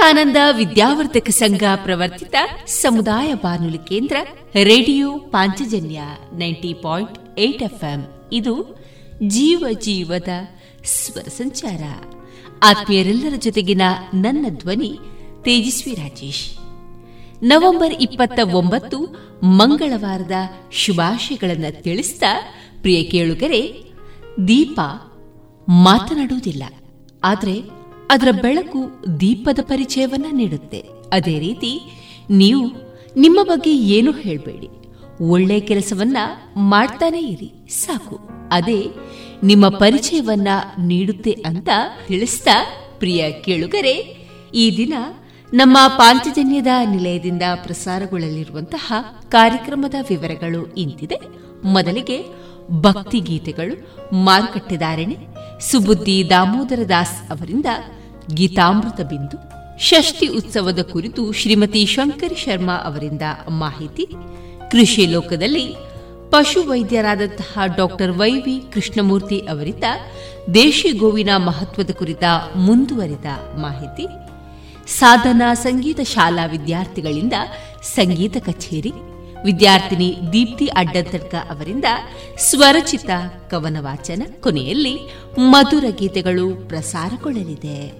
ವಿವೇಕಾನಂದ ವಿದ್ಯಾವರ್ಧಕ ಸಂಘ ಪ್ರವರ್ತಿತ ಸಮುದಾಯ ಬಾನುಲಿ ಕೇಂದ್ರ radio Panchajanya ninety point eight FM. ಇದು ಜೀವ ಜೀವದ ಸ್ವರ ಸಂಚಾರ. ಆತ್ಮೀಯರೆಲ್ಲರ ಜೊತೆಗಿನ ನನ್ನ ಧ್ವನಿ ತೇಜಸ್ವಿ ರಾಜೇಶ್. ನವೆಂಬರ್ ಇಪ್ಪತ್ತ ಒಂಬತ್ತು ಮಂಗಳವಾರದ ಶುಭಾಶಯಗಳನ್ನು ತಿಳಿಸಿದ ಪ್ರಿಯ ಕೇಳುಗರೆ, ದೀಪ ಮಾತನಾಡುವುದಿಲ್ಲ. ಆದರೆ ಅದರ ಬೆಳಕು ದೀಪದ ಪರಿಚಯವನ್ನ ನೀಡುತ್ತೆ. ಅದೇ ರೀತಿ ನೀವು ನಿಮ್ಮ ಬಗ್ಗೆ ಏನು ಹೇಳಬೇಡಿ. ಒಳ್ಳೆ ಕೆಲಸವನ್ನ ಮಾಡ್ತಾನೆ ಇರಿ. ಸಾಕು. ಅದೇ ನಿಮ್ಮ ಪರಿಚಯವನ್ನ ನೀಡುತ್ತೆ ಅಂತ ತಿಳಿಸ್ತಾ ಪ್ರಿಯ ಕೇಳುಗರೆ, ಈ ದಿನ ನಮ್ಮ ಪಾಂಚಜನ್ಯದ ನಿಲಯದಿಂದ ಪ್ರಸಾರಗೊಳ್ಳಲಿರುವಂತಹ ಕಾರ್ಯಕ್ರಮದ ವಿವರಗಳು ಇಂತಿದೆ. ಮೊದಲಿಗೆ ಭಕ್ತಿ ಗೀತೆಗಳು ಮಾರುಕಟ್ಟೆದಾರಣೆ ಸುಬುದ್ದಿ ದಾಮೋದರ ದಾಸ್ ಅವರಿಂದ ಗೀತಾಮೃತ ಬಿಂದು. ಷಷ್ಠಿ ಉತ್ಸವದ ಕುರಿತು ಶ್ರೀಮತಿ ಶಂಕರ್ ಶರ್ಮಾ ಅವರಿಂದ ಮಾಹಿತಿ. ಕೃಷಿ ಲೋಕದಲ್ಲಿ ಪಶು ಡಾಕ್ಟರ್ ವೈವಿ ಕೃಷ್ಣಮೂರ್ತಿ ಅವರಿಂದ ದೇಶಿ ಗೋವಿನ ಮಹತ್ವದ ಕುರಿತ ಮುಂದುವರಿದ ಮಾಹಿತಿ. ಸಾಧನಾ ಸಂಗೀತ ಶಾಲಾ ವಿದ್ಯಾರ್ಥಿಗಳಿಂದ ಸಂಗೀತ ಕಚೇರಿ. ವಿದ್ಯಾರ್ಥಿನಿ ದೀಪ್ತಿ ಅಡ್ಡಂತಡ್ಕ ಅವರಿಂದ ಸ್ವರಚಿತ ಕವನ ವಾಚನ ಕೊನೆಯಲ್ಲಿ ಮಧುರ ಗೀತೆಗಳು ಪ್ರಸಾರಗೊಳ್ಳಲಿದೆ.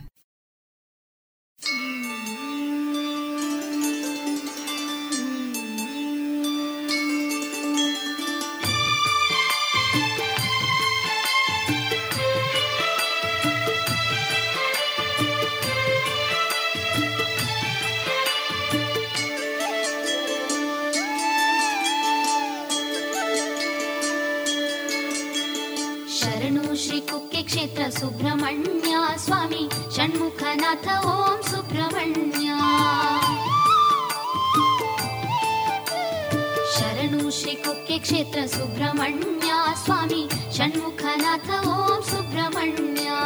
सुब्रह्मण्या स्वामी षण्मुखनाथ ॐ सुब्रह्मण्या। शरणु श्रीकुक्के क्षेत्र सुब्रह्मण्या स्वामी षण्मुखनाथ ॐ सुब्रह्मण्या।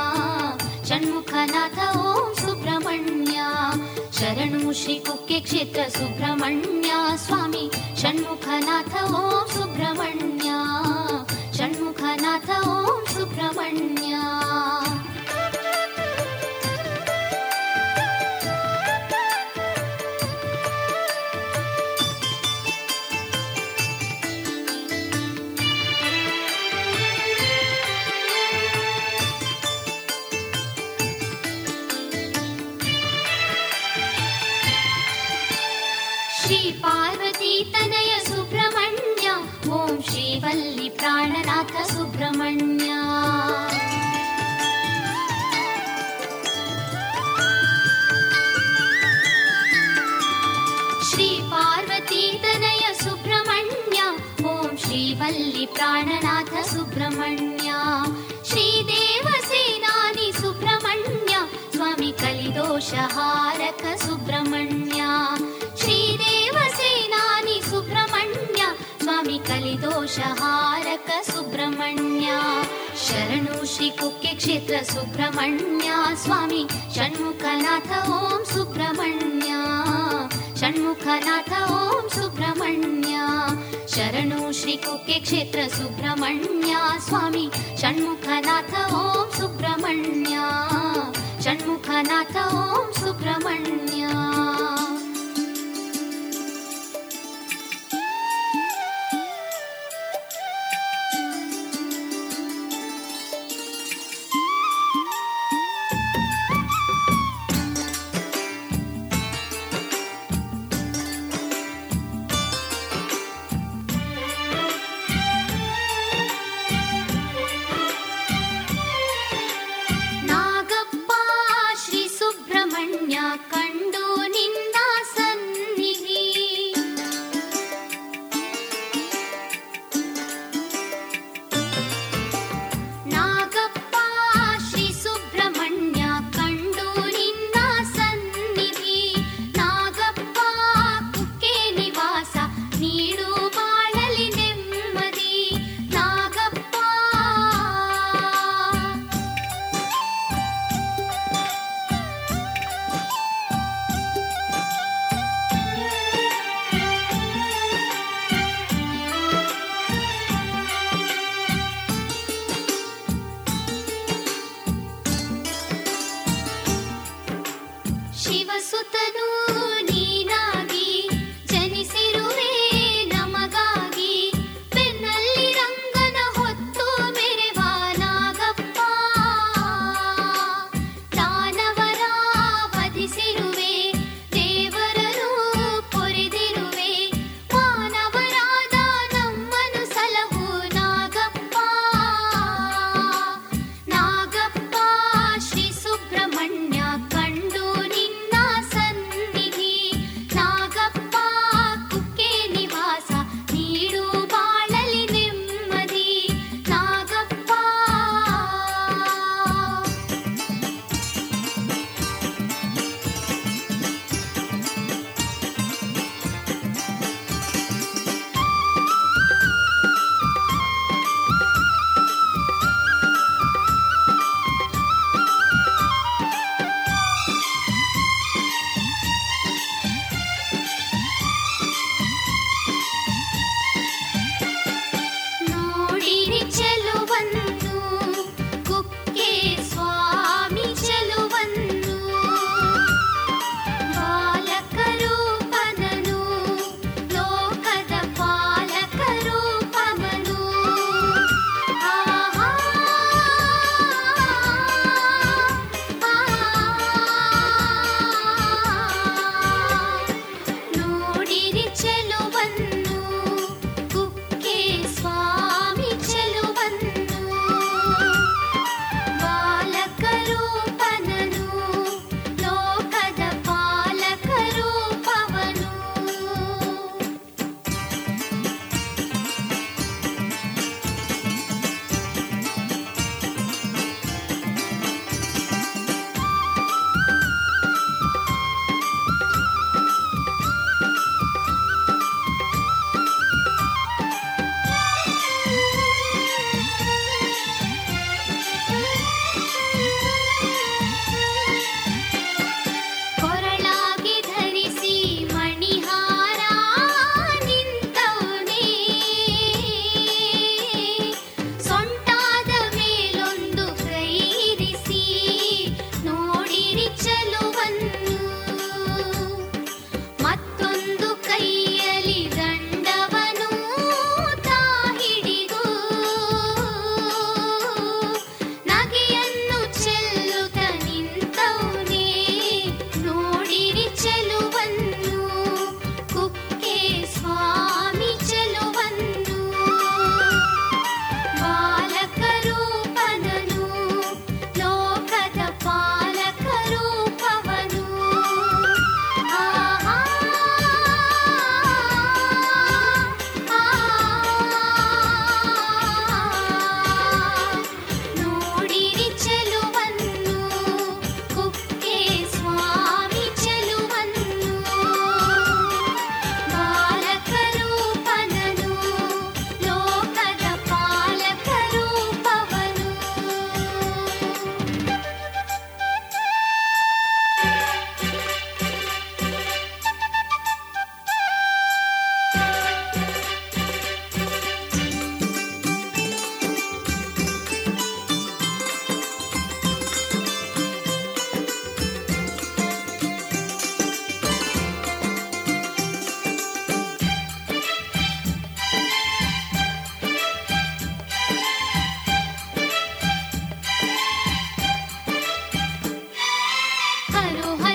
षण्मुखनाथ ॐ सुब्रह्मण्या। शरणु श्रीकुक्के क्षेत्र सुब्रह्मण्या स्वामी षण्मुखनाथ ॐ सुब्रह्मण्या। नाथ सुब्रह्मण्या सुब्रह्मण्य श्रीपार्वती तनय सुब्रह्मण्य ॐ श्रीवल्ली प्राणनाथ सुब्रह्मण्य। श्रीदेवसेनानि सुब्रह्मण्य स्वामी कलिदोषहारक सुब्रह्मण्य दोषहारक सुब्रह्मण्य। शरणु श्री कुक्के क्षेत्र सुब्रह्मण्य। स्वामी षण्मुखनाथ ॐ सुब्रह्मण्य। षण्मुखनाथ सुब्रह्मण्य। शरणु श्री कुक्के क्षेत्र सुब्रह्मण्य। स्वामी षण्मुखनाथ ॐ सुब्रह्मण्य। षण्मुखनाथ ॐ सुब्रह्मण्य आरोहण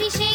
ಸ್ವಾಮಿ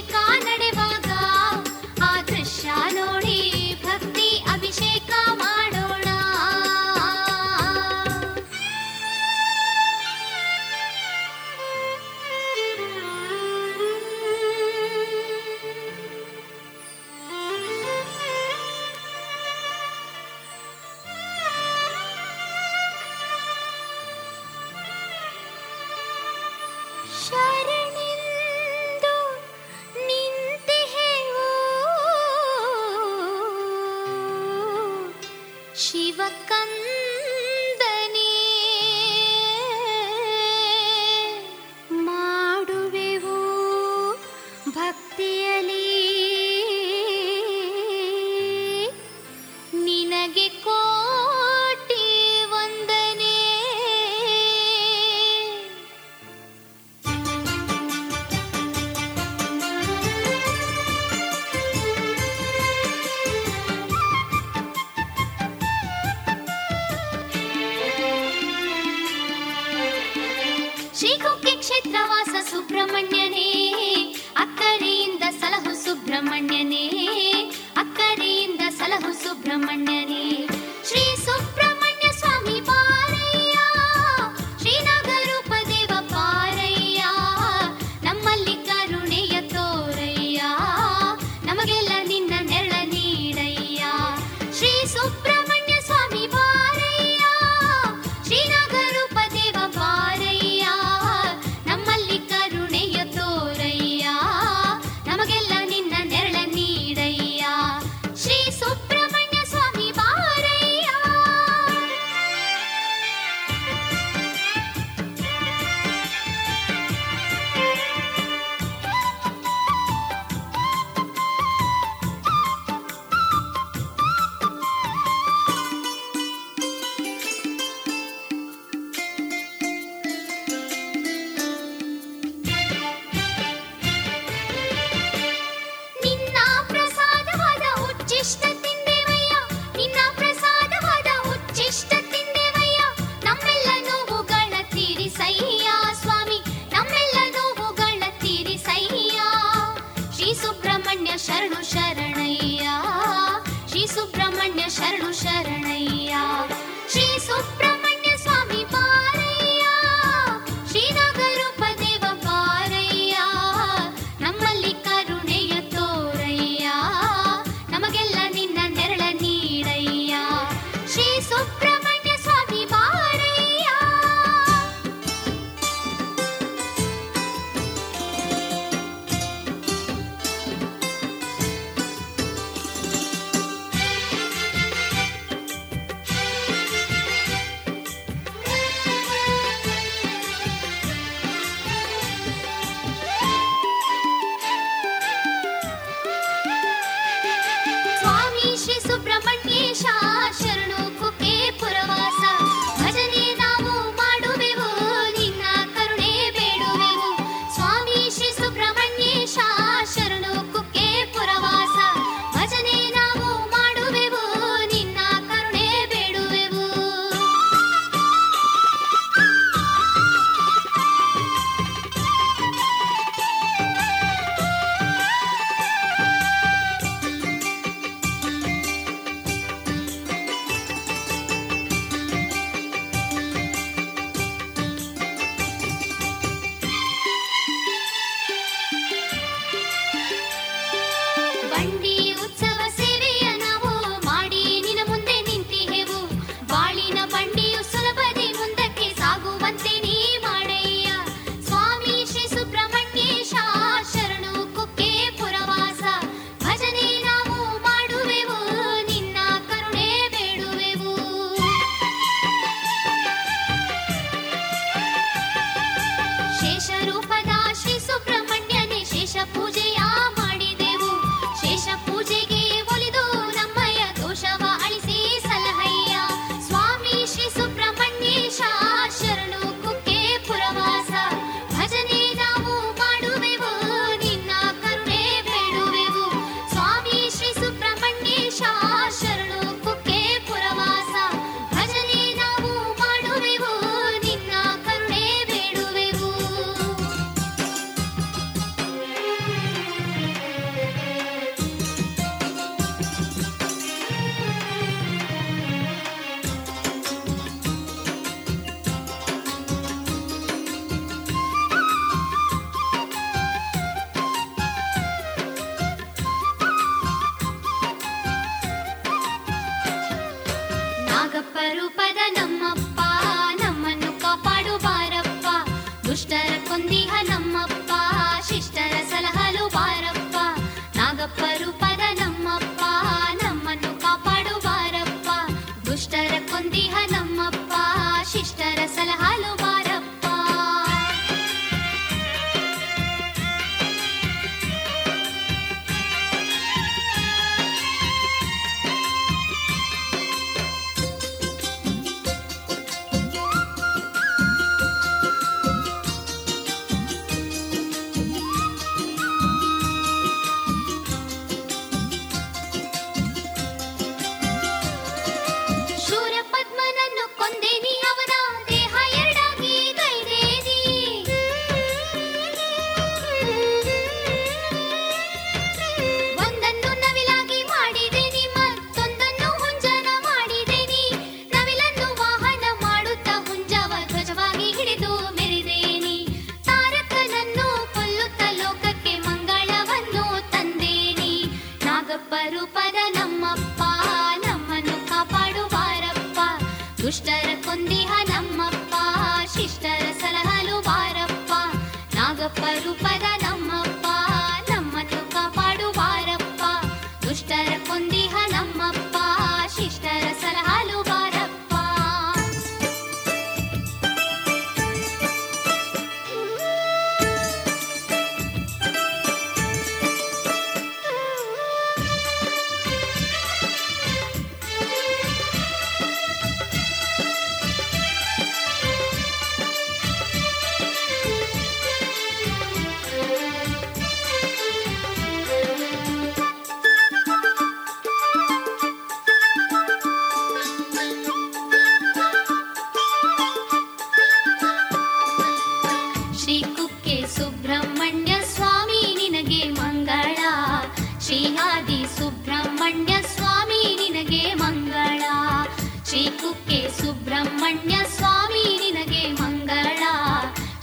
ಶ್ರೀ ಕುಕ್ಕೆ ಸುಬ್ರಹ್ಮಣ್ಯ ಸ್ವಾಮಿ ನಿನಗೆ ಮಂಗಳ.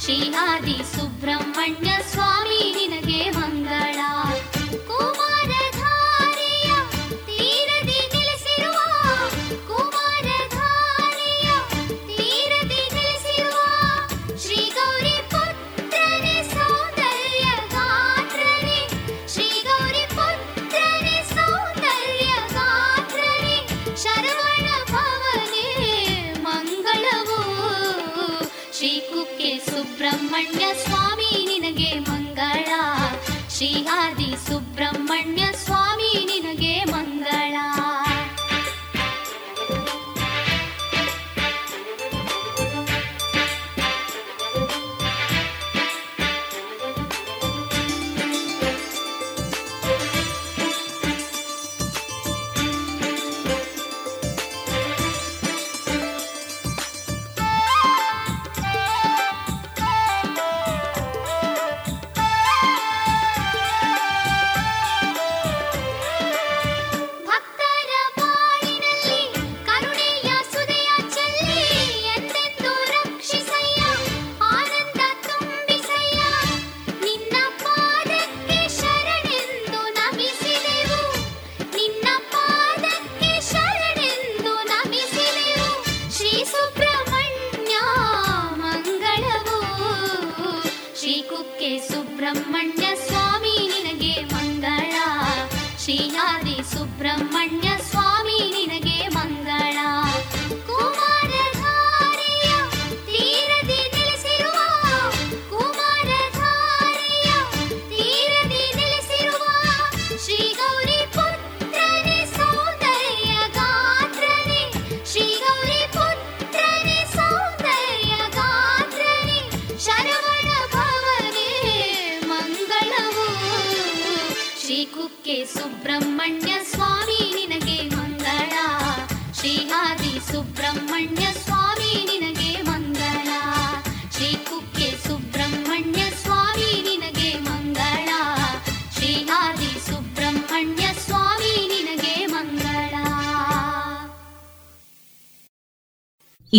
ಶ್ರೀ ಆದಿ ಸುಬ್ರಹ್ಮಣ್ಯ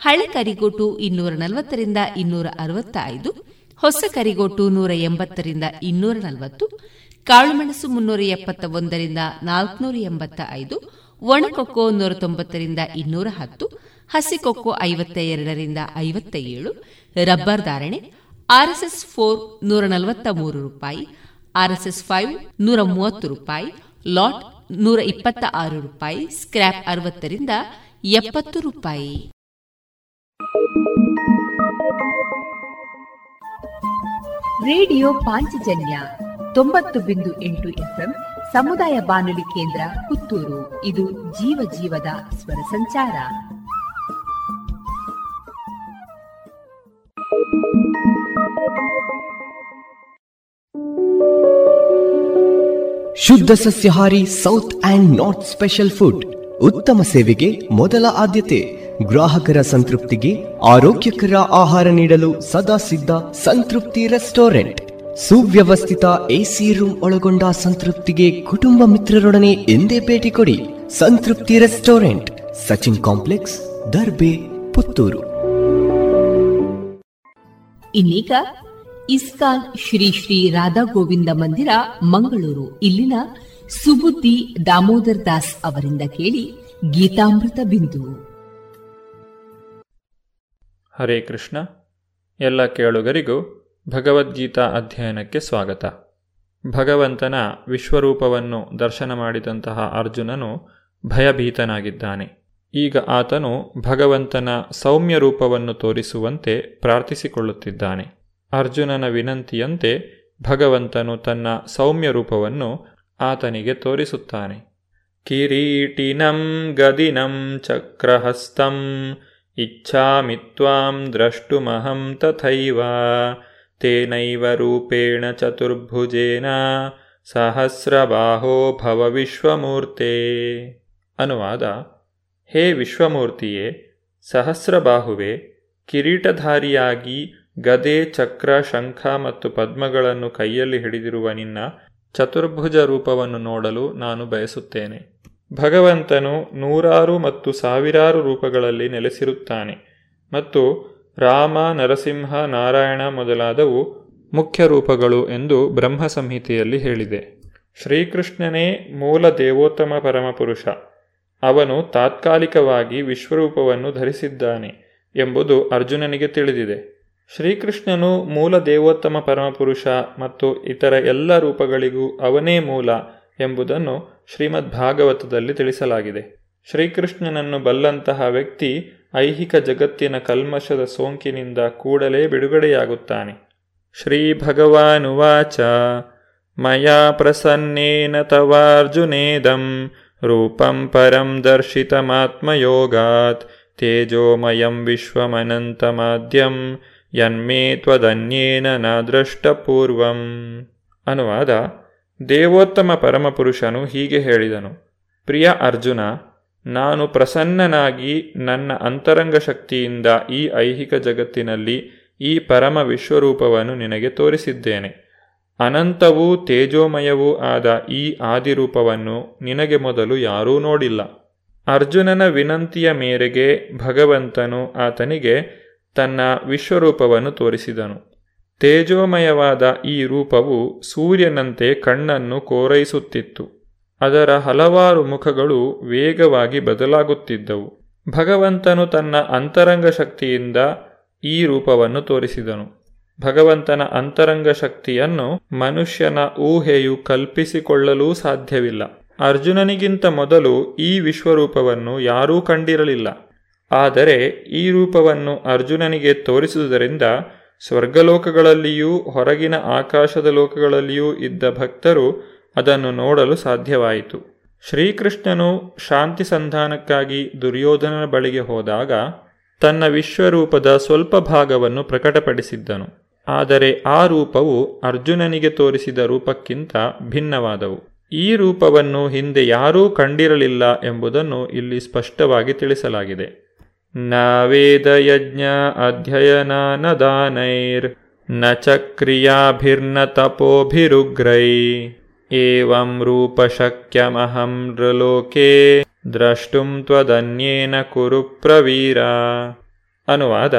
ಹಳೆ ಕರಿಗೋಟು ಇನ್ನೂರ ನಲವತ್ತರಿಂದ ಇನ್ನೂರ ಅರವತ್ತ ಐದು ಹೊಸ ಕರಿಗೋಟು ನೂರ ಎಂಬತ್ತರಿಂದ ಇನ್ನೂರ ನಲವತ್ತು, ಕಾಳುಮೆಣಸು ಮುನ್ನೂರ ಎಪ್ಪತ್ತ ಒಂದರಿಂದ ನಾಲ್ಕುನೂರ ಎಂಬತ್ತ ಐದು ಒಣಕೊಕ್ಕೋ ನೂರ ತೊಂಬತ್ತರಿಂದ ಇನ್ನೂರ ಹತ್ತು, ಹಸಿಕೊಕ್ಕೋ ಐವತ್ತ ಎರಡರಿಂದ ಐವತ್ತ ಏಳು ರಬ್ಬರ್ ಧಾರಣೆ, ಆರ್ಎಸ್ಎಸ್ ಫೋರ್ ನೂರ ನಲವತ್ತ ಮೂರು ರೂಪಾಯಿ, ಆರ್ಎಸ್ಎಸ್ ಫೈವ್ ನೂರ ಮೂವತ್ತು ರೂಪಾಯಿ, ಲಾಟ್ ನೂರ ಇಪ್ಪತ್ತ ಆರು ರೂಪಾಯಿ, ಸ್ಕ್ರ್ಯಾಪ್ ಅರವತ್ತರಿಂದ ಎಪ್ಪತ್ತು ರೂಪಾಯಿ. ರೇಡಿಯೋ ಪಾಂಚಜನ್ಯ ತೊಂಬತ್ತು ಬಿಂದು ಎಂಟು ಎಫ್ಎಂ ಸಮುದಾಯ ಬಾನುಲಿ ಕೇಂದ್ರ ಪುತ್ತೂರು. ಇದು ಜೀವ ಜೀವದ ಸ್ವರ ಸಂಚಾರ. ಶುದ್ಧ ಸಸ್ಯಹಾರಿ south and north special food ಉತ್ತಮ ಸೇವೆಗೆ ಮೊದಲ ಆದ್ಯತೆ. ಗ್ರಾಹಕರ ಸಂತೃಪ್ತಿಗೆ ಆರೋಗ್ಯಕರ ಆಹಾರ ನೀಡಲು ಸದಾ ಸಿದ್ಧ ಸಂತೃಪ್ತಿ ರೆಸ್ಟೋರೆಂಟ್. ಸುವ್ಯವಸ್ಥಿತ ಎಸಿ ರೂಮ್ ಒಳಗೊಂಡ ಸಂತೃಪ್ತಿಗೆ ಕುಟುಂಬ ಮಿತ್ರರೊಡನೆ ಎಂದೇ ಭೇಟಿ ಕೊಡಿ ಸಂತೃಪ್ತಿ ರೆಸ್ಟೋರೆಂಟ್, ಸಚಿನ್ ಕಾಂಪ್ಲೆಕ್ಸ್, ದರ್ಬೆ, ಪುತ್ತೂರು. ಇನ್ನೀಗ ಇಸ್ಕಾನ್ ಶ್ರೀ ಶ್ರೀ ರಾಧಾ ಗೋವಿಂದ ಮಂದಿರ, ಮಂಗಳೂರು. ಇಲ್ಲಿನ ಸುಬುದ್ದಿ ದಾಮೋದರ್ ದಾಸ್ ಅವರಿಂದ ಕೇಳಿ ಗೀತಾಮೃತ ಬಿಂದು. ಹರೇ ಕೃಷ್ಣ. ಎಲ್ಲ ಕೇಳುಗರಿಗೂ ಭಗವದ್ಗೀತಾ ಅಧ್ಯಯನಕ್ಕೆ ಸ್ವಾಗತ. ಭಗವಂತನ ವಿಶ್ವರೂಪವನ್ನು ದರ್ಶನ ಮಾಡಿದಂತಹ ಅರ್ಜುನನು ಭಯಭೀತನಾಗಿದ್ದಾನೆ. ಈಗ ಆತನು ಭಗವಂತನ ಸೌಮ್ಯ ರೂಪವನ್ನು ತೋರಿಸುವಂತೆ ಪ್ರಾರ್ಥಿಸಿಕೊಳ್ಳುತ್ತಿದ್ದಾನೆ. ಅರ್ಜುನನ ವಿನಂತಿಯಂತೆ ಭಗವಂತನು ತನ್ನ ಸೌಮ್ಯ ರೂಪವನ್ನು ಆತನಿಗೆ ತೋರಿಸುತ್ತಾನೆ. ಕಿರೀಟಿನಂ ಗದಿನಂ ಚಕ್ರಹಸ್ತಂ ಇಚ್ಛಾಮಿ ತ್ವಾಂ ದ್ರಷ್ಟುಮಹಂ ತಥೈವ ತೇನೈವ ರೂಪೇಣ ಚತುರ್ಭುಜೇನ ಸಹಸ್ರಬಾಹೋ ಭವ ವಿಶ್ವಮೂರ್ತೆ ಅನುವಾದ ಹೇ ವಿಶ್ವಮೂರ್ತಿಯೇ ಸಹಸ್ರಬಾಹುವೆ ಕಿರೀಟಧಾರಿಯಾಗಿ ಗದೆ, ಚಕ್ರ, ಶಂಖ ಮತ್ತು ಪದ್ಮಗಳನ್ನು ಕೈಯಲ್ಲಿ ಹಿಡಿದಿರುವ ನಿನ್ನ ಚತುರ್ಭುಜ ರೂಪವನ್ನು ನೋಡಲು ನಾನು ಬಯಸುತ್ತೇನೆ. ಭಗವಂತನು ನೂರಾರು ಮತ್ತು ಸಾವಿರಾರು ರೂಪಗಳಲ್ಲಿ ನೆಲೆಸಿರುತ್ತಾನೆ ಮತ್ತು ರಾಮ, ನರಸಿಂಹ, ನಾರಾಯಣ ಮೊದಲಾದವು ಮುಖ್ಯ ರೂಪಗಳು ಎಂದು ಬ್ರಹ್ಮ ಸಂಹಿತೆಯಲ್ಲಿ ಹೇಳಿದೆ. ಶ್ರೀಕೃಷ್ಣನೇ ಮೂಲ ದೇವೋತ್ತಮ ಪರಮಪುರುಷ. ಅವನು ತಾತ್ಕಾಲಿಕವಾಗಿ ವಿಶ್ವರೂಪವನ್ನು ಧರಿಸಿದ್ದಾನೆ ಎಂಬುದು ಅರ್ಜುನನಿಗೆ ತಿಳಿದಿದೆ. ಶ್ರೀಕೃಷ್ಣನು ಮೂಲ ದೇವೋತ್ತಮ ಪರಮಪುರುಷ ಮತ್ತು ಇತರ ಎಲ್ಲ ರೂಪಗಳಿಗೂ ಅವನೇ ಮೂಲ ಎಂಬುದನ್ನು ಶ್ರೀಮದ್ ಭಾಗವತದಲ್ಲಿ ತಿಳಿಸಲಾಗಿದೆ. ಶ್ರೀಕೃಷ್ಣನನ್ನು ಬಲ್ಲಂತಹ ವ್ಯಕ್ತಿ ಐಹಿಕ ಜಗತ್ತಿನ ಕಲ್ಮಶದ ಸೋಂಕಿನಿಂದ ಕೂಡಲೇ ಬಿಡುಗಡೆಯಾಗುತ್ತಾನೆ. ಶ್ರೀ ಭಗವಾನುವಾಚ ಮಯಾ ಪ್ರಸನ್ನೇನ ತವಾರ್ಜುನೇದಂ, ರೂಪಂ ಪರಂ ದರ್ಶಿತಮಾತ್ಮಯೋಗಾತ್, ತೇಜೋಮಯಂ ವಿಶ್ವಮನಂತಮಾದ್ಯಂ, ಯನ್ಮೇ ತ್ವದನ್ಯೇನ ನ ದೃಷ್ಟಪೂರ್ವಂ ಅನುವಾದ ದೇವೋತ್ತಮ ಪರಮಪುರುಷನು ಹೀಗೆ ಹೇಳಿದನು, ಪ್ರಿಯ ಅರ್ಜುನ, ನಾನು ಪ್ರಸನ್ನನಾಗಿ ನನ್ನ ಅಂತರಂಗ ಶಕ್ತಿಯಿಂದ ಈ ಐಹಿಕ ಜಗತ್ತಿನಲ್ಲಿ ಈ ಪರಮ ವಿಶ್ವರೂಪವನ್ನು ನಿನಗೆ ತೋರಿಸಿದ್ದೇನೆ. ಅನಂತವೂ ತೇಜೋಮಯವೂ ಆದ ಈ ಆದಿರೂಪವನ್ನು ನಿನಗೆ ಮೊದಲು ಯಾರೂ ನೋಡಿಲ್ಲ. ಅರ್ಜುನನ ವಿನಂತಿಯ ಮೇರೆಗೆ ಭಗವಂತನು ಆತನಿಗೆ ತನ್ನ ವಿಶ್ವರೂಪವನ್ನು ತೋರಿಸಿದನು. ತೇಜೋಮಯವಾದ ಈ ರೂಪವು ಸೂರ್ಯನಂತೆ ಕಣ್ಣನ್ನು ಕೋರೈಸುತ್ತಿತ್ತು. ಅದರ ಹಲವಾರು ಮುಖಗಳು ವೇಗವಾಗಿ ಬದಲಾಗುತ್ತಿದ್ದವು. ಭಗವಂತನು ತನ್ನ ಅಂತರಂಗ ಶಕ್ತಿಯಿಂದ ಈ ರೂಪವನ್ನು ತೋರಿಸಿದನು. ಭಗವಂತನ ಅಂತರಂಗ ಶಕ್ತಿಯನ್ನು ಮನುಷ್ಯನ ಊಹೆಯು ಕಲ್ಪಿಸಿಕೊಳ್ಳಲೂ ಸಾಧ್ಯವಿಲ್ಲ. ಅರ್ಜುನನಿಗಿಂತ ಮೊದಲು ಈ ವಿಶ್ವರೂಪವನ್ನು ಯಾರೂ ಕಂಡಿರಲಿಲ್ಲ. ಆದರೆ ಈ ರೂಪವನ್ನು ಅರ್ಜುನನಿಗೆ ತೋರಿಸುವುದರಿಂದ ಸ್ವರ್ಗಲೋಕಗಳಲ್ಲಿಯೂ, ಹೊರಗಿನ ಆಕಾಶದ ಲೋಕಗಳಲ್ಲಿಯೂ ಇದ್ದ ಭಕ್ತರು ಅದನ್ನು ನೋಡಲು ಸಾಧ್ಯವಾಯಿತು. ಶ್ರೀಕೃಷ್ಣನು ಶಾಂತಿ ಸಂಧಾನಕ್ಕಾಗಿ ದುರ್ಯೋಧನನ ಬಳಿಗೆ ಹೋದಾಗ ತನ್ನ ವಿಶ್ವರೂಪದ ಸ್ವಲ್ಪ ಭಾಗವನ್ನು ಪ್ರಕಟಪಡಿಸಿದ್ದನು. ಆದರೆ ಆ ರೂಪವು ಅರ್ಜುನನಿಗೆ ತೋರಿಸಿದ ರೂಪಕ್ಕಿಂತ ಭಿನ್ನವಾದವು. ಈ ರೂಪವನ್ನು ಹಿಂದೆ ಯಾರೂ ಕಂಡಿರಲಿಲ್ಲ ಎಂಬುದನ್ನು ಇಲ್ಲಿ ಸ್ಪಷ್ಟವಾಗಿ ತಿಳಿಸಲಾಗಿದೆ. ವೇದಯಜ್ಞ ಅಧ್ಯಯನ ನ ಕ್ರಿಯಾಭಿರ್ನ ತಪೋಭಿರುಗ್ರೈ ಏವಂ ರೂಪಶಕ್ಯಮಹಂ ನೃಲೋಕೆ ದ್ರಷ್ಟುಂ ತ್ವದನ್ಯೇನ ಕುರು ಪ್ರವೀರ ಅನುವಾದ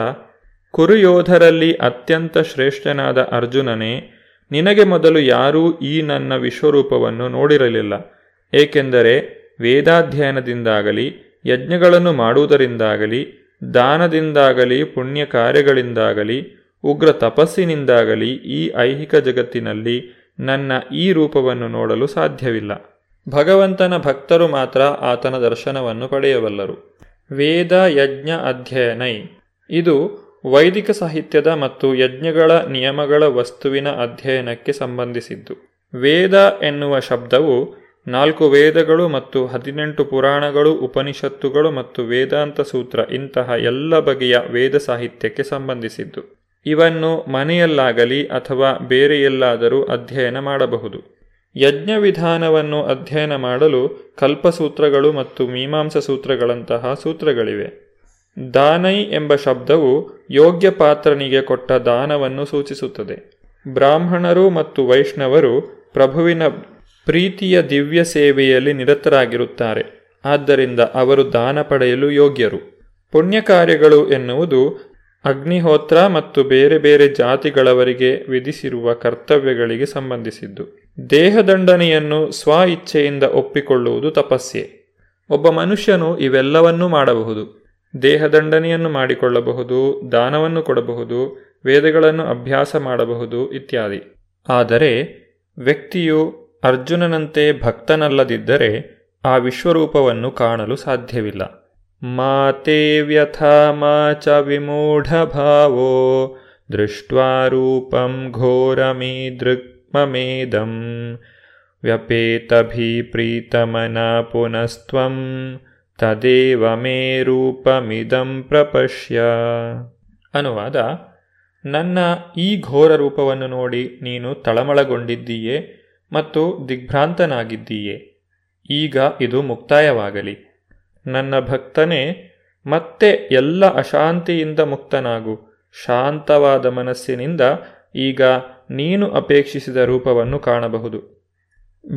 ಕುರುಯೋಧರಲ್ಲಿ ಅತ್ಯಂತ ಶ್ರೇಷ್ಠನಾದ ಅರ್ಜುನನೇ, ನಿನಗೆ ಮೊದಲು ಯಾರೂ ಈ ನನ್ನ ವಿಶ್ವರೂಪವನ್ನು ನೋಡಿರಲಿಲ್ಲ, ಏಕೆಂದರೆ ವೇದಾಧ್ಯಯನದಿಂದಾಗಲಿ ಯಜ್ಞಗಳನ್ನು ಮಾಡುವುದರಿಂದಾಗಲಿ, ದಾನದಿಂದಾಗಲಿ ಪುಣ್ಯ ಕಾರ್ಯಗಳಿಂದಾಗಲಿ ಉಗ್ರ ತಪಸ್ಸಿನಿಂದಾಗಲಿ ಈ ಐಹಿಕ ಜಗತ್ತಿನಲ್ಲಿ ನನ್ನ ಈ ರೂಪವನ್ನು ನೋಡಲು ಸಾಧ್ಯವಿಲ್ಲ. ಭಗವಂತನ ಭಕ್ತರು ಮಾತ್ರ ಆತನ ದರ್ಶನವನ್ನು ಪಡೆಯಬಲ್ಲರು ವೇದ ಯಜ್ಞ ಅಧ್ಯಯನೈ. ಇದು ವೈದಿಕ ಸಾಹಿತ್ಯದ ಮತ್ತು ಯಜ್ಞಗಳ ನಿಯಮಗಳ ವಸ್ತುವಿನ ಅಧ್ಯಯನಕ್ಕೆ ಸಂಬಂಧಿಸಿದ್ದು. ವೇದ ಎನ್ನುವ ಶಬ್ದವು ನಾಲ್ಕು ವೇದಗಳು ಮತ್ತು ಹದಿನೆಂಟು ಪುರಾಣಗಳು, ಉಪನಿಷತ್ತುಗಳು ಮತ್ತು ವೇದಾಂತ ಸೂತ್ರ ಇಂತಹ ಎಲ್ಲ ಬಗೆಯ ವೇದ ಸಾಹಿತ್ಯಕ್ಕೆ ಸಂಬಂಧಿಸಿದ್ದು. ಇವನ್ನು ಮನೆಯಲ್ಲಾಗಲಿ ಅಥವಾ ಬೇರೆಯಲ್ಲಾದರೂ ಅಧ್ಯಯನ ಮಾಡಬಹುದು. ಯಜ್ಞ ವಿಧಾನವನ್ನು ಅಧ್ಯಯನ ಮಾಡಲು ಕಲ್ಪಸೂತ್ರಗಳು ಮತ್ತು ಮೀಮಾಂಸ ಸೂತ್ರಗಳಂತಹ ಸೂತ್ರಗಳಿವೆ. ದಾನೈ ಎಂಬ ಶಬ್ದವು ಯೋಗ್ಯ ಪಾತ್ರನಿಗೆ ಕೊಟ್ಟ ದಾನವನ್ನು ಸೂಚಿಸುತ್ತದೆ. ಬ್ರಾಹ್ಮಣರು ಮತ್ತು ವೈಷ್ಣವರು ಪ್ರಭುವಿನ ಪ್ರೀತಿಯ ದಿವ್ಯ ಸೇವೆಯಲ್ಲಿ ನಿರತರಾಗಿರುತ್ತಾರೆ. ಆದ್ದರಿಂದ ಅವರು ದಾನ ಪಡೆಯಲು ಯೋಗ್ಯರು. ಪುಣ್ಯ ಕಾರ್ಯಗಳು ಎನ್ನುವುದು ಅಗ್ನಿಹೋತ್ರ ಮತ್ತು ಬೇರೆ ಬೇರೆ ಜಾತಿಗಳವರಿಗೆ ವಿಧಿಸಿರುವ ಕರ್ತವ್ಯಗಳಿಗೆ ಸಂಬಂಧಿಸಿದ್ದು. ದೇಹದಂಡನೆಯನ್ನು ಸ್ವ ಇಚ್ಛೆಯಿಂದ ಒಪ್ಪಿಕೊಳ್ಳುವುದು ತಪಸ್ಸೆ ಒಬ್ಬ ಮನುಷ್ಯನು ಇವೆಲ್ಲವನ್ನೂ ಮಾಡಬಹುದು. ದೇಹದಂಡನೆಯನ್ನು ಮಾಡಿಕೊಳ್ಳಬಹುದು, ದಾನವನ್ನು ಕೊಡಬಹುದು, ವೇದಗಳನ್ನು ಅಭ್ಯಾಸ ಮಾಡಬಹುದು ಇತ್ಯಾದಿ. ಆದರೆ ವ್ಯಕ್ತಿಯು ಅರ್ಜುನನಂತೆ ಭಕ್ತನಲ್ಲದಿದ್ದರೆ ಆ ವಿಶ್ವರೂಪವನ್ನು ಕಾಣಲು ಸಾಧ್ಯವಿಲ್ಲ. ಮಾತೆ ವ್ಯಥಾ ಮಾ ಚ ವಿಮೂಢಭಾವೋ ದೃಷ್ಟ್ವಾರೂಪಂ ವ್ಯಪೇತಭೀ ವ್ಯಪೇತಭಿಪ್ರೀತಮನ ಪುನಸ್ತ್ವಂ, ತದೇವ ಮೇ ರೂಪಮಿದಂ ಪ್ರಪಶ್ಯ. ಅನುವಾದ, ನನ್ನ ಈ ಘೋರ ರೂಪವನ್ನು ನೋಡಿ ನೀನು ತಳಮಳಗೊಂಡಿದ್ದೀಯೇ? ಮತ್ತು ದಿಗ್ಭ್ರಾಂತನಾಗಿದ್ದೀಯೆ. ಈಗ ಇದು ಮುಕ್ತಾಯವಾಗಲಿ. ನನ್ನ ಭಕ್ತನೇ, ಮತ್ತೆ ಎಲ್ಲ ಅಶಾಂತಿಯಿಂದ ಮುಕ್ತನಾಗು. ಶಾಂತವಾದ ಮನಸ್ಸಿನಿಂದ ಈಗ ನೀನು ಅಪೇಕ್ಷಿಸಿದ ರೂಪವನ್ನು ಕಾಣಬಹುದು.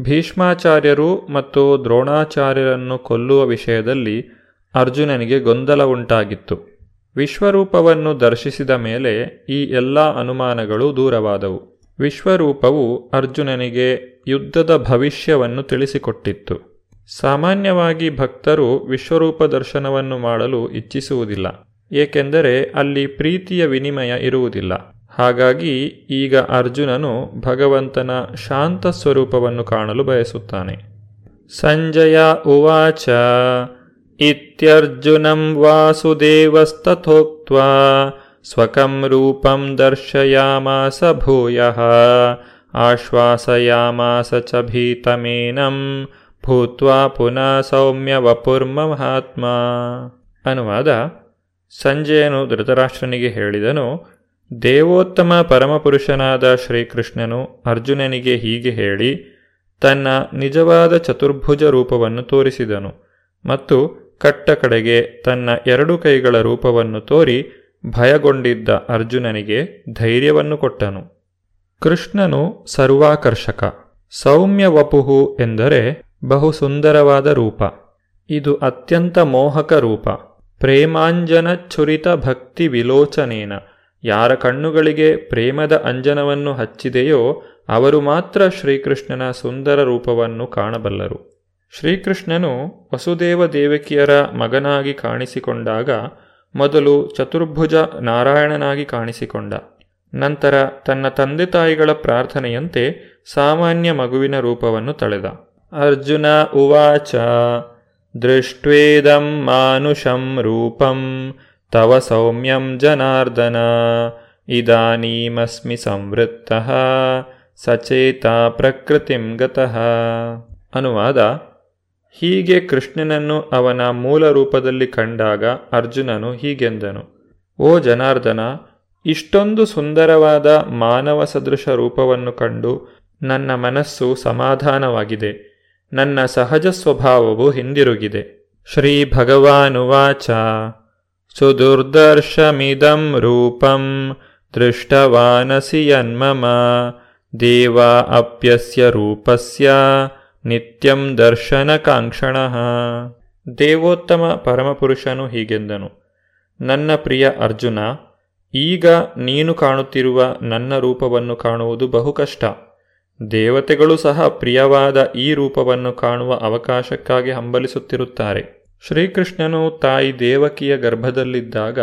ಭೀಷ್ಮಾಚಾರ್ಯರು ಮತ್ತು ದ್ರೋಣಾಚಾರ್ಯರನ್ನು ಕೊಲ್ಲುವ ವಿಷಯದಲ್ಲಿ ಅರ್ಜುನನಿಗೆ ಗೊಂದಲ ಉಂಟಾಗಿತ್ತು. ವಿಶ್ವರೂಪವನ್ನು ದರ್ಶಿಸಿದ ಮೇಲೆ ಈ ಎಲ್ಲ ಅನುಮಾನಗಳು ದೂರವಾದವು. ವಿಶ್ವರೂಪವು ಅರ್ಜುನನಿಗೆ ಯುದ್ಧದ ಭವಿಷ್ಯವನ್ನು ತಿಳಿಸಿಕೊಟ್ಟಿತ್ತು. ಸಾಮಾನ್ಯವಾಗಿ ಭಕ್ತರು ವಿಶ್ವರೂಪ ದರ್ಶನವನ್ನು ಮಾಡಲು ಇಚ್ಛಿಸುವುದಿಲ್ಲ, ಏಕೆಂದರೆ ಅಲ್ಲಿ ಪ್ರೀತಿಯ ವಿನಿಮಯ ಇರುವುದಿಲ್ಲ. ಹಾಗಾಗಿ ಈಗ ಅರ್ಜುನನು ಭಗವಂತನ ಶಾಂತ ಸ್ವರೂಪವನ್ನು ಕಾಣಲು ಬಯಸುತ್ತಾನೆ. ಸಂಜಯ ಉವಾಚ, ಇತ್ಯರ್ಜುನಂ ವಾಸುದೇವಸ್ತಥೋಕ್ತ್ವಾ ಸ್ವಕಂ ರೂಪಂ ದರ್ಶಯಾಮಾಸ ಭೂಯಃ ಆಶ್ವಾಸಯಾಮಾಸ ಚ ಭೀತಮೇನಂ ಭೂತ್ವಾ ಪುನಃ ಸೌಮ್ಯ ವಪುರ್ಮಹಾತ್ಮ ಅನುವಾದ ಸಂಜೆಯನು ಧೃತರಾಷ್ಟ್ರನಿಗೆ ಹೇಳಿದನು, ದೇವೋತ್ತಮ ಪರಮಪುರುಷನಾದ ಶ್ರೀಕೃಷ್ಣನು ಅರ್ಜುನನಿಗೆ ಹೀಗೆ ಹೇಳಿ, ತನ್ನ ನಿಜವಾದ ಚತುರ್ಭುಜ ರೂಪವನ್ನು ತೋರಿಸಿದನು ಮತ್ತು ಕಟ್ಟ ಕಡೆಗೆ ತನ್ನ ಎರಡು ಕೈಗಳ ರೂಪವನ್ನು ತೋರಿ ಭಯಗೊಂಡಿದ್ದ ಅರ್ಜುನನಿಗೆ ಧೈರ್ಯವನ್ನು ಕೊಟ್ಟನು. ಕೃಷ್ಣನು ಸರ್ವಾಕರ್ಷಕ ಸೌಮ್ಯ ವಪುಹು ಎಂದರೆ ಬಹು ಸುಂದರವಾದ ರೂಪ. ಇದು ಅತ್ಯಂತ ಮೋಹಕ ರೂಪ. ಪ್ರೇಮಾಂಜನ ಚುರಿತ ಭಕ್ತಿ ವಿಲೋಚನೇನ. ಯಾರ ಕಣ್ಣುಗಳಿಗೆ ಪ್ರೇಮದ ಅಂಜನವನ್ನು ಹಚ್ಚಿದೆಯೋ ಅವರು ಮಾತ್ರ ಶ್ರೀಕೃಷ್ಣನ ಸುಂದರ ರೂಪವನ್ನು ಕಾಣಬಲ್ಲರು. ಶ್ರೀಕೃಷ್ಣನು ವಸುದೇವ ದೇವಕಿಯರ ಮಗನಾಗಿ ಕಾಣಿಸಿಕೊಂಡಾಗ ಮೊದಲು ಚತುರ್ಭುಜ ನಾರಾಯಣನಾಗಿ ಕಾಣಿಸಿಕೊಂಡ. ನಂತರ ತನ್ನ ತಂದೆ ತಾಯಿಗಳ ಪ್ರಾರ್ಥನೆಯಂತೆ ಸಾಮಾನ್ಯ ಮಗುವಿನ ರೂಪವನ್ನು ತಳೆದ. ಅರ್ಜುನ ಉವಾಚ, ದೃಷ್ಟ್ವೇದಂ ಮಾನುಷಂ ರೂಪಂ, ತವ ಸೌಮ್ಯಂ ಜನಾರ್ದನ, ಇದಾನೀಮಸ್ಮಿ ಸಂವೃತ್ತ, ಸಚೇತ ಪ್ರಕೃತಿಂ ಗತಃ. ಅನುವಾದ ಹೀಗೆ ಕೃಷ್ಣನನ್ನು ಅವನ ಮೂಲ ರೂಪದಲ್ಲಿ ಕಂಡಾಗ ಅರ್ಜುನನು ಹೀಗೆಂದನು. ಓ ಜನಾರ್ದನ, ಇಷ್ಟೊಂದು ಸುಂದರವಾದ ಮಾನವ ಸದೃಶ ರೂಪವನ್ನು ಕಂಡು ನನ್ನ ಮನಸ್ಸು ಸಮಾಧಾನವಾಗಿದೆ. ನನ್ನ ಸಹಜ ಸ್ವಭಾವವು ಹಿಂದಿರುಗಿದೆ. ಶ್ರೀ ಭಗವಾನುವಾಚ ಸುದುರ್ದರ್ಶಮಿದಂ ರೂಪಂ ದೃಷ್ಟವಾನಸಿ ಯನ್ಮಮ. ದೇವ ಅಪ್ಯಸ್ಯ ರೂಪಸ್ಯ. ನಿತ್ಯಂ ದರ್ಶನಕಾಂಕ್ಷಣ. ದೇವೋತ್ತಮ ಪರಮಪುರುಷನು ಹೀಗೆಂದನು. ನನ್ನ ಪ್ರಿಯ ಅರ್ಜುನ, ಈಗ ನೀನು ಕಾಣುತ್ತಿರುವ ನನ್ನ ರೂಪವನ್ನು ಕಾಣುವುದು ಬಹು ಕಷ್ಟ. ದೇವತೆಗಳು ಸಹ ಪ್ರಿಯವಾದ ಈ ರೂಪವನ್ನು ಕಾಣುವ ಅವಕಾಶಕ್ಕಾಗಿ ಹಂಬಲಿಸುತ್ತಿರುತ್ತಾರೆ. ಶ್ರೀಕೃಷ್ಣನು ತಾಯಿ ದೇವಕಿಯ ಗರ್ಭದಲ್ಲಿದ್ದಾಗ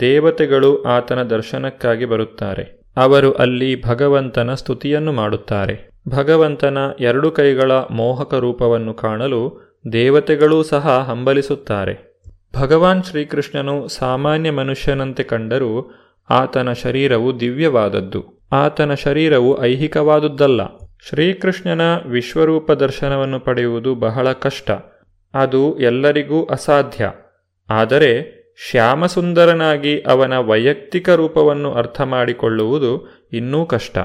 ದೇವತೆಗಳು ಆತನ ದರ್ಶನಕ್ಕಾಗಿ ಬರುತ್ತಾರೆ. ಅವರು ಅಲ್ಲಿ ಭಗವಂತನ ಸ್ತುತಿಯನ್ನು ಮಾಡುತ್ತಾರೆ. ಭಗವಂತನ ಎರಡು ಕೈಗಳ ಮೋಹಕ ರೂಪವನ್ನು ಕಾಣಲು ದೇವತೆಗಳೂ ಸಹ ಹಂಬಲಿಸುತ್ತಾರೆ. ಭಗವಾನ್ ಶ್ರೀಕೃಷ್ಣನು ಸಾಮಾನ್ಯ ಮನುಷ್ಯನಂತೆ ಕಂಡರೂ ಆತನ ಶರೀರವು ದಿವ್ಯವಾದದ್ದು. ಆತನ ಶರೀರವು ಐಹಿಕವಾದುದ್ದಲ್ಲ. ಶ್ರೀಕೃಷ್ಣನ ವಿಶ್ವರೂಪ ದರ್ಶನವನ್ನು ಪಡೆಯುವುದು ಬಹಳ ಕಷ್ಟ. ಅದು ಎಲ್ಲರಿಗೂ ಅಸಾಧ್ಯ. ಆದರೆ ಶ್ಯಾಮಸುಂದರನಾಗಿ ಅವನ ವೈಯಕ್ತಿಕ ರೂಪವನ್ನು ಅರ್ಥ ಮಾಡಿಕೊಳ್ಳುವುದು ಇನ್ನೂ ಕಷ್ಟ.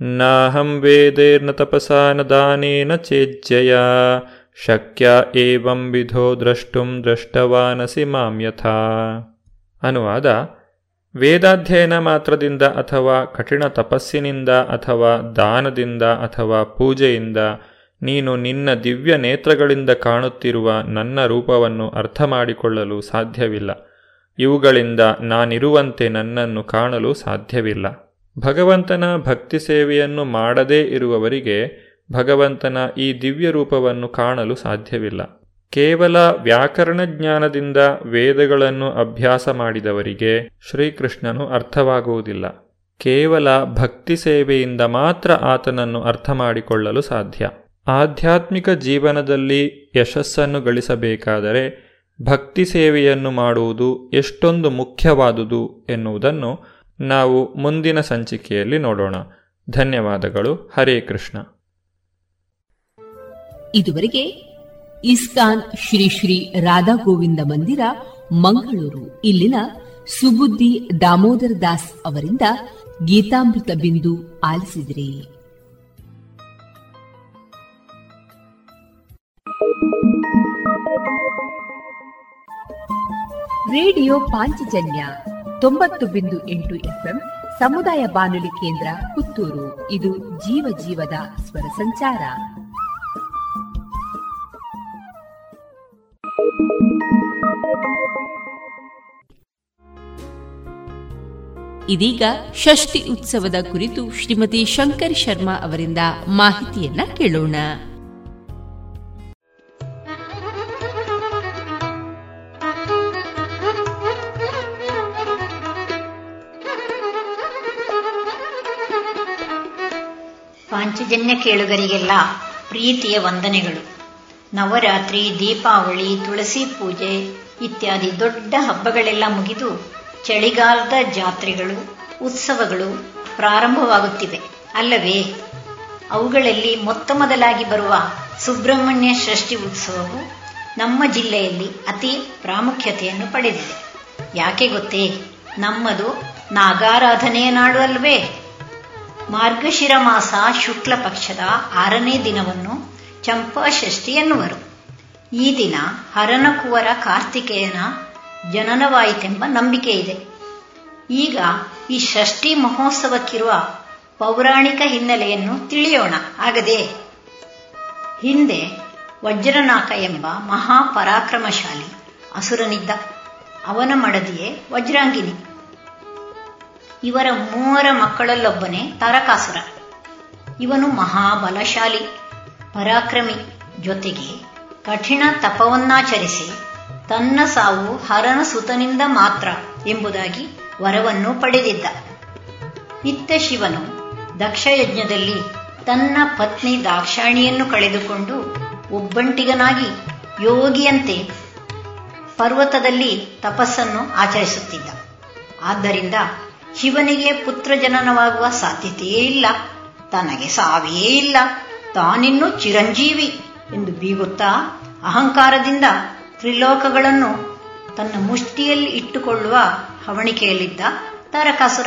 ನಾಹಂ ವೇದೇರ್ನ ತಪಸಾನ ದಾನೇನ ಚೇಜ್ಜಯ ಶಕ್ಯ ಏವಂ ವಿಧೋ ದ್ರಷ್ಟುಂ ದ್ರಷ್ಟವಾನಸಿ ಮಾಂ ಯಥಾ. ಅನುವಾದ, ವೇದಾಧ್ಯಯನ ಮಾತ್ರದಿಂದ ಅಥವಾ ಕಠಿಣ ತಪಸ್ಸಿನಿಂದ ಅಥವಾ ದಾನದಿಂದ ಅಥವಾ ಪೂಜೆಯಿಂದ ನೀನು ನಿನ್ನ ದಿವ್ಯ ನೇತ್ರಗಳಿಂದ ಕಾಣುತ್ತಿರುವ ನನ್ನ ರೂಪವನ್ನು ಅರ್ಥ ಮಾಡಿಕೊಳ್ಳಲು ಸಾಧ್ಯವಿಲ್ಲ. ಇವುಗಳಿಂದ ನಾನಿರುವಂತೆ ನನ್ನನ್ನು ಕಾಣಲು ಸಾಧ್ಯವಿಲ್ಲ. ಭಗವಂತನ ಭಕ್ತಿ ಸೇವೆಯನ್ನು ಮಾಡದೇ ಇರುವವರಿಗೆ ಭಗವಂತನ ಈ ದಿವ್ಯ ರೂಪವನ್ನು ಕಾಣಲು ಸಾಧ್ಯವಿಲ್ಲ. ಕೇವಲ ವ್ಯಾಕರಣ ಜ್ಞಾನದಿಂದ ವೇದಗಳನ್ನು ಅಭ್ಯಾಸ ಮಾಡಿದವರಿಗೆ ಶ್ರೀಕೃಷ್ಣನು ಅರ್ಥವಾಗುವುದಿಲ್ಲ. ಕೇವಲ ಭಕ್ತಿ ಸೇವೆಯಿಂದ ಮಾತ್ರ ಆತನನ್ನು ಅರ್ಥ ಮಾಡಿಕೊಳ್ಳಲು ಸಾಧ್ಯ. ಆಧ್ಯಾತ್ಮಿಕ ಜೀವನದಲ್ಲಿ ಯಶಸ್ಸನ್ನು ಗಳಿಸಬೇಕಾದರೆ ಭಕ್ತಿ ಸೇವೆಯನ್ನು ಮಾಡುವುದು ಎಷ್ಟೊಂದು ಮುಖ್ಯವಾದುದು ಎನ್ನುವುದನ್ನು ನಾವು ಮುಂದಿನ ಸಂಚಿಕೆಯಲ್ಲಿ ನೋಡೋಣ. ಧನ್ಯವಾದಗಳು. ಹರೇ ಕೃಷ್ಣ. ಇದುವರೆಗೆ ಇಸ್ಕಾನ್ ಶ್ರೀ ಶ್ರೀ ರಾಧಾ ಗೋವಿಂದ ಮಂದಿರ, ಮಂಗಳೂರು. ಇಲ್ಲಿನ ಸುಬುದ್ದಿ ದಾಮೋದರ ದಾಸ್ ಅವರಿಂದ ಗೀತಾಮೃತ ಬಿಂದು ಆಲಿಸಿದಿರಿ. ರೇಡಿಯೋ ಪಾಂಚಜನ್ಯ ತೊಂಬತ್ತು ಬಿಂದು ಎಂಟು ಎಫ್ಎಂ ಸಮುದಾಯ ಬಾನುಲಿ ಕೇಂದ್ರ ಪುತ್ತೂರು. ಇದು ಜೀವ ಜೀವದ ಸ್ವರ ಸಂಚಾರ. ಇದೀಗ ಷಷ್ಠಿ ಉತ್ಸವದ ಕುರಿತು ಶ್ರೀಮತಿ ಶಂಕರ್ ಶರ್ಮಾ ಅವರಿಂದ ಮಾಹಿತಿಯನ್ನ ಕೇಳೋಣ. ಪಾಂಚಜನ್ಯ ಕೇಳುಗರಿಗೆಲ್ಲ ಪ್ರೀತಿಯ ವಂದನೆಗಳು. ನವರಾತ್ರಿ, ದೀಪಾವಳಿ, ತುಳಸಿ ಪೂಜೆ ಇತ್ಯಾದಿ ದೊಡ್ಡ ಹಬ್ಬಗಳೆಲ್ಲ ಮುಗಿದು ಚಳಿಗಾಲದ ಜಾತ್ರೆಗಳು, ಉತ್ಸವಗಳು ಪ್ರಾರಂಭವಾಗುತ್ತಿವೆ. ಅಲ್ಲವೇ, ಅವುಗಳಲ್ಲಿ ಮೊತ್ತ ಮೊದಲಾಗಿ ಬರುವ ಸುಬ್ರಹ್ಮಣ್ಯ ಷಷ್ಠಿ ಉತ್ಸವವು ನಮ್ಮ ಜಿಲ್ಲೆಯಲ್ಲಿ ಅತಿ ಪ್ರಾಮುಖ್ಯತೆಯನ್ನು ಪಡೆದಿದೆ. ಯಾಕೆ ಗೊತ್ತೇ, ನಮ್ಮದು ನಾಗಾರಾಧನೆಯ ನಾಡು ಅಲ್ವೇ ಮಾರ್ಗಶಿರ ಮಾಸ ಶುಕ್ಲ ಪಕ್ಷದ ಆರನೇ ದಿನವನ್ನು ಚಂಪಾಷಷ್ಠಿ ಎನ್ನುವರು ಈ ದಿನ ಹರನಕುವರ ಕಾರ್ತಿಕೇಯನ ಜನನವಾಯಿತೆಂಬ ನಂಬಿಕೆ ಇದೆ ಈಗ ಈ ಷಷ್ಠಿ ಮಹೋತ್ಸವಕ್ಕಿರುವ ಪೌರಾಣಿಕ ಹಿನ್ನೆಲೆಯನ್ನು ತಿಳಿಯೋಣ. ಆಗದೆ ಹಿಂದೆ ವಜ್ರನಾಕ ಎಂಬ ಮಹಾಪರಾಕ್ರಮಶಾಲಿ ಅಸುರನಿದ್ದ. ಅವನ ಮಡದಿಯೇ ವಜ್ರಾಂಗಿನಿ. ಇವರ ಮೂವರ ಮಕ್ಕಳಲ್ಲೊಬ್ಬನೇ ತಾರಕಾಸುರ. ಇವನು ಮಹಾಬಲಶಾಲಿ, ಪರಾಕ್ರಮಿ ಜೊತೆಗೆ ಕಠಿಣ ತಪವನ್ನಾಚರಿಸಿ ತನ್ನ ಸಾವು ಹರನ ಸುತನಿಂದ ಮಾತ್ರ ಎಂಬುದಾಗಿ ವರವನ್ನು ಪಡೆದಿದ್ದ. ಇತ್ತ ಶಿವನು ದಕ್ಷಯಜ್ಞದಲ್ಲಿ ತನ್ನ ಪತ್ನಿ ದಾಕ್ಷಾಣಿಯನ್ನು ಕಳೆದುಕೊಂಡು ಒಬ್ಬಂಟಿಗನಾಗಿ ಯೋಗಿಯಂತೆ ಪರ್ವತದಲ್ಲಿ ತಪಸ್ಸನ್ನು ಆಚರಿಸುತ್ತಿದ್ದ. ಆದ್ದರಿಂದ ಶಿವನಿಗೆ ಪುತ್ರ ಜನನವಾಗುವ ಸಾಧ್ಯತೆಯೇ ಇಲ್ಲ. ತನಗೆ ಸಾವಿಯೇ ಇಲ್ಲ. ತಾನಿನ್ನು ಚಿರಂಜೀವಿ ಎಂದು ಬೀಗುತ್ತಾ ಅಹಂಕಾರದಿಂದ ತ್ರಿಲೋಕಗಳನ್ನು ತನ್ನ ಮುಷ್ಟಿಯಲ್ಲಿ ಇಟ್ಟುಕೊಳ್ಳುವ ಹವಣಿಕೆಯಲ್ಲಿದ್ದ ತಾರಕಾಸುರ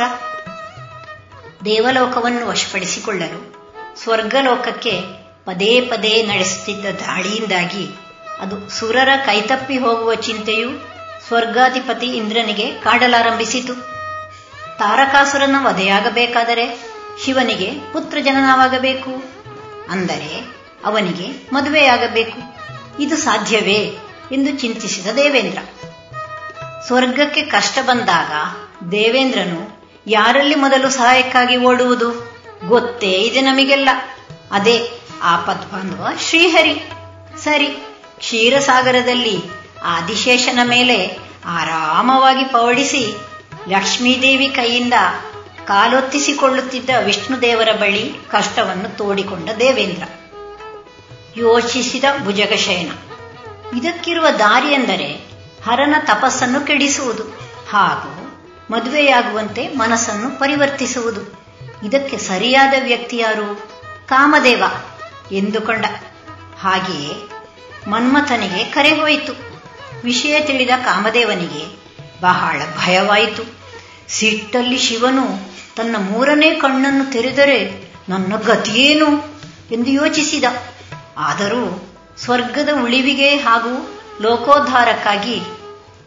ದೇವಲೋಕವನ್ನು ವಶಪಡಿಸಿಕೊಳ್ಳಲು ಸ್ವರ್ಗಲೋಕಕ್ಕೆ ಪದೇ ಪದೇ ನಡೆಸುತ್ತಿದ್ದ ದಾಳಿಯಿಂದಾಗಿ ಅದು ಸುರರ ಕೈತಪ್ಪಿ ಹೋಗುವ ಚಿಂತೆಯು ಸ್ವರ್ಗಾಧಿಪತಿ ಇಂದ್ರನಿಗೆ ಕಾಡಲಾರಂಭಿಸಿತು. ತಾರಕಾಸುರನ ವಧೆಯಾಗಬೇಕಾದರೆ ಶಿವನಿಗೆ ಪುತ್ರ ಜನನವಾಗಬೇಕು ಅಂದರೆ ಅವನಿಗೆ ಮದುವೆಯಾಗಬೇಕು. ಇದು ಸಾಧ್ಯವೇ ಎಂದು ಚಿಂತಿಸಿದ ದೇವೇಂದ್ರ. ಸ್ವರ್ಗಕ್ಕೆ ಕಷ್ಟ ಬಂದಾಗ ದೇವೇಂದ್ರನು ಯಾರಲ್ಲಿ ಮೊದಲು ಸಹಾಯಕ್ಕಾಗಿ ಓಡುವುದು? ಗೊತ್ತೇ ಇದೆ ನಮಗೆಲ್ಲ. ಅದೇ ಆಪದ್ಬಾಂಧವ ಶ್ರೀಹರಿ. ಸರಿ, ಕ್ಷೀರಸಾಗರದಲ್ಲಿ ಆದಿಶೇಷನ ಮೇಲೆ ಆರಾಮವಾಗಿ ಪವಡಿಸಿ ಲಕ್ಷ್ಮೀದೇವಿ ಕೈಯಿಂದ ಕಾಲೊತ್ತಿಸಿಕೊಳ್ಳುತ್ತಿದ್ದ ವಿಷ್ಣುದೇವರ ಬಳಿ ಕಷ್ಟವನ್ನು ತೋಡಿಕೊಂಡ ದೇವೇಂದ್ರ. ಯೋಚಿಸಿದ ಭುಜಗಶಯನ. ಇದಕ್ಕಿರುವ ದಾರಿ ಎಂದರೆ ಹರನ ತಪಸ್ಸನ್ನು ಕೆಡಿಸುವುದು ಹಾಗೂ ಮದುವೆಯಾಗುವಂತೆ ಮನಸ್ಸನ್ನು ಪರಿವರ್ತಿಸುವುದು. ಇದಕ್ಕೆ ಸರಿಯಾದ ವ್ಯಕ್ತಿ ಯಾರು? ಕಾಮದೇವ ಎಂದುಕೊಂಡ ಹಾಗೆಯೇ ಮನ್ಮಥನಿಗೆ ಕರೆ ಹೋಯಿತು. ವಿಷಯ ತಿಳಿದ ಕಾಮದೇವನಿಗೆ ಬಹಳ ಭಯವಾಯಿತು. ಸಿಟ್ಟಲ್ಲಿ ಶಿವನು ತನ್ನ ಮೂರನೇ ಕಣ್ಣನ್ನು ತೆರೆದರೆ ನನ್ನ ಗತಿಯೇನು ಎಂದು ಯೋಚಿಸಿದ. ಆದರೂ ಸ್ವರ್ಗದ ಉಳಿವಿಗೆ ಹಾಗೂ ಲೋಕೋದ್ಧಾರಕ್ಕಾಗಿ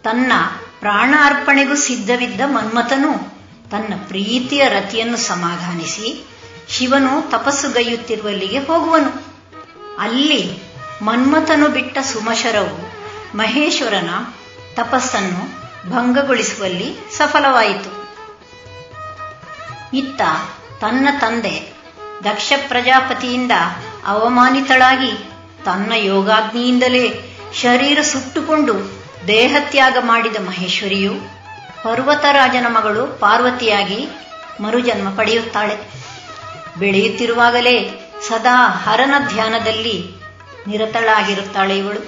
ತನ್ನ ಪ್ರಾಣ ಅರ್ಪಣೆಗೂ ಸಿದ್ಧವಿದ್ದ ಮನ್ಮಥನು ತನ್ನ ಪ್ರೀತಿಯ ರತಿಯನ್ನು ಸಮಾಧಾನಿಸಿ ಶಿವನು ತಪಸ್ಸುಗೈಯುತ್ತಿರುವಲ್ಲಿಗೆ ಹೋಗುವನು. ಅಲ್ಲಿ ಮನ್ಮಥನು ಬಿಟ್ಟ ಸುಮಶರವು ಮಹೇಶ್ವರನ ತಪಸ್ಸನ್ನು ಭಂಗಗೊಳಿಸುವಲ್ಲಿ ಸಫಲವಾಯಿತು. ಇತ್ತ ತನ್ನ ತಂದೆ ದಕ್ಷ ಪ್ರಜಾಪತಿಯಿಂದ ಅವಮಾನಿತಳಾಗಿ ತನ್ನ ಯೋಗಾಗ್ನಿಯಿಂದಲೇ ಶರೀರ ಸುಟ್ಟುಕೊಂಡು ದೇಹತ್ಯಾಗ ಮಾಡಿದ ಮಹೇಶ್ವರಿಯು ಪರ್ವತರಾಜನ ಮಗಳು ಪಾರ್ವತಿಯಾಗಿ ಮರುಜನ್ಮ ಪಡೆಯುತ್ತಾಳೆ. ಬೆಳೆಯುತ್ತಿರುವಾಗಲೇ ಸದಾ ಹರನ ಧ್ಯಾನದಲ್ಲಿ ನಿರತಳಾಗಿರುತ್ತಾಳೆ ಇವಳು.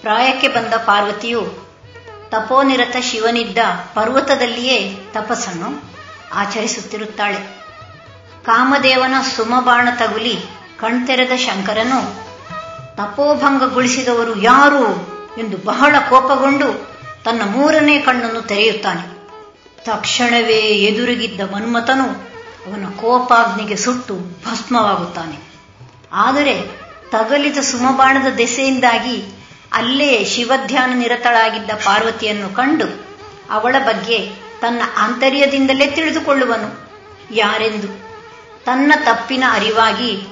ಪ್ರಾಯಕ್ಕೆ ಬಂದ ಪಾರ್ವತಿಯು ತಪೋನಿರತ ಶಿವನಿದ್ದ ಪರ್ವತದಲ್ಲಿಯೇ ತಪಸ್ಸನ್ನು ಆಚರಿಸುತ್ತಿರುತ್ತಾಳೆ. ಕಾಮದೇವನ ಸುಮಬಾಣ ತಗುಲಿ ಕಣ್ತೆರೆದ ಶಂಕರನು ತಪೋಭಂಗಗೊಳಿಸಿದವರು ಯಾರು ಎಂದು ಬಹಳ ಕೋಪಗೊಂಡು ತನ್ನ ಮೂರನೇ ಕಣ್ಣನ್ನು ತೆರೆಯುತ್ತಾನೆ. ತಕ್ಷಣವೇ ಎದುರಿಗಿದ್ದ ಮನ್ಮಥನು ಅವನ ಕೋಪಾಗ್ನಿಗೆ ಸುಟ್ಟು ಭಸ್ಮವಾಗುತ್ತಾನೆ. ಆದರೆ ತಗಲಿದ ಸುಮಬಾಣದ ದೆಸೆಯಿಂದಾಗಿ ಅಲ್ಲೇ ಶಿವಧ್ಯಾನ ನಿರತಳಾಗಿದ್ದ ಪಾರ್ವತಿಯನ್ನು ಕಂಡು ಅವಳ ಬಗ್ಗೆ ತನ್ನ ಆಂತರ್ಯದಿಂದಲೇ ತಿಳಿದುಕೊಳ್ಳುವನು. ಯಾರೆಂದು? ತನ್ನ ತಪ್ಪಿನ ಅರಿವಾಗಿ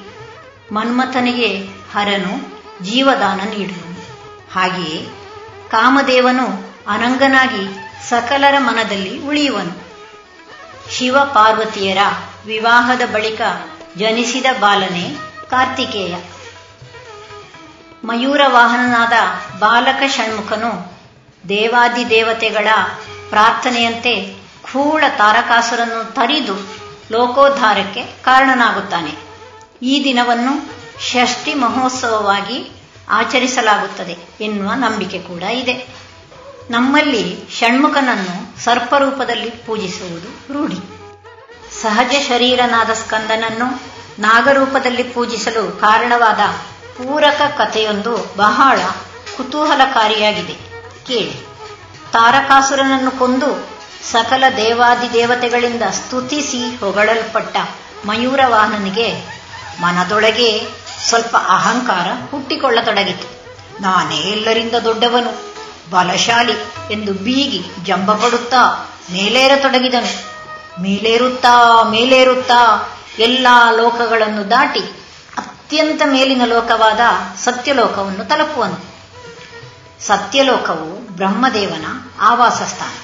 ಮನ್ಮಥನಿಗೆ ಹರನು, ಜೀವದಾನ ನೀಡುವನು ಹಾಗೆಯೇ ಕಾಮದೇವನು ಅನಂಗನಾಗಿ ಸಕಲರ ಮನದಲ್ಲಿ ಉಳಿಯುವನು. ಶಿವ ಪಾರ್ವತಿಯರ ವಿವಾಹದ ಬಳಿಕ ಜನಿಸಿದ ಬಾಲನೆ ಕಾರ್ತಿಕೇಯ. ಮಯೂರ ವಾಹನನಾದ ಬಾಲಕ ಷಣ್ಮುಖನು ದೇವಾದಿ ದೇವತೆಗಳ ಪ್ರಾರ್ಥನೆಯಂತೆ ಕೂಳ ತಾರಕಾಸುರನ್ನು ತರಿದು ಲೋಕೋದ್ಧಾರಕ್ಕೆ ಕಾರಣನಾಗುತ್ತಾನೆ. ಈ ದಿನವನ್ನು ಷಷ್ಠಿ ಮಹೋತ್ಸವವಾಗಿ ಆಚರಿಸಲಾಗುತ್ತದೆ ಎನ್ನುವ ನಂಬಿಕೆ ಕೂಡ ಇದೆ. ನಮ್ಮಲ್ಲಿ ಷಣ್ಮುಖನನ್ನು ಸರ್ಪರೂಪದಲ್ಲಿ ಪೂಜಿಸುವುದು ರೂಢಿ. ಸಹಜ ಶರೀರನಾದ ಸ್ಕಂದನನ್ನು ನಾಗರೂಪದಲ್ಲಿ ಪೂಜಿಸಲು ಕಾರಣವಾದ ಪೂರಕ ಕಥೆಯೊಂದು ಬಹಳ ಕುತೂಹಲಕಾರಿಯಾಗಿದೆ. ಕೇಳಿ. ತಾರಕಾಸುರನನ್ನು ಕೊಂದು ಸಕಲ ದೇವಾದಿ ದೇವತೆಗಳಿಂದ ಸ್ತುತಿಸಿ ಹೊಗಳಲ್ಪಟ್ಟ ಮಯೂರವಾಹನನಿಗೆ ಮನದೊಳಗೆ ಸ್ವಲ್ಪ ಅಹಂಕಾರ ಹುಟ್ಟಿಕೊಳ್ಳತೊಡಗಿತು. ನಾನೇ ಎಲ್ಲರಿಂದ ದೊಡ್ಡವನು, ಬಲಶಾಲಿ ಎಂದು ಬೀಗಿ ಜಂಬ ಪಡುತ್ತಾ ಮೇಲೇರತೊಡಗಿದನು. ಮೇಲೇರುತ್ತಾ ಮೇಲೇರುತ್ತಾ, ಎಲ್ಲಾ ಲೋಕಗಳನ್ನು ದಾಟಿ ಅತ್ಯಂತ ಮೇಲಿನ ಲೋಕವಾದ ಸತ್ಯಲೋಕವನ್ನು ತಲುಪುವನು ಸತ್ಯಲೋಕವು ಬ್ರಹ್ಮದೇವನ ಆವಾಸ ಸ್ಥಾನ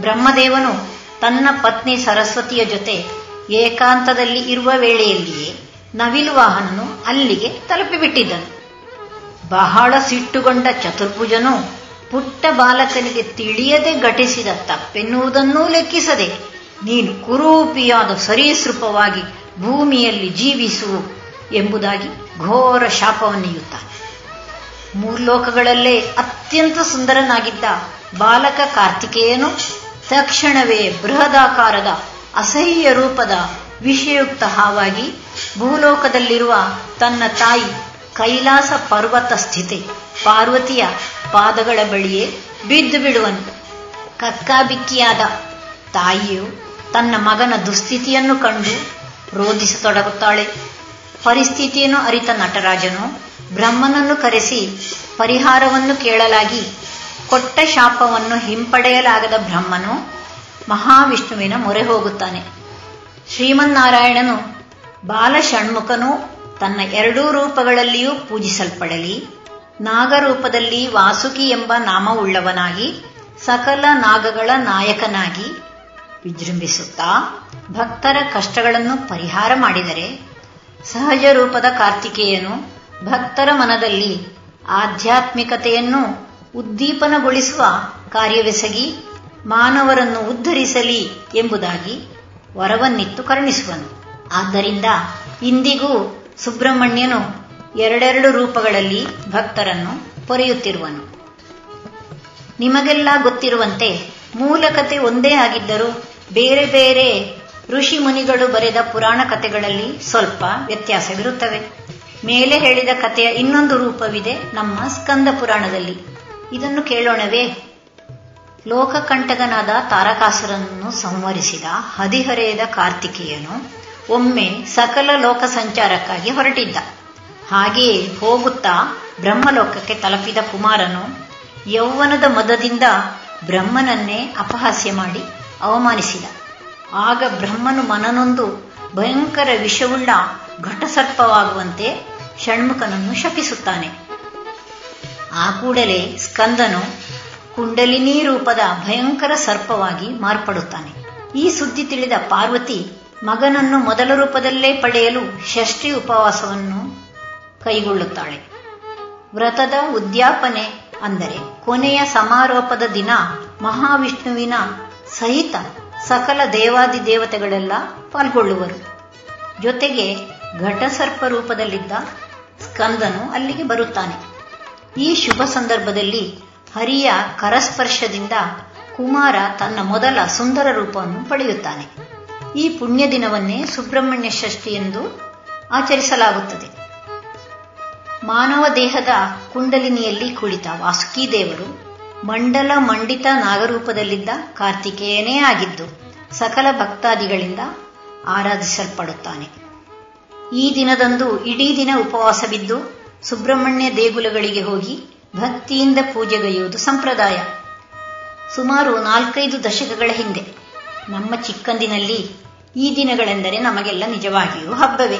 ಬ್ರಹ್ಮದೇವನು ತನ್ನ ಪತ್ನಿ ಸರಸ್ವತಿಯ ಜೊತೆ ಏಕಾಂತದಲ್ಲಿ ಇರುವ ವೇಳೆಯಲ್ಲಿಯೇ ನವಿಲು ವಾಹನನು ಅಲ್ಲಿಗೆ ತಲುಪಿಬಿಟ್ಟಿದ್ದನು. ಬಹಳ ಸಿಟ್ಟುಗೊಂಡ ಚತುರ್ಭುಜನು ಪುಟ್ಟ ಬಾಲಕನಿಗೆ ತಿಳಿಯದೆ ಘಟಿಸಿದ ತಪ್ಪೆನ್ನುವುದನ್ನೂ ಲೆಕ್ಕಿಸದೆ ನೀನು ಕುರೂಪಿಯಾದ ಸರೀಸೃಪವಾಗಿ ಭೂಮಿಯಲ್ಲಿ ಜೀವಿಸು ಎಂಬುದಾಗಿ ಘೋರ ಶಾಪವನ್ನೆಯುತ್ತಾನೆ. ಮೂರ್ಲೋಕಗಳಲ್ಲೇ ಅತ್ಯಂತ ಸುಂದರನಾಗಿದ್ದ ಬಾಲಕ ಕಾರ್ತಿಕೇಯನು ತಕ್ಷಣವೇ ಬೃಹದಾಕಾರದ ಅಸಹ್ಯ ರೂಪದ ವಿಷಯುಕ್ತ ಹಾವಾಗಿ ಭೂಲೋಕದಲ್ಲಿರುವ ತನ್ನ ತಾಯಿ ಕೈಲಾಸ ಪರ್ವತ ಸ್ಥಿತಿ ಪಾರ್ವತಿಯ ಪಾದಗಳ ಬಳಿಯೇ ಬಿದ್ದು ಬಿಡುವನು. ಕಕ್ಕಾಬಿಕ್ಕಿಯಾದ ತಾಯಿಯು ತನ್ನ ಮಗನ ದುಸ್ಥಿತಿಯನ್ನು ಕಂಡು ರೋಧಿಸತೊಡಗುತ್ತಾಳೆ. ಪರಿಸ್ಥಿತಿಯನ್ನು ಅರಿತ ನಟರಾಜನು ಬ್ರಹ್ಮನನ್ನು ಕರೆಸಿ ಪರಿಹಾರವನ್ನು ಕೇಳಲಾಗಿ ಕೊಟ್ಟ ಶಾಪವನ್ನು ಹಿಂಪಡೆಯಲಾಗದ ಬ್ರಹ್ಮನು ಮಹಾವಿಷ್ಣುವಿನ ಮೊರೆ ಹೋಗುತ್ತಾನೆ. ಶ್ರೀಮನ್ನಾರಾಯಣನು ಬಾಲಷಣ್ಮುಖನು ತನ್ನ ಎರಡೂ ರೂಪಗಳಲ್ಲಿಯೂ ಪೂಜಿಸಲ್ಪಡಲಿ. ನಾಗರೂಪದಲ್ಲಿ ವಾಸುಕಿ ಎಂಬ ನಾಮವುಳ್ಳವನಾಗಿ ಸಕಲ ನಾಗಗಳ ನಾಯಕನಾಗಿ ವಿಜೃಂಭಿಸುತ್ತಾ ಭಕ್ತರ ಕಷ್ಟಗಳನ್ನು ಪರಿಹಾರ ಮಾಡಿದರೆ ಸಹಜ ರೂಪದ ಕಾರ್ತಿಕೇಯನು ಭಕ್ತರ ಮನದಲ್ಲಿ ಆಧ್ಯಾತ್ಮಿಕತೆಯನ್ನು ಉದ್ದೀಪನಗೊಳಿಸುವ ಕಾರ್ಯವೆಸಗಿ ಮಾನವರನ್ನು ಉದ್ಧರಿಸಲಿ ಎಂಬುದಾಗಿ ವರವನ್ನಿತ್ತು ಕರುಣಿಸುವನು. ಆದ್ದರಿಂದ ಇಂದಿಗೂ ಸುಬ್ರಹ್ಮಣ್ಯನು ಎರಡೆರಡು ರೂಪಗಳಲ್ಲಿ ಭಕ್ತರನ್ನು ಪೊರೆಯುತ್ತಿರುವನು. ನಿಮಗೆಲ್ಲ ಗೊತ್ತಿರುವಂತೆ ಮೂಲಕತೆ ಒಂದೇ ಆಗಿದ್ದರೂ ಬೇರೆ ಬೇರೆ ಋಷಿ ಮುನಿಗಳು ಬರೆದ ಪುರಾಣ ಕಥೆಗಳಲ್ಲಿ ಸ್ವಲ್ಪ ವ್ಯತ್ಯಾಸವಿರುತ್ತವೆ. ಮೇಲೆ ಹೇಳಿದ ಕಥೆಯ ಇನ್ನೊಂದು ರೂಪವಿದೆ ನಮ್ಮ ಸ್ಕಂದ ಪುರಾಣದಲ್ಲಿ. ಇದನ್ನು ಕೇಳೋಣವೇ? ಲೋಕಕಂಟಕನಾದ ತಾರಕಾಸುರನನ್ನು ಸಂವರಿಸಿದ ಹದಿಹರೆಯದ ಕಾರ್ತಿಕೇಯನು ಒಮ್ಮೆ ಸಕಲ ಲೋಕ ಸಂಚಾರಕ್ಕಾಗಿ ಹೊರಟಿದ್ದ. ಹಾಗೆಯೇ ಹೋಗುತ್ತಾ ಬ್ರಹ್ಮಲೋಕಕ್ಕೆ ತಲುಪಿದ ಕುಮಾರನು ಯೌವನದ ಮದದಿಂದ ಬ್ರಹ್ಮನನ್ನೇ ಅಪಹಾಸ್ಯ ಮಾಡಿ ಅವಮಾನಿಸಿದ. ಆಗ ಬ್ರಹ್ಮನು ಮನನೊಂದು ಭಯಂಕರ ವಿಷವುಳ್ಳ ಘಟಸರ್ಪವಾಗುವಂತೆ ಷಣ್ಮುಖನನ್ನು ಶಪಿಸುತ್ತಾನೆ. ಆ ಕೂಡಲೇ ಸ್ಕಂದನು ಕುಂಡಲಿನಿ ರೂಪದ ಭಯಂಕರ ಸರ್ಪವಾಗಿ ಮಾರ್ಪಡುತ್ತಾನೆ. ಈ ಸುದ್ದಿ ತಿಳಿದ ಪಾರ್ವತಿ ಮಗನನ್ನು ಮೊದಲ ರೂಪದಲ್ಲೇ ಪಡೆಯಲು ಷಷ್ಠಿ ಉಪವಾಸವನ್ನು ಕೈಗೊಳ್ಳುತ್ತಾಳೆ. ವ್ರತದ ಉದ್ಯಾಪನೆ ಅಂದರೆ ಕೊನೆಯ ಸಮಾರೋಪದ ದಿನ ಮಹಾವಿಷ್ಣುವಿನ ಸಹಿತ ಸಕಲ ದೇವಾದಿ ದೇವತೆಗಳೆಲ್ಲ ಪಾಲ್ಗೊಳ್ಳುವರು. ಜೊತೆಗೆ ಘಟಸರ್ಪ ರೂಪದಲ್ಲಿದ್ದ ಸ್ಕಂದನು ಅಲ್ಲಿಗೆ ಬರುತ್ತಾನೆ. ಈ ಶುಭ ಸಂದರ್ಭದಲ್ಲಿ ಹರಿಯ ಕರಸ್ಪರ್ಶದಿಂದ ಕುಮಾರ ತನ್ನ ಮೊದಲ ಸುಂದರ ರೂಪವನ್ನು ಪಡೆಯುತ್ತಾನೆ. ಈ ಪುಣ್ಯ ದಿನವನ್ನೇ ಸುಬ್ರಹ್ಮಣ್ಯ ಷಷ್ಠಿ ಎಂದು ಆಚರಿಸಲಾಗುತ್ತದೆ. ಮಾನವ ದೇಹದ ಕುಂಡಲಿನಿಯಲ್ಲಿ ಕುಳಿತ ವಾಸುಕಿ ದೇವರು ಮಂಡಲ ಮಂಡಿತ ನಾಗರೂಪದಲ್ಲಿದ್ದ ಕಾರ್ತಿಕೇಯನೇ ಆಗಿದ್ದು ಸಕಲ ಭಕ್ತಾದಿಗಳಿಂದ ಆರಾಧಿಸಲ್ಪಡುತ್ತಾನೆ. ಈ ದಿನದಂದು ಇಡೀ ದಿನ ಉಪವಾಸ ಬಿದ್ದು ಸುಬ್ರಹ್ಮಣ್ಯ ದೇಗುಲಗಳಿಗೆ ಹೋಗಿ ಭಕ್ತಿಯಿಂದ ಪೂಜೆಗೈಯುವುದು ಸಂಪ್ರದಾಯ. ಸುಮಾರು ನಾಲ್ಕೈದು ದಶಕಗಳ ಹಿಂದೆ ನಮ್ಮ ಚಿಕ್ಕಂದಿನಲ್ಲಿ ಈ ದಿನಗಳೆಂದರೆ ನಮಗೆಲ್ಲ ನಿಜವಾಗಿಯೂ ಹಬ್ಬವೇ.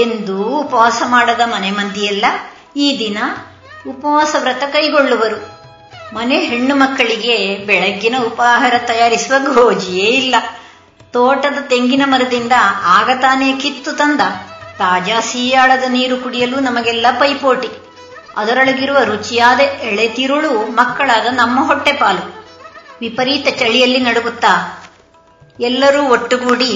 ಎಂದೂ ಉಪವಾಸ ಮಾಡದ ಮನೆ ಮಂದಿಯೆಲ್ಲ ಈ ದಿನ ಉಪವಾಸ ವ್ರತ ಕೈಗೊಳ್ಳುವರು. ಮನೆ ಹೆಣ್ಣು ಮಕ್ಕಳಿಗೆ ಬೆಳಗ್ಗಿನ ಉಪಾಹಾರ ತಯಾರಿಸುವ ಗೋಜಿಯೇ ಇಲ್ಲ. ತೋಟದ ತೆಂಗಿನ ಮರದಿಂದ ಆಗ ತಾನೇ ಕಿತ್ತು ತಂದ. ತಾಜಾ ಸೀಯಾಳದ ನೀರು ಕುಡಿಯಲು ನಮಗೆಲ್ಲ ಪೈಪೋಟಿ. ಅದರೊಳಗಿರುವ ರುಚಿಯಾದ ಎಳೆತಿರುಳು ಮಕ್ಕಳಾದ ನಮ್ಮ ಹೊಟ್ಟೆಪಾಲು ವಿಪರೀತ ಚಳಿಯಲ್ಲಿ ನಡುಗುತ್ತಾ ಎಲ್ಲರೂ ಒಟ್ಟುಗೂಡಿ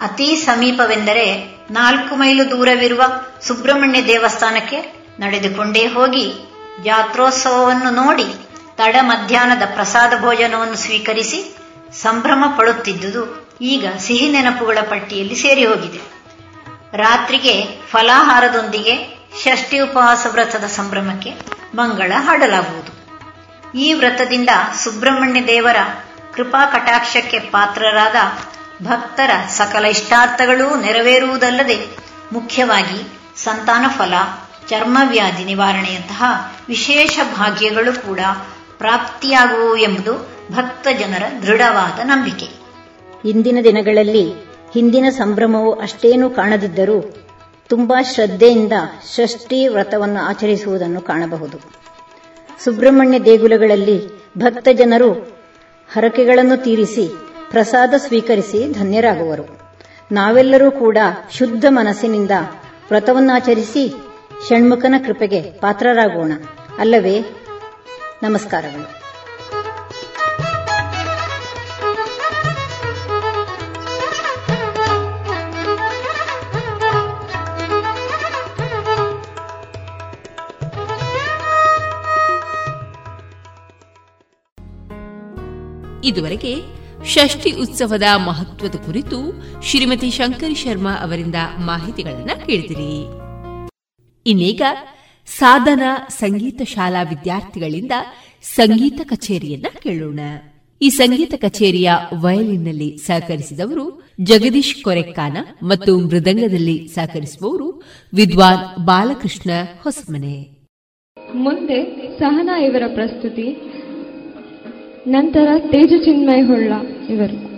ಅತಿ ಸಮೀಪವೆಂದರೆ ನಾಲ್ಕು ಮೈಲು ದೂರವಿರುವ ಸುಬ್ರಹ್ಮಣ್ಯ ದೇವಸ್ಥಾನಕ್ಕೆ ನಡೆದುಕೊಂಡೇ ಹೋಗಿ ಜಾತ್ರೋತ್ಸವವನ್ನು ನೋಡಿ ತಡ ಮಧ್ಯಾಹ್ನದ ಪ್ರಸಾದ ಭೋಜನವನ್ನು ಸ್ವೀಕರಿಸಿ ಸಂಭ್ರಮ ಪಡುತ್ತಿದ್ದುದು ಈಗ ಸಿಹಿ ನೆನಪುಗಳ ಪಟ್ಟಿಯಲ್ಲಿ ಸೇರಿ ಹೋಗಿದೆ. ರಾತ್ರಿಗೆ ಫಲಾಹಾರದೊಂದಿಗೆ ಷಷ್ಠಿ ಉಪವಾಸ ವ್ರತದ ಸಂಭ್ರಮಕ್ಕೆ ಮಂಗಳ ಹಾಡಲಾಗುವುದು. ಈ ವ್ರತದಿಂದ ಸುಬ್ರಹ್ಮಣ್ಯ ದೇವರ ಕೃಪಾ ಕಟಾಕ್ಷಕ್ಕೆ ಪಾತ್ರರಾದ ಭಕ್ತರ ಸಕಲ ಇಷ್ಟಾರ್ಥಗಳೂ ನೆರವೇರುವುದಲ್ಲದೆ ಮುಖ್ಯವಾಗಿ ಸಂತಾನ ಫಲ ಚರ್ಮವ್ಯಾಧಿ ನಿವಾರಣೆಯಂತಹ ವಿಶೇಷ ಭಾಗ್ಯಗಳು ಕೂಡ ಪ್ರಾಪ್ತಿಯಾಗುವು ಎಂಬುದು ಭಕ್ತ ಜನರ ದೃಢವಾದ ನಂಬಿಕೆ. ಇಂದಿನ ದಿನಗಳಲ್ಲಿ ಹಿಂದಿನ ಸಂಭ್ರಮವು ಅಷ್ಟೇನೂ ಕಾಣದಿದ್ದರೂ ತುಂಬಾ ಶ್ರದ್ಧೆಯಿಂದ ಷಷ್ಠಿ ವ್ರತವನ್ನು ಆಚರಿಸುವುದನ್ನು ಕಾಣಬಹುದು. ಸುಬ್ರಹ್ಮಣ್ಯ ದೇಗುಲಗಳಲ್ಲಿ ಭಕ್ತ ಜನರು ಹರಕೆಗಳನ್ನು ತೀರಿಸಿ ಪ್ರಸಾದ ಸ್ವೀಕರಿಸಿ ಧನ್ಯರಾಗುವರು. ನಾವೆಲ್ಲರೂ ಕೂಡ ಶುದ್ಧ ಮನಸ್ಸಿನಿಂದ ವ್ರತವನ್ನಾಚರಿಸಿ ಷಣ್ಮುಖನ ಕೃಪೆಗೆ ಪಾತ್ರರಾಗೋಣ. ಅಲ್ಲವೇ ನಮಸ್ಕಾರಗಳು. ಇದುವರೆಗೆ ಷಷ್ಠಿ ಉತ್ಸವದ ಮಹತ್ವದ ಕುರಿತು ಶ್ರೀಮತಿ ಶಂಕರಿ ಶರ್ಮಾ ಅವರಿಂದ ಮಾಹಿತಿಗಳನ್ನು ಕೇಳಿದಿರಿ. ಇನ್ನೀಗ ಸಾಧನ ಸಂಗೀತ ಶಾಲಾ ವಿದ್ಯಾರ್ಥಿಗಳಿಂದ ಸಂಗೀತ ಕಚೇರಿಯನ್ನ ಕೇಳೋಣ. ಈ ಸಂಗೀತ ಕಚೇರಿಯ ವಯಲಿನ್ನಲ್ಲಿ ಸಹಕರಿಸಿದವರು ಜಗದೀಶ್ ಕೊರೆಕ್ಕಾನ ಮತ್ತು ಮೃದಂಗದಲ್ಲಿ ಸಹಕರಿಸುವವರು ವಿದ್ವಾನ್ ಬಾಲಕೃಷ್ಣ ಹೊಸಮನೆ. ಮುಂದೆ ಸಹನಾ ಇವರ ಪ್ರಸ್ತುತಿ, ನಂತರ ತೇಜ ಚಿನ್ಮಯ ಹೊಳ್ಳ ಇವರು.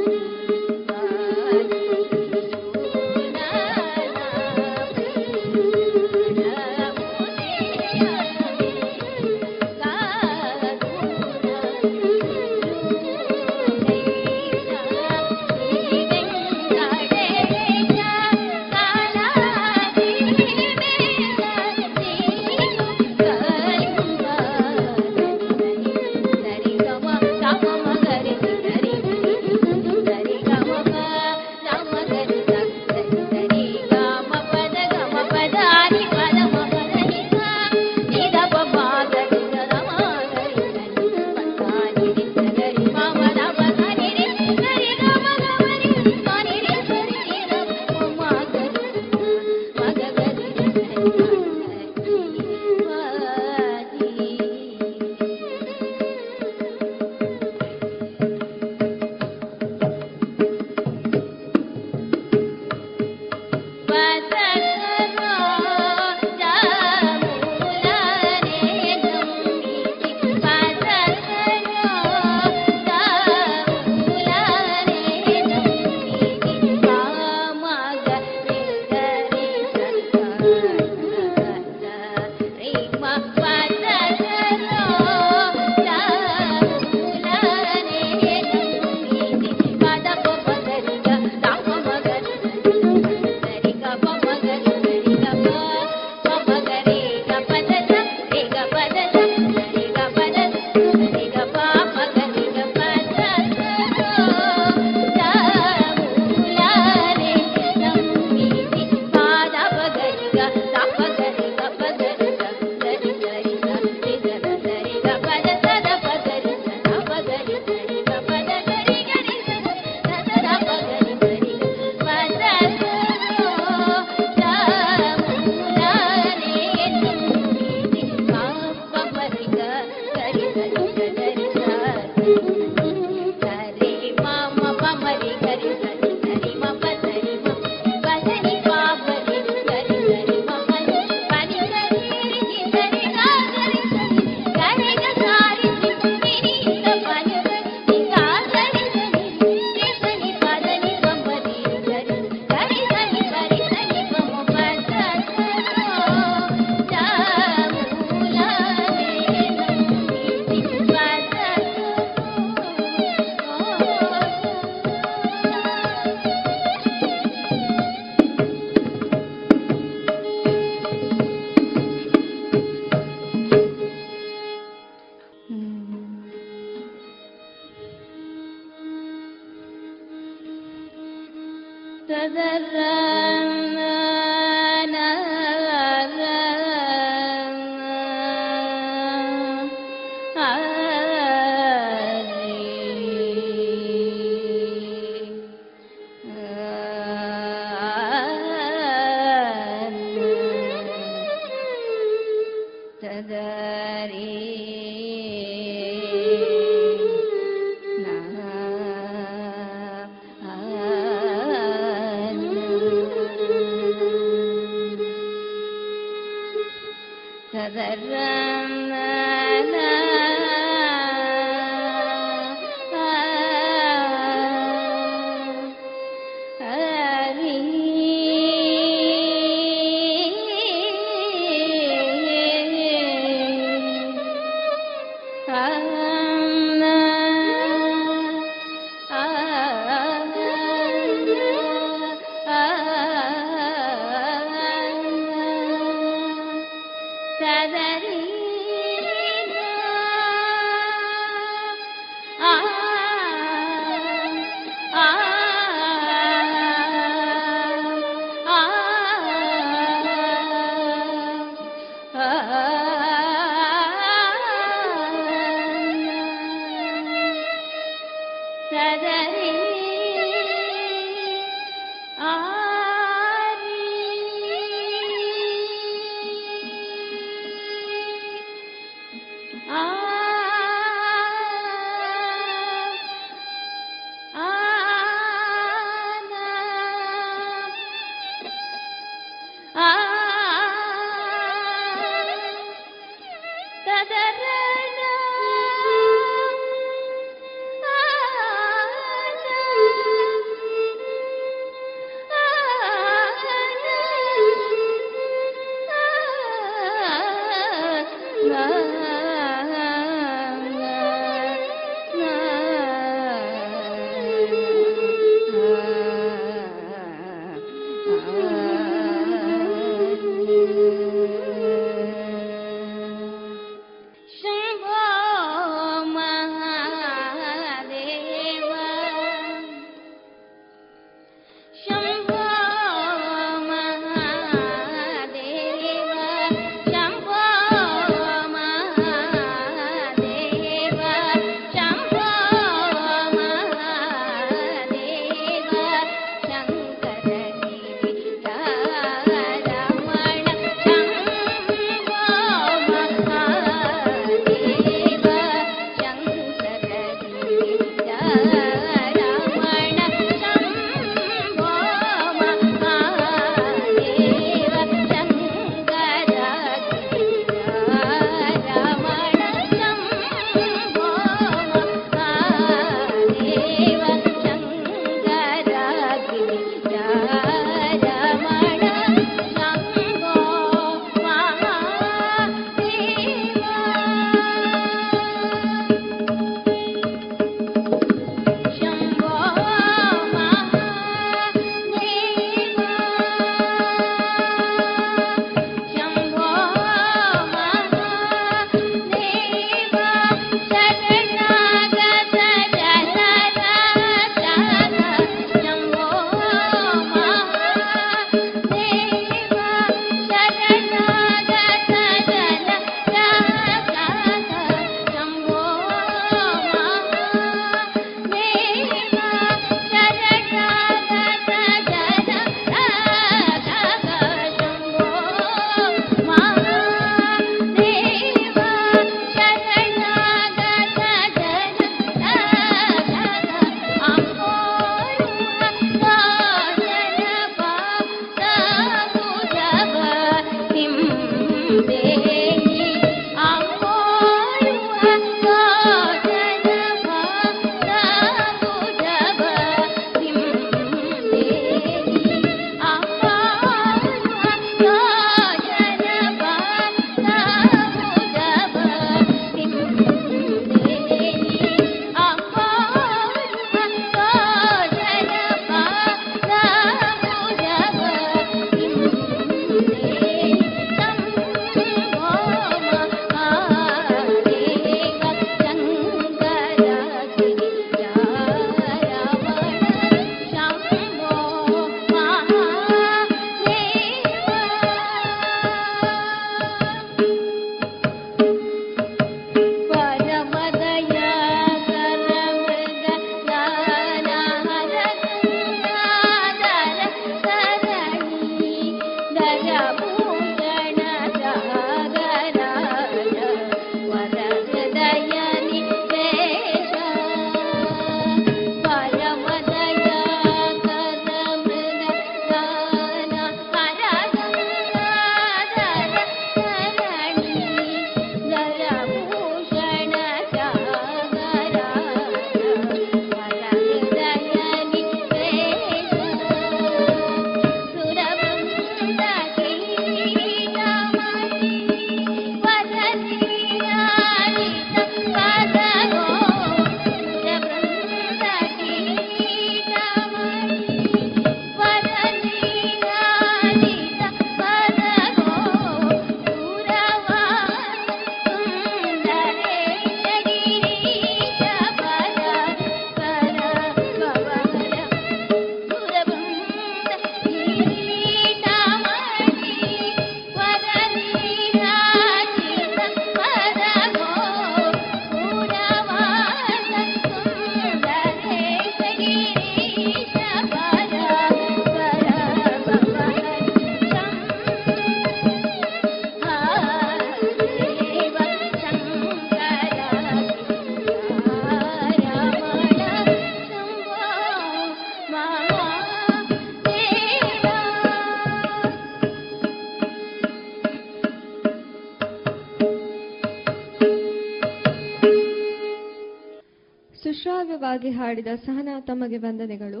ಮಾಡಿದ ಸಹನಾ ತಮಗೆ ವಂದನೆಗಳು.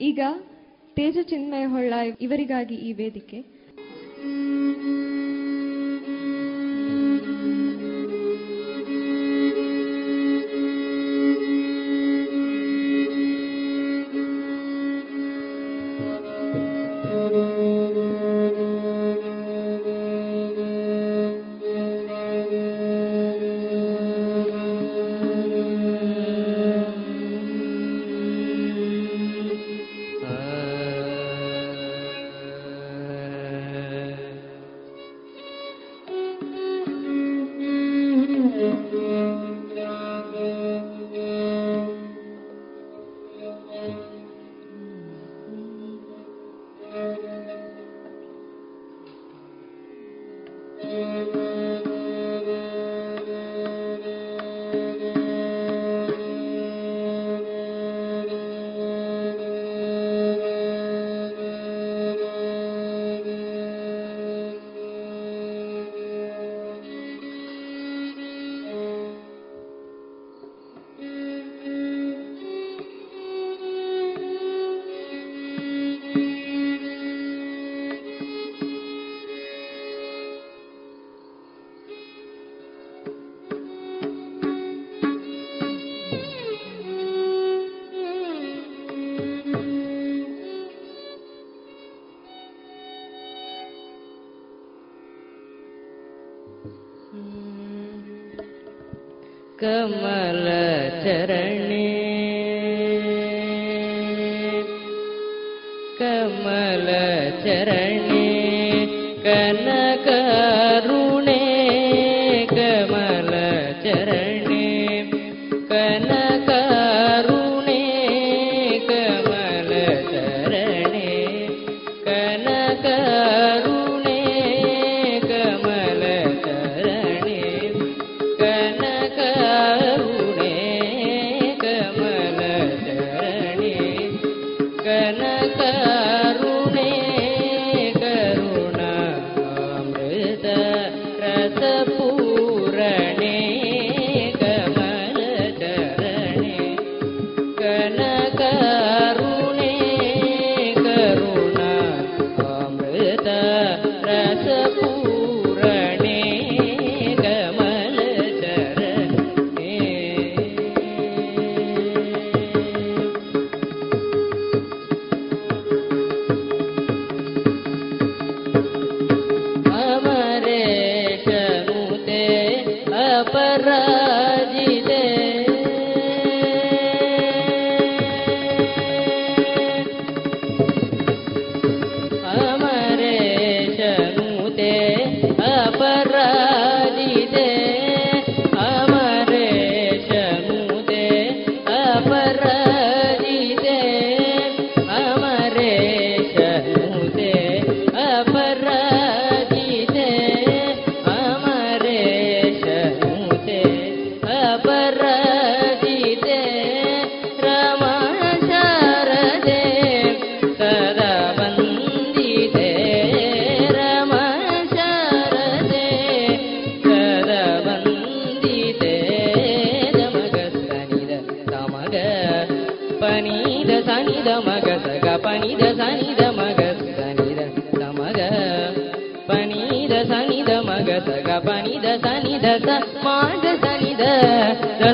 ಈಗ ತೇಜ ಚಿನ್ಮಯ ಹೊಳ್ಳ ಇವರಿಗಾಗಿ ಈ ವೇದಿಕೆ.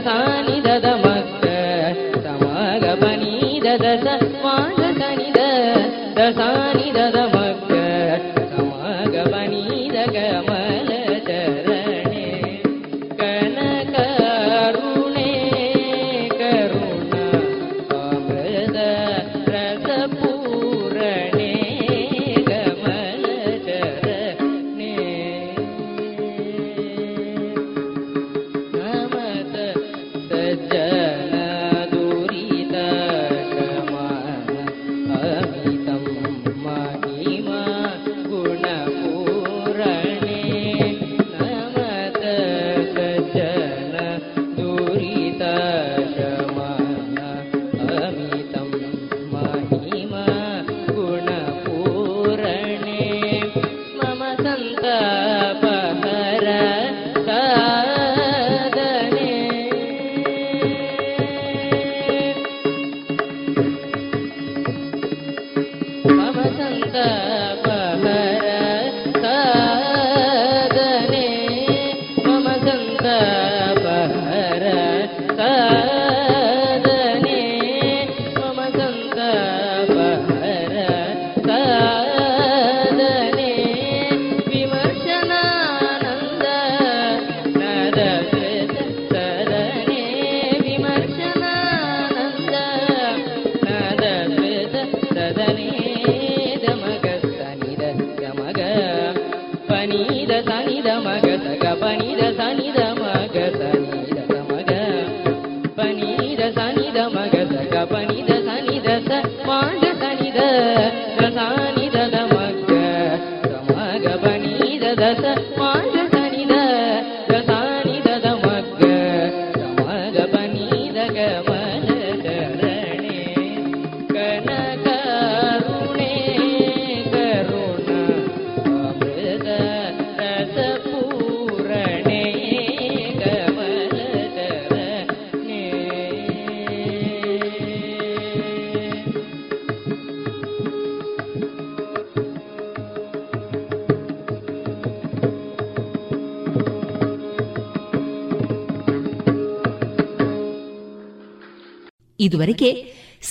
ಸಾನಿದದ ಮಕ್ಕ ಸಮಾಗ ಪನೀದದ ಸಮಾಗ ಸನಿದ ದಸಾನಿದದ ಮಕ್ಕ ಸಮಾಗ ಪನೀದ ಗ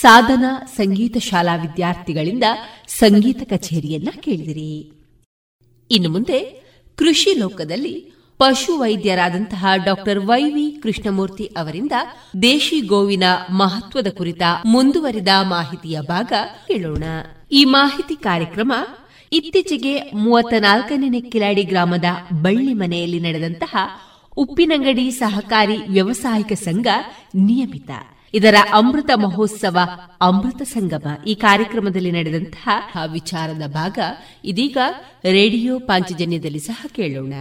ಸಾಧನಾ ಸಂಗೀತ ಶಾಲಾ ವಿದ್ಯಾರ್ಥಿಗಳಿಂದ ಸಂಗೀತ ಕಚೇರಿಯನ್ನ ಕೇಳಿದಿರಿ. ಇನ್ನು ಮುಂದೆ ಕೃಷಿ ಲೋಕದಲ್ಲಿ ಪಶು ವೈದ್ಯರಾದಂತಹ ಡಾಕ್ಟರ್ ವೈವಿ ಕೃಷ್ಣಮೂರ್ತಿ ಅವರಿಂದ ದೇಶಿ ಗೋವಿನ ಮಹತ್ವದ ಕುರಿತ ಮುಂದುವರಿದ ಮಾಹಿತಿಯ ಭಾಗ ಕೇಳೋಣ. ಈ ಮಾಹಿತಿ ಕಾರ್ಯಕ್ರಮ ಇತ್ತೀಚೆಗೆ ಮೂವತ್ತ ನಾಲ್ಕನೇ ಕಿಲಾಡಿ ಗ್ರಾಮದ ಬಳ್ಳಿ ಮನೆಯಲ್ಲಿ ನಡೆದಂತಹ ಉಪ್ಪಿನಂಗಡಿ ಸಹಕಾರಿ ವ್ಯವಸಾಯಿಕ ಸಂಘ ನಿಯಮಿತ. ಇದರ ಅಮೃತ ಮಹೋತ್ಸವ ಅಮೃತ ಸಂಗಮ. ಈ ಕಾರ್ಯಕ್ರಮದಲ್ಲಿ ನಡೆದಂತಹ ವಿಚಾರದ ಭಾಗ ಇದೀಗ ರೇಡಿಯೋ ಪಾಂಚಜನ್ಯದಲ್ಲಿ ಸಹ ಕೇಳೋಣ.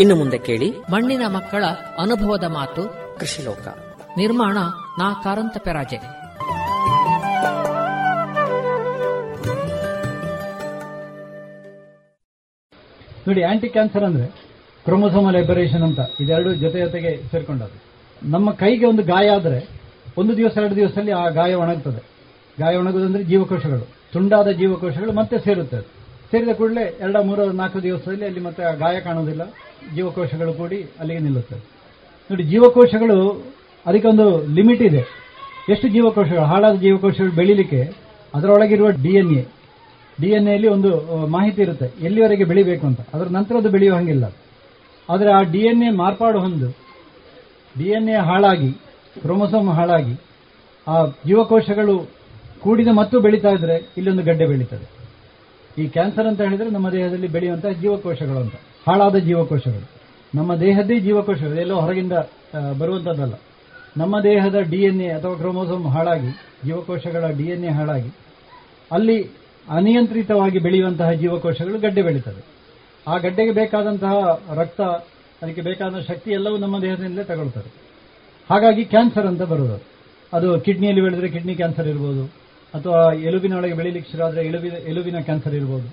ಇನ್ನು ಮುಂದೆ ಕೇಳಿ. ಮಣ್ಣಿನ ಮಕ್ಕಳ ಅನುಭವದ ಮಾತು. ಕೃಷಿ ಲೋಕ ನಿರ್ಮಾಣ ನಾ ಕಾರಂತ ಪೆರಾಜೆ ನೋಡಿ ಆಂಟಿ ಕ್ಯಾನ್ಸರ್ ಅಂದ್ರೆ ಕ್ರೋಮೋಸೋಮಲ್ ಎಬರೇಷನ್ ಅಂತ. ಇದೆರಡು ಜೊತೆ ಜೊತೆಗೆ ಸೇರ್ಕೊಂಡದ್ದು. ನಮ್ಮ ಕೈಗೆ ಒಂದು ಗಾಯ ಆದ್ರೆ ಒಂದು ದಿವಸ ಎರಡು ದಿವಸದಲ್ಲಿ ಆ ಗಾಯ ಒಣಗುತ್ತದೆ ಗಾಯ ಒಣಗುದಂದ್ರೆ ಜೀವಕೋಶಗಳು. ತುಂಡಾದ ಜೀವಕೋಶಗಳು ಮತ್ತೆ ಸೇರುತ್ತೆ. ಸೇರಿದ ಕೂಡಲೇ ಎರಡ ಮೂರು ನಾಲ್ಕು ದಿವಸದಲ್ಲಿ ಅಲ್ಲಿ ಮತ್ತೆ ಆ ಗಾಯ ಕಾಣೋದಿಲ್ಲ ಜೀವಕೋಶಗಳು ಕೂಡಿ ಅಲ್ಲಿಗೆ ನಿಲ್ಲುತ್ತವೆ ನೋಡಿ, ಜೀವಕೋಶಗಳು ಅದಕ್ಕೊಂದು ಲಿಮಿಟ್ ಇದೆ. ಎಷ್ಟು ಜೀವಕೋಶಗಳು, ಹಾಳಾದ ಜೀವಕೋಶಗಳು ಬೆಳೀಲಿಕ್ಕೆ ಅದರೊಳಗಿರುವ ಡಿಎನ್ಎ. ಎಲ್ಲಿ ಒಂದು ಮಾಹಿತಿ ಇರುತ್ತೆ. ಎಲ್ಲಿವರೆಗೆ ಬೆಳಿಬೇಕು ಅಂತ. ಅದರ ನಂತರ ಅದು ಬೆಳೆಯುವ ಹಂಗಿಲ್ಲ. ಆದರೆ ಆ ಡಿಎನ್ಎ ಮಾರ್ಪಾಡು ಹೊಂದು, ಡಿಎನ್ಎ ಹಾಳಾಗಿ, ಕ್ರೋಮೋಸೋಮ್ ಹಾಳಾಗಿ, ಆ ಜೀವಕೋಶಗಳು ಕೂಡಿದ ಮತ್ತು ಬೆಳೀತಾ ಇದ್ರೆ ಇಲ್ಲೊಂದು ಗಡ್ಡೆ ಬೆಳೀತದೆ. ಈ ಕ್ಯಾನ್ಸರ್ ಅಂತ ಹೇಳಿದ್ರೆ ನಮ್ಮ ದೇಹದಲ್ಲಿ ಬೆಳೆಯುವಂತಹ ಜೀವಕೋಶಗಳು ಅಂತ. ಹಾಳಾದ ಜೀವಕೋಶಗಳು. ನಮ್ಮ ದೇಹದ್ದೇ ಜೀವಕೋಶಗಳು ಎಲ್ಲೋ ಹೊರಗಿಂದ ಬರುವಂಥದ್ದಲ್ಲ. ನಮ್ಮ ದೇಹದ ಡಿಎನ್ಎ ಅಥವಾ ಕ್ರೋಮೋಸೋಮ್ ಹಾಳಾಗಿ, ಜೀವಕೋಶಗಳ ಡಿಎನ್ಎ ಹಾಳಾಗಿ, ಅಲ್ಲಿ ಅನಿಯಂತ್ರಿತವಾಗಿ ಬೆಳೆಯುವಂತಹ ಜೀವಕೋಶಗಳು ಗಡ್ಡೆ ಬೆಳೀತದೆ ಆ ಗಡ್ಡೆಗೆ ಬೇಕಾದಂತಹ ರಕ್ತ, ಅದಕ್ಕೆ ಬೇಕಾದ ಶಕ್ತಿ ಎಲ್ಲವೂ ನಮ್ಮ ದೇಹದಿಂದಲೇ ತಗೊಳ್ತದೆ. ಹಾಗಾಗಿ ಕ್ಯಾನ್ಸರ್ ಅಂತ ಬರುವುದು ಅದು ಕಿಡ್ನಿಯಲ್ಲಿ ಬೆಳೆದ್ರೆ ಕಿಡ್ನಿ ಕ್ಯಾನ್ಸರ್ ಇರ್ಬೋದು. ಅಥವಾ ಎಲುಬಿನೊಳಗೆ ಬೆಳೀಲಿಕ್ಕೆ ಶುರು ಆದರೆ ಎಲುಬಿನ ಎಲುಬಿನ ಕ್ಯಾನ್ಸರ್ ಇರ್ಬೋದು